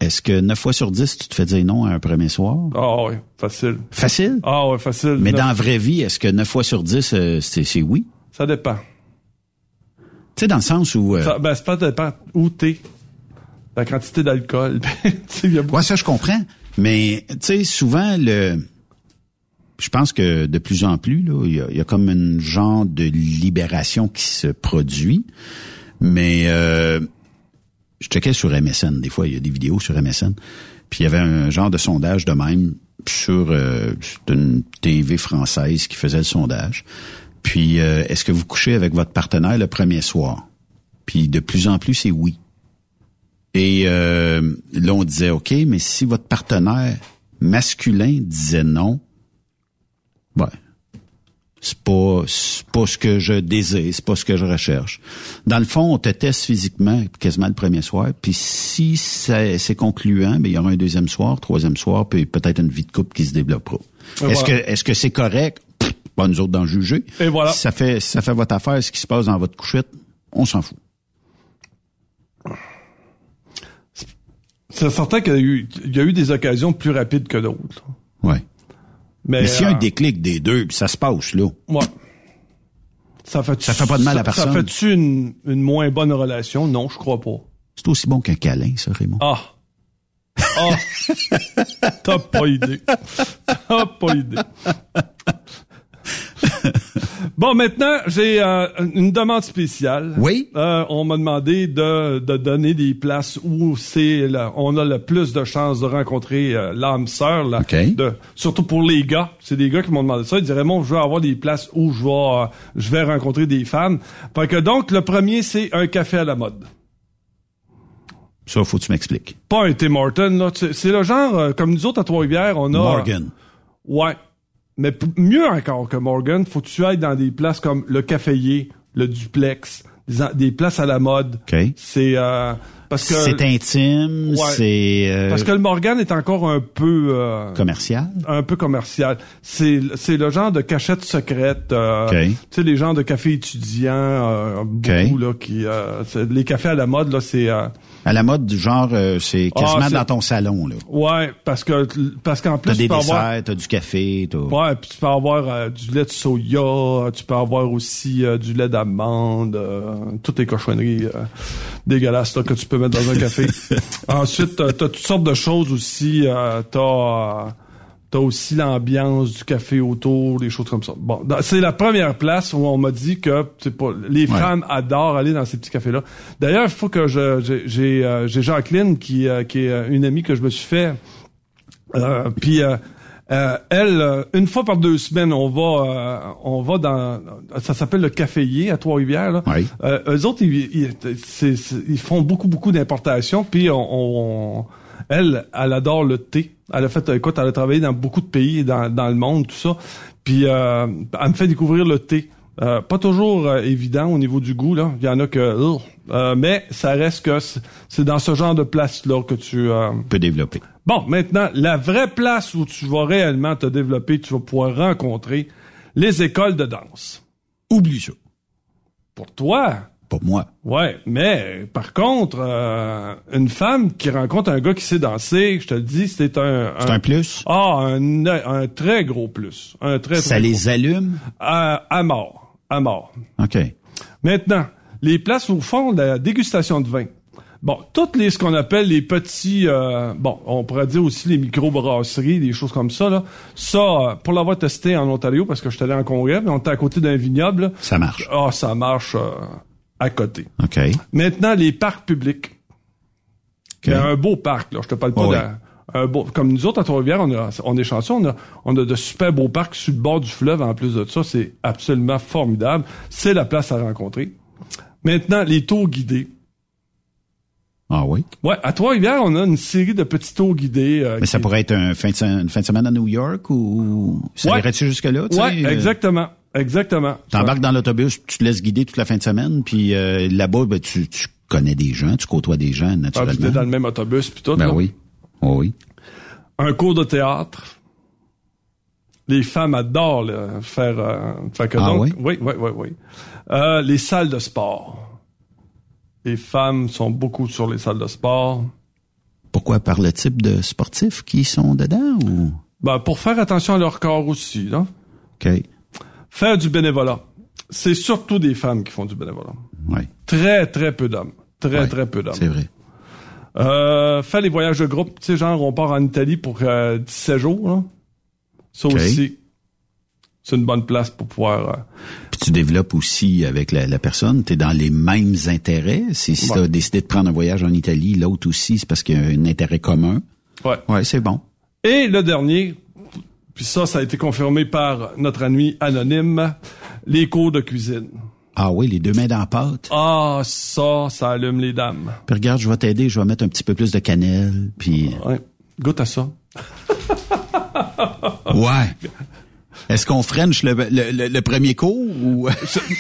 Est-ce que 9 fois sur 10, tu te fais dire non à un premier soir? Ah ouais, facile. Facile? Ah ouais, facile. Mais dans la vraie vie, est-ce que 9 fois sur 10, euh, c'est oui? Ça dépend. Tu sais, dans le sens où... euh, Ça, ben, ça dépend où t'es. La quantité d'alcool. Ouais, ça, je comprends. Mais, tu sais, souvent, le... Je pense que de plus en plus, là, il y a, il y a comme une genre de libération qui se produit. Mais euh, je checkais sur MSN. Des fois, il y a des vidéos sur MSN. Puis il y avait un genre de sondage de même sur euh, une TV française qui faisait le sondage. Puis, euh, est-ce que vous couchez avec votre partenaire le premier soir? Puis de plus en plus, c'est oui. Et euh, là, on disait, OK, mais si votre partenaire masculin disait non, ouais, c'est pas, c'est pas ce que je désire, c'est pas ce que je recherche. Dans le fond, on te teste physiquement quasiment le premier soir, puis si c'est concluant, ben, il y aura un deuxième soir, troisième soir, puis peut-être une vie de couple qui se développera. Est-ce voilà. que est-ce que c'est correct? Pff, Pas nous autres d'en juger. Et voilà. Si ça fait si ça fait votre affaire, ce qui se passe dans votre couchette, on s'en fout. C'est certain qu'il y a eu, il y a eu des occasions plus rapides que d'autres. Ouais. Mais, Mais s'il y a euh, un déclic des deux, ça se passe là. Ouais. Ça fait, Ça fait pas de mal à Ça personne. fait-tu une, une moins bonne relation? Non, je crois pas. C'est aussi bon qu'un câlin, ça, Raymond. Ah. Ah. T'as pas idée. T'as pas idée. Bon, maintenant, j'ai euh, une demande spéciale. Oui. Euh, on m'a demandé de, de donner des places où c'est là, on a le plus de chances de rencontrer euh, l'âme sœur. là. OK. De- surtout pour les gars. C'est des gars qui m'ont demandé ça. Ils disaient, Raymond, je veux avoir des places où je vais, euh, je vais rencontrer des femmes. Fait que donc, le premier, c'est un café à la mode. Ça, faut que tu m'expliques. Pas un Tim Horton, là. C'est c'est le genre, euh, comme nous autres à Trois-Rivières, on a... Morgan. Ouais. Mais mieux encore que Morgan, faut que tu ailles dans des places comme le Caféier, le Duplex, des, places à la mode. OK. C'est euh, parce que C'est intime, Ouais. c'est euh, parce que le Morgan est encore un peu euh, commercial. un peu commercial. C'est c'est le genre de cachette secrète. euh, OK. Tu sais les genres de cafés étudiants, euh, beaucoup là qui euh, les cafés à la mode là c'est euh, À la mode du genre, euh, c'est quasiment Ah, dans ton salon, là. ouais parce que parce qu'en plus T'as des tu peux avoir desserts, t'as du café, t'as... Ouais, puis tu peux avoir euh, du lait de soya, tu peux avoir aussi euh, du lait d'amande, euh, toutes les cochonneries euh, dégueulasses là, que tu peux mettre dans un café. Ensuite, t'as t'as toutes sortes de choses aussi. Euh, t'as euh, t'as aussi l'ambiance du café autour, des choses comme ça. Bon, c'est la première place où on m'a dit que pas les Ouais. femmes adorent aller dans ces petits cafés là. D'ailleurs, il faut que je j'ai j'ai euh, Jacqueline qui euh, qui est euh, une amie que je me suis fait euh, puis elle, une fois par deux semaines, on va, on va dans, ça s'appelle le caféier à Trois-Rivières. Euh, eux autres, ils, ils, ils font beaucoup, beaucoup d'importations. Puis on, on- elle, elle adore le thé. Elle a fait, écoute, elle a travaillé dans beaucoup de pays dans, dans le monde, tout ça. Puis euh, elle me fait découvrir le thé. Euh, pas toujours euh, évident au niveau du goût là. Il y en a que. Euh, mais ça reste que c'est- dans ce genre de place là que tu. euh, peut développer. Bon, maintenant, la vraie place où tu vas réellement te développer, tu vas pouvoir rencontrer les écoles de danse. Oublie ça. Pour toi, Pas moi. ouais, mais par contre, euh, une femme qui rencontre un gars qui sait danser, je te le dis, c'est un... C'est un plus? Ah, un, un très gros plus. Un très, très Ça gros. les allume? À, à mort. À mort. OK. Maintenant, les places où font la dégustation de vin. Bon, toutes les ce qu'on appelle les petits, euh, bon, on pourrait dire aussi les micro-brasseries, des choses comme ça. Là. Ça, euh, pour l'avoir testé en Ontario, parce que je suis allé en congrès, mais on était à côté d'un vignoble. Ça marche. Ah, ça marche euh, à côté. OK. Maintenant, les parcs publics. Il y a un beau parc, là. Je te parle pas d'un- un beau, comme nous autres à Trois-Rivières, on, a, on est chanceux, on a, on a de super beaux parcs sur le bord du fleuve en plus de ça. C'est absolument formidable. C'est la place à rencontrer. Maintenant, les tours guidés. Ah oui? Ouais, à Trois-Rivières, on a une série de petits tours guidés. euh, Mais ça qui- pourrait être un fin de, une fin de semaine à New York ou ça Ouais. irait-tu jusque-là? euh, exactement. Exactement. T'embarques dans l'autobus, tu te laisses guider toute la fin de semaine, puis euh, là-bas, ben, tu, tu connais des gens, tu côtoies des gens, Ah, naturellement. t'es dans le même autobus, puis tout. ben là. oui. Oh oui. Un cours de théâtre. Les femmes adorent là, faire... euh, fait que Ah donc- oui? Oui, oui, oui, oui. Euh, les salles de sport. Les femmes sont beaucoup sur les salles de sport. Pourquoi? Par le type de sportifs qui sont dedans ou? Ben, pour faire attention à leur corps aussi. Là. OK. Faire du bénévolat. C'est surtout des femmes qui font du bénévolat. Oui. Très, très peu d'hommes. Très, très peu d'hommes. C'est vrai. Euh, faire les voyages de groupe. Tu sais, genre, on part en Italie pour euh, 17 jours. Là. Ça aussi, c'est une bonne place pour pouvoir... euh, Puis tu développes aussi avec la, la personne, tu es dans les mêmes intérêts. Si, si Ouais. tu as décidé de prendre un voyage en Italie, l'autre aussi, c'est parce qu'il y a un intérêt commun. Ouais. Ouais, c'est bon. Et le dernier, puis ça, ça a été confirmé par notre ami anonyme, les cours de cuisine. Ah oui, les deux mains dans la pâte. Ah, ça, ça allume les dames. Puis regarde, je vais t'aider, je vais mettre un petit peu plus de cannelle, puis... Ouais. Goûte à ça. Ouais. Est-ce qu'on French le, le, le, le premier cours ou...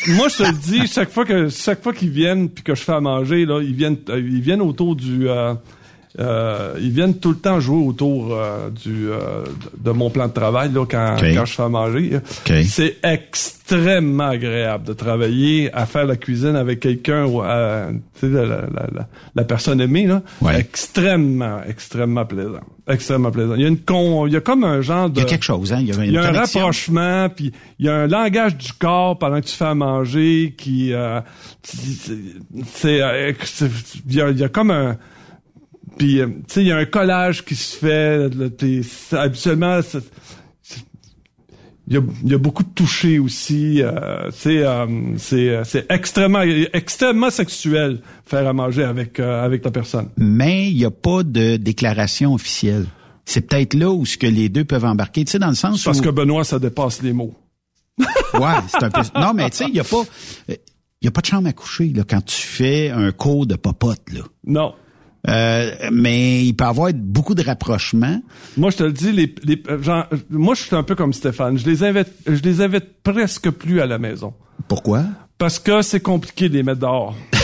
Moi, je te le dis, chaque fois que chaque fois qu'ils viennent puis que je fais à manger, là, ils viennent euh, ils viennent autour du euh, euh, ils viennent tout le temps jouer autour euh, du euh, de mon plan de travail là quand, quand je fais à manger. C'est extrêmement agréable de travailler à faire la cuisine avec quelqu'un ou à- tu sais la, la, la, personne aimée là. Extrêmement extrêmement plaisant. Extrêmement plaisant. Il y a une con, il y a comme un genre de Il y a quelque chose, hein? Il y a une il y a un rapprochement, puis il y a un langage du corps pendant que tu fais à manger qui euh, c'est euh, c'est- il y a, il y a comme un puis euh, tu sais il y a un collage qui se fait habituellement il y a, il y a beaucoup de toucher aussi euh, c'est euh, c'est euh, c'est extrêmement extrêmement sexuel faire à manger avec euh, avec ta personne Mais il n'y a pas de déclaration officielle. C'est peut-être là où ce que les deux peuvent embarquer, tu sais, dans le sens parce où... que Benoît ça dépasse les mots Ouais, c'est un peu... Non, mais tu sais, il n'y a pas... Il y a pas de chambre à coucher là, quand tu fais un cours de popote. Là. non Euh, mais il peut y avoir beaucoup de rapprochements. Moi, je te le dis, les, les, euh, genre, euh, moi, je suis un peu comme Stéphane. Je les invite, je les invite presque plus à la maison. Pourquoi? Parce que c'est compliqué de les mettre dehors.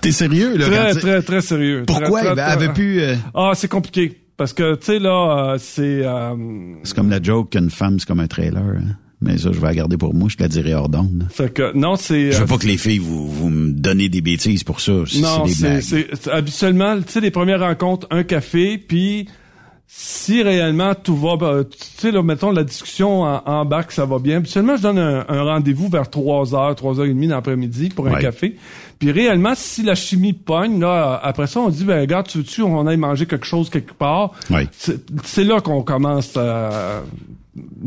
T'es sérieux, là? Très, tu- très, très sérieux. Pourquoi? Très, Ben, très, elle veut très- plus, euh, Ah, c'est compliqué. Parce que, tu sais, là, euh, c'est... euh, C'est comme la joke qu'une femme, c'est comme un trailer. hein. Mais ça, je vais la garder pour moi. Je te la dirai hors d'onde. fait que, non, c'est... Je euh, veux pas que les filles, vous, vous me donnez des bêtises pour ça. Non, c'est, habituellement, tu sais, les premières rencontres, un café, puis si réellement tout va, ben, tu sais, là, mettons, la discussion en, en bac, ça va bien. Habituellement, je donne un, un rendez-vous vers 3 heures, 3 heures et demie dans l'après-midi pour un Ouais. café. Puis réellement, si la chimie pogne, là, après ça, on dit, ben, regarde, tu veux-tu, on aille manger quelque chose quelque part? Ouais. C'est, c'est là qu'on commence à...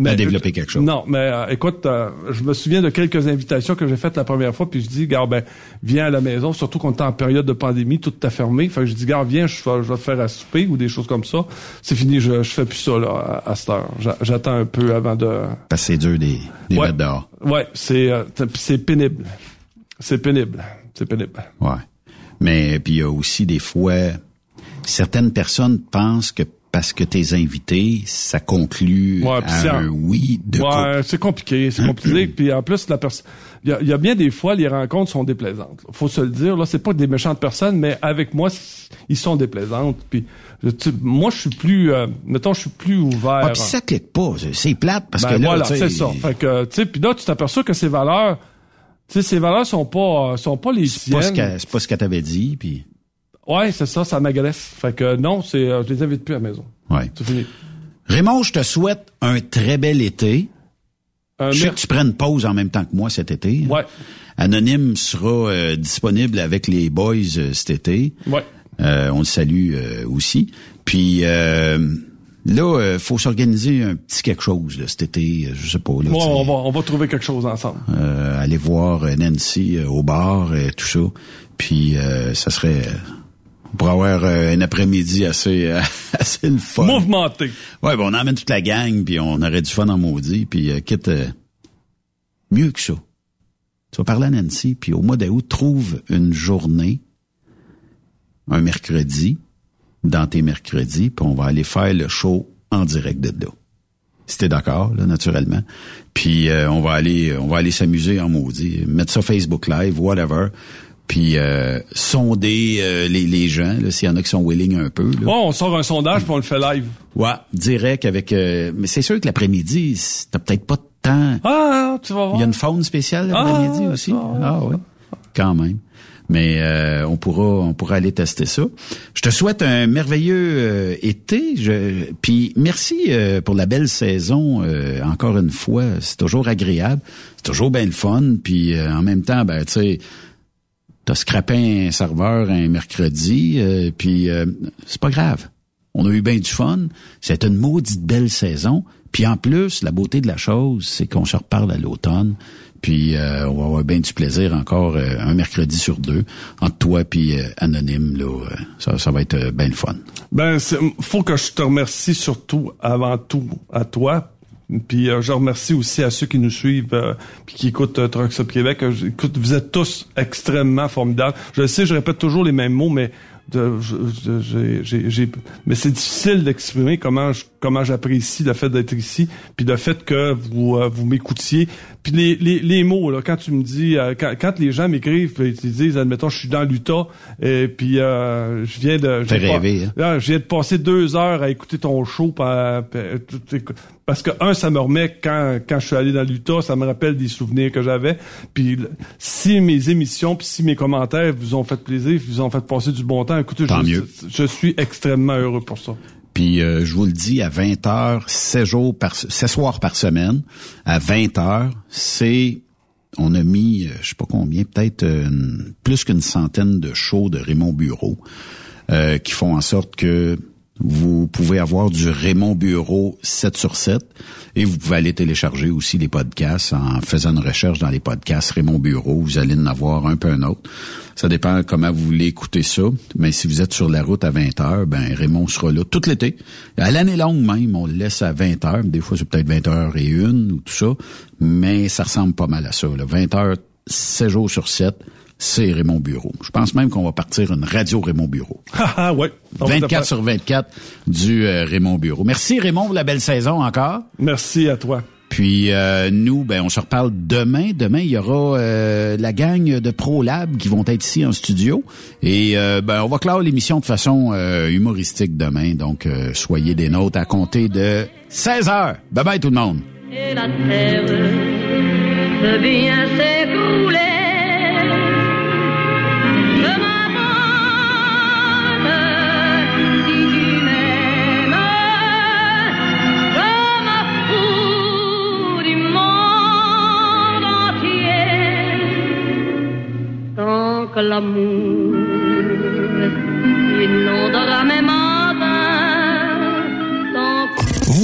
À développer quelque chose. Non, mais euh, écoute, euh, je me souviens de quelques invitations que j'ai faites la première fois, puis je dis, gars, ben, viens à la maison, surtout qu'on est en période de pandémie, tout est fermé. Fait que je dis, gars, viens, je, vais- je vais te faire à souper ou des choses comme ça. C'est fini, je, je fais plus ça là à, à cette heure. J'a- J'attends un peu avant de. Parce que c'est dur des, des Ouais. mettre dehors. Ouais, c'est euh, c'est pénible. C'est pénible. C'est pénible. Ouais. Mais puis il y a aussi des fois certaines personnes pensent que parce que t'es invité, ça conclut Ouais, à un oui de. Ouais, c'est compliqué, c'est compliqué. puis en plus, la personne, il y y a bien des fois, les rencontres sont déplaisantes. Faut se le dire. Là, c'est pas des méchantes personnes, mais avec moi, ils sont déplaisantes. Puis tu- moi, je suis plus, euh, mettons, je suis plus ouvert. Ah, puis ça clique pas, c'est- plate parce Ben que là, voilà, c'est ça. Fait que, tu sais, puis là, tu t'aperçois que ces valeurs, tu sais, ces valeurs sont pas, sont pas les c'est pas ce siennes. c'est pas ce qu'elle t'avait dit, puis Ouais, c'est ça, ça m'agresse. Fait que non, c'est, euh, je les invite plus à la maison. ouais. C'est fini. Raymond, je te souhaite un très bel été. Euh, je sais que tu prennes pause en même temps que moi cet été. Ouais. Anonyme sera euh, disponible avec les boys euh, cet été. Ouais. Euh, on le salue aussi. Puis euh, là, faut s'organiser un petit quelque chose là, cet été. Je sais pas. Là, sais, on va, on va trouver quelque chose ensemble. euh, aller voir Nancy au bar, et tout ça. Puis euh, ça serait euh, pour avoir euh, un après-midi assez euh, assez le fun. Mouvementé. Ouais, ben on emmène toute la gang, puis on aurait du fun en maudit, puis euh, quitte euh, mieux que ça. Tu vas parler à Nancy, puis au mois d'août, trouve une journée, un mercredi, dans tes mercredis, puis on va aller faire le show en direct de là. Si t'es d'accord, là, naturellement. Puis euh, on va aller on va aller s'amuser en maudit. Mettre ça Facebook Live, whatever. Puis euh, sonder euh, les, les gens, s'il y en a qui sont willing un peu. Là. on sort un sondage puis on le fait live. Ouais, direct avec... mais c'est sûr que l'après-midi, t'as peut-être pas de temps. Ah, tu vas voir. Il y a une faune spéciale l'après-midi ah, aussi. Ah oui, quand même mais euh, on pourra on pourra aller tester ça. Je te souhaite un merveilleux euh, été. Je, puis merci euh, pour la belle saison. encore une fois, c'est toujours agréable, c'est toujours bien le fun. Puis en même temps, ben tu sais, t'as scrappé un serveur un mercredi, puis c'est pas grave. On a eu bien du fun. C'est une maudite belle saison. Puis en plus, la beauté de la chose, c'est qu'on se reparle à l'automne. Puis euh, on va avoir bien du plaisir encore euh, un mercredi sur deux entre toi puis euh, Anonyme. Là, ça, ça va être bien le fun. Ben, faut que je te remercie surtout avant tout à toi. Puis je remercie aussi à ceux qui nous suivent puis qui écoutent euh, Trucks Up Québec. Écoute, vous êtes tous extrêmement formidables. Je sais, je répète toujours les mêmes mots, mais j'ai, mais c'est difficile d'exprimer comment comment j'apprécie le fait d'être ici, puis le fait que vous vous m'écoutiez, puis les, les, les, mots, là, quand tu me dis, euh, quand, quand, les gens m'écrivent, ils disent, admettons, je suis dans l'Utah, et puis euh, je viens de... Je rêver, hein? je viens de passer deux heures à écouter ton show, parce que, un, ça me remet, quand, quand je suis allé dans l'Utah, ça me rappelle des souvenirs que j'avais, puis si mes émissions, puis si mes commentaires vous ont fait plaisir, vous ont fait passer du bon temps, écoutez, je, je suis extrêmement heureux pour ça. Puis euh, je vous le dis, à 20 heures, 7 jours par 7 soirs par semaine, à 20 heures, c'est on a mis, euh, je sais pas combien, peut-être euh, plus qu'une centaine de shows de Raymond Bureau qui font en sorte que vous pouvez avoir du Raymond Bureau 7 sur 7 et vous pouvez aller télécharger aussi les podcasts en faisant une recherche dans les podcasts Raymond Bureau. Vous allez en avoir un peu un autre. Ça dépend comment vous voulez écouter ça. Mais si vous êtes sur la route à 20 heures, ben Raymond sera là tout l'été. À l'année longue même, on le laisse à 20 heures. Des fois, c'est peut-être 20 heures et une ou tout ça. Mais ça ressemble pas mal à ça. Là. 20 heures, 7 jours sur 7 c'est Raymond Bureau. Je pense même qu'on va partir une radio Raymond Bureau. Ah ouais. 24 sur 24 du euh, Raymond Bureau. Merci Raymond pour la belle saison encore. Merci à toi. Puis euh, nous, ben on se reparle demain. Demain, il y aura euh, la gang de ProLab qui vont être ici en studio. Et ben on va clore l'émission de façon humoristique demain. Donc soyez des nôtres à compter de 16 heures. Bye bye tout le monde. Que l'amour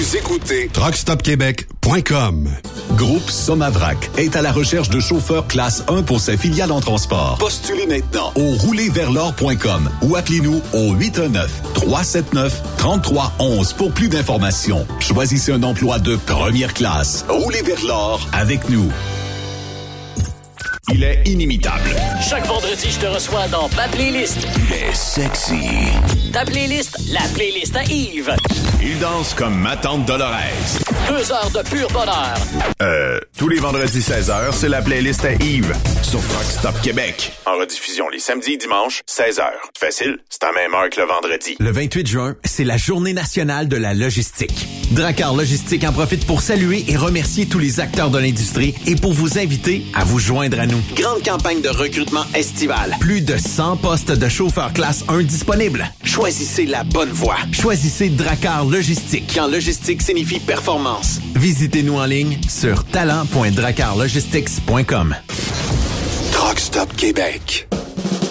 Vous écoutez TruckStopQuébec.com. Groupe Somavrac est à la recherche de chauffeurs classe 1 pour ses filiales en transport. Postulez maintenant au roulerversl'or.com ou appelez-nous au 819-379-3311 pour plus d'informations. Choisissez un emploi de première classe. Roulez vers l'or avec nous. Il est inimitable. Chaque vendredi, je te reçois dans ma playlist. Il est sexy. Ta playlist, la playlist à Yves. Il danse comme ma tante Dolores. Deux heures de pur bonheur. Euh Tous les vendredis 16h, c'est la playlist à Yves sur Truck Stop Québec. En rediffusion les samedis et dimanches, 16h. Facile, c'est à même heure que le vendredi. Le 28 juin, c'est la journée nationale de la logistique. Dracar Logistique en profite pour saluer et remercier tous les acteurs de l'industrie et pour vous inviter à vous joindre à nous. Grande campagne de recrutement estival. Plus de 100 postes de chauffeurs classe 1 disponibles. Choisissez la bonne voie. Choisissez Dracar Logistique. Quand logistique signifie performance. Visitez-nous en ligne sur talent.dracarlogistics.com. Truck Stop Québec.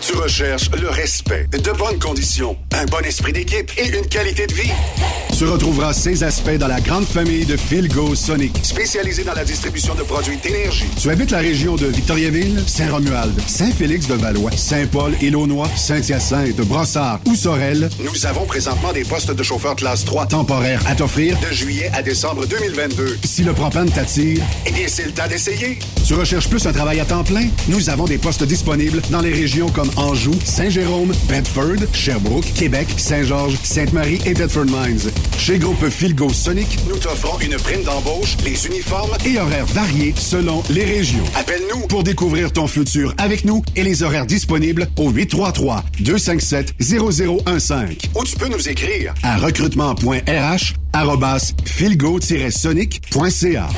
Tu recherches le respect, de bonnes conditions, un bon esprit d'équipe et une qualité de vie. Tu retrouveras ces aspects dans la grande famille de Philgo Sonic, spécialisée dans la distribution de produits d'énergie. Tu habites la région de Victoriaville, Saint-Romuald, Saint-Félix-de-Valois, Saint-Paul, Élonois, Saint-Hyacinthe, Brossard ou Sorel. Nous avons présentement des postes de chauffeur classe 3 temporaires à t'offrir de juillet à décembre 2022. Si le propane t'attire, eh bien, c'est le temps d'essayer. Tu recherches plus un travail à temps plein? Nous avons des postes disponibles dans les régions comme Anjou, Saint-Jérôme, Bedford, Sherbrooke, Québec, Saint-Georges, Sainte-Marie et Bedford Mines. Chez Groupe Philgo Sonic, nous t'offrons une prime d'embauche, les uniformes et horaires variés selon les régions. Appelle-nous pour découvrir ton futur avec nous et les horaires disponibles au 833-257-0015. Ou tu peux nous écrire à recrutement.rh philgo-sonic.ca.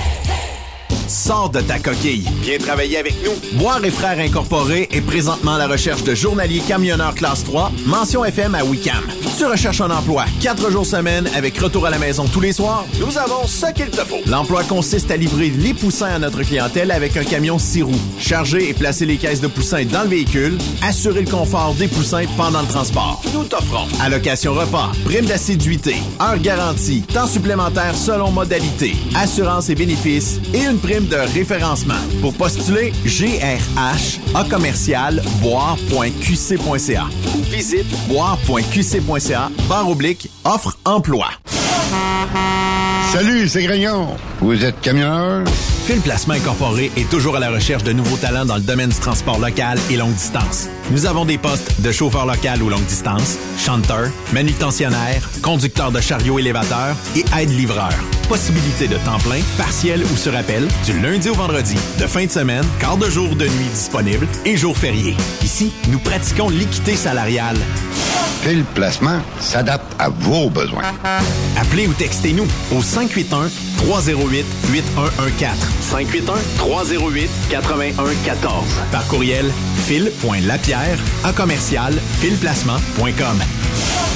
Sors de ta coquille. Viens travailler avec nous. Boire et Frères Incorporés est présentement à la recherche de journaliers camionneurs classe 3, mention FM à Wicam. Tu recherches un emploi 4 jours semaine avec retour à la maison tous les soirs? Nous avons ce qu'il te faut. L'emploi consiste à livrer les poussins à notre clientèle avec un camion 6 roues. Charger et placer les caisses de poussins dans le véhicule, assurer le confort des poussins pendant le transport. Nous t'offrons allocation repas, prime d'assiduité, heure garantie, temps supplémentaire selon modalité, assurance et bénéfices et une prime de référencement. Pour postuler, GRH A commercial boire.qc.ca visite boire.qc.ca barre oblique offre emploi. Salut, c'est Grignon. Vous êtes camionneur? Fil Placement Incorporé est toujours à la recherche de nouveaux talents dans le domaine du transport local et longue distance. Nous avons des postes de chauffeur local ou longue distance, chanteur, manutentionnaire, conducteur de chariot élévateur et aide-livreur. Possibilité de temps plein, partiel ou sur appel, du lundi au vendredi, de fin de semaine, quart de jour de nuit disponible et jours fériés. Ici, nous pratiquons l'équité salariale. Fil Placement s'adapte à vos besoins. Appelez ou textez-nous au 581 308 8114. 581 308 8114. Par courriel fil.lapierre à commercial filplacement.com.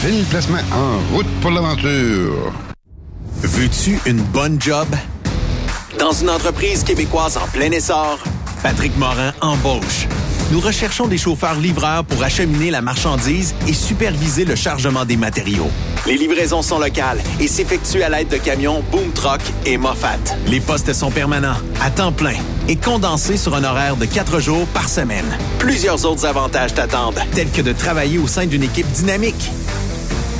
Fil Placement en route pour l'aventure. Veux-tu une bonne job? Dans une entreprise québécoise en plein essor, Patrick Morin embauche Nous recherchons des chauffeurs livreurs pour acheminer la marchandise et superviser le chargement des matériaux. Les livraisons sont locales et s'effectuent à l'aide de camions Boom Truck et Moffat. Les postes sont permanents, à temps plein et condensés sur un horaire de quatre jours par semaine. Plusieurs autres avantages t'attendent, tels que de travailler au sein d'une équipe dynamique.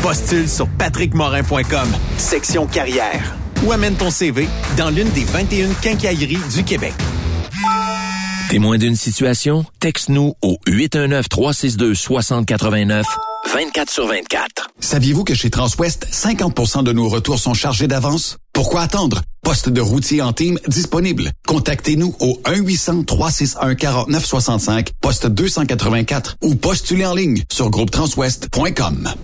Postule sur patrickmorin.com, section carrière, ou amène ton CV dans l'une des 21 quincailleries du Québec. Témoin d'une situation? Texte-nous au 819-362-6089, 24 sur 24. Saviez-vous que chez Transwest, 50% de nos retours sont chargés d'avance? Pourquoi attendre? Poste de routier en team disponible. Contactez-nous au 1-800-361-4965, poste 284 ou postulez en ligne sur groupetranswest.com.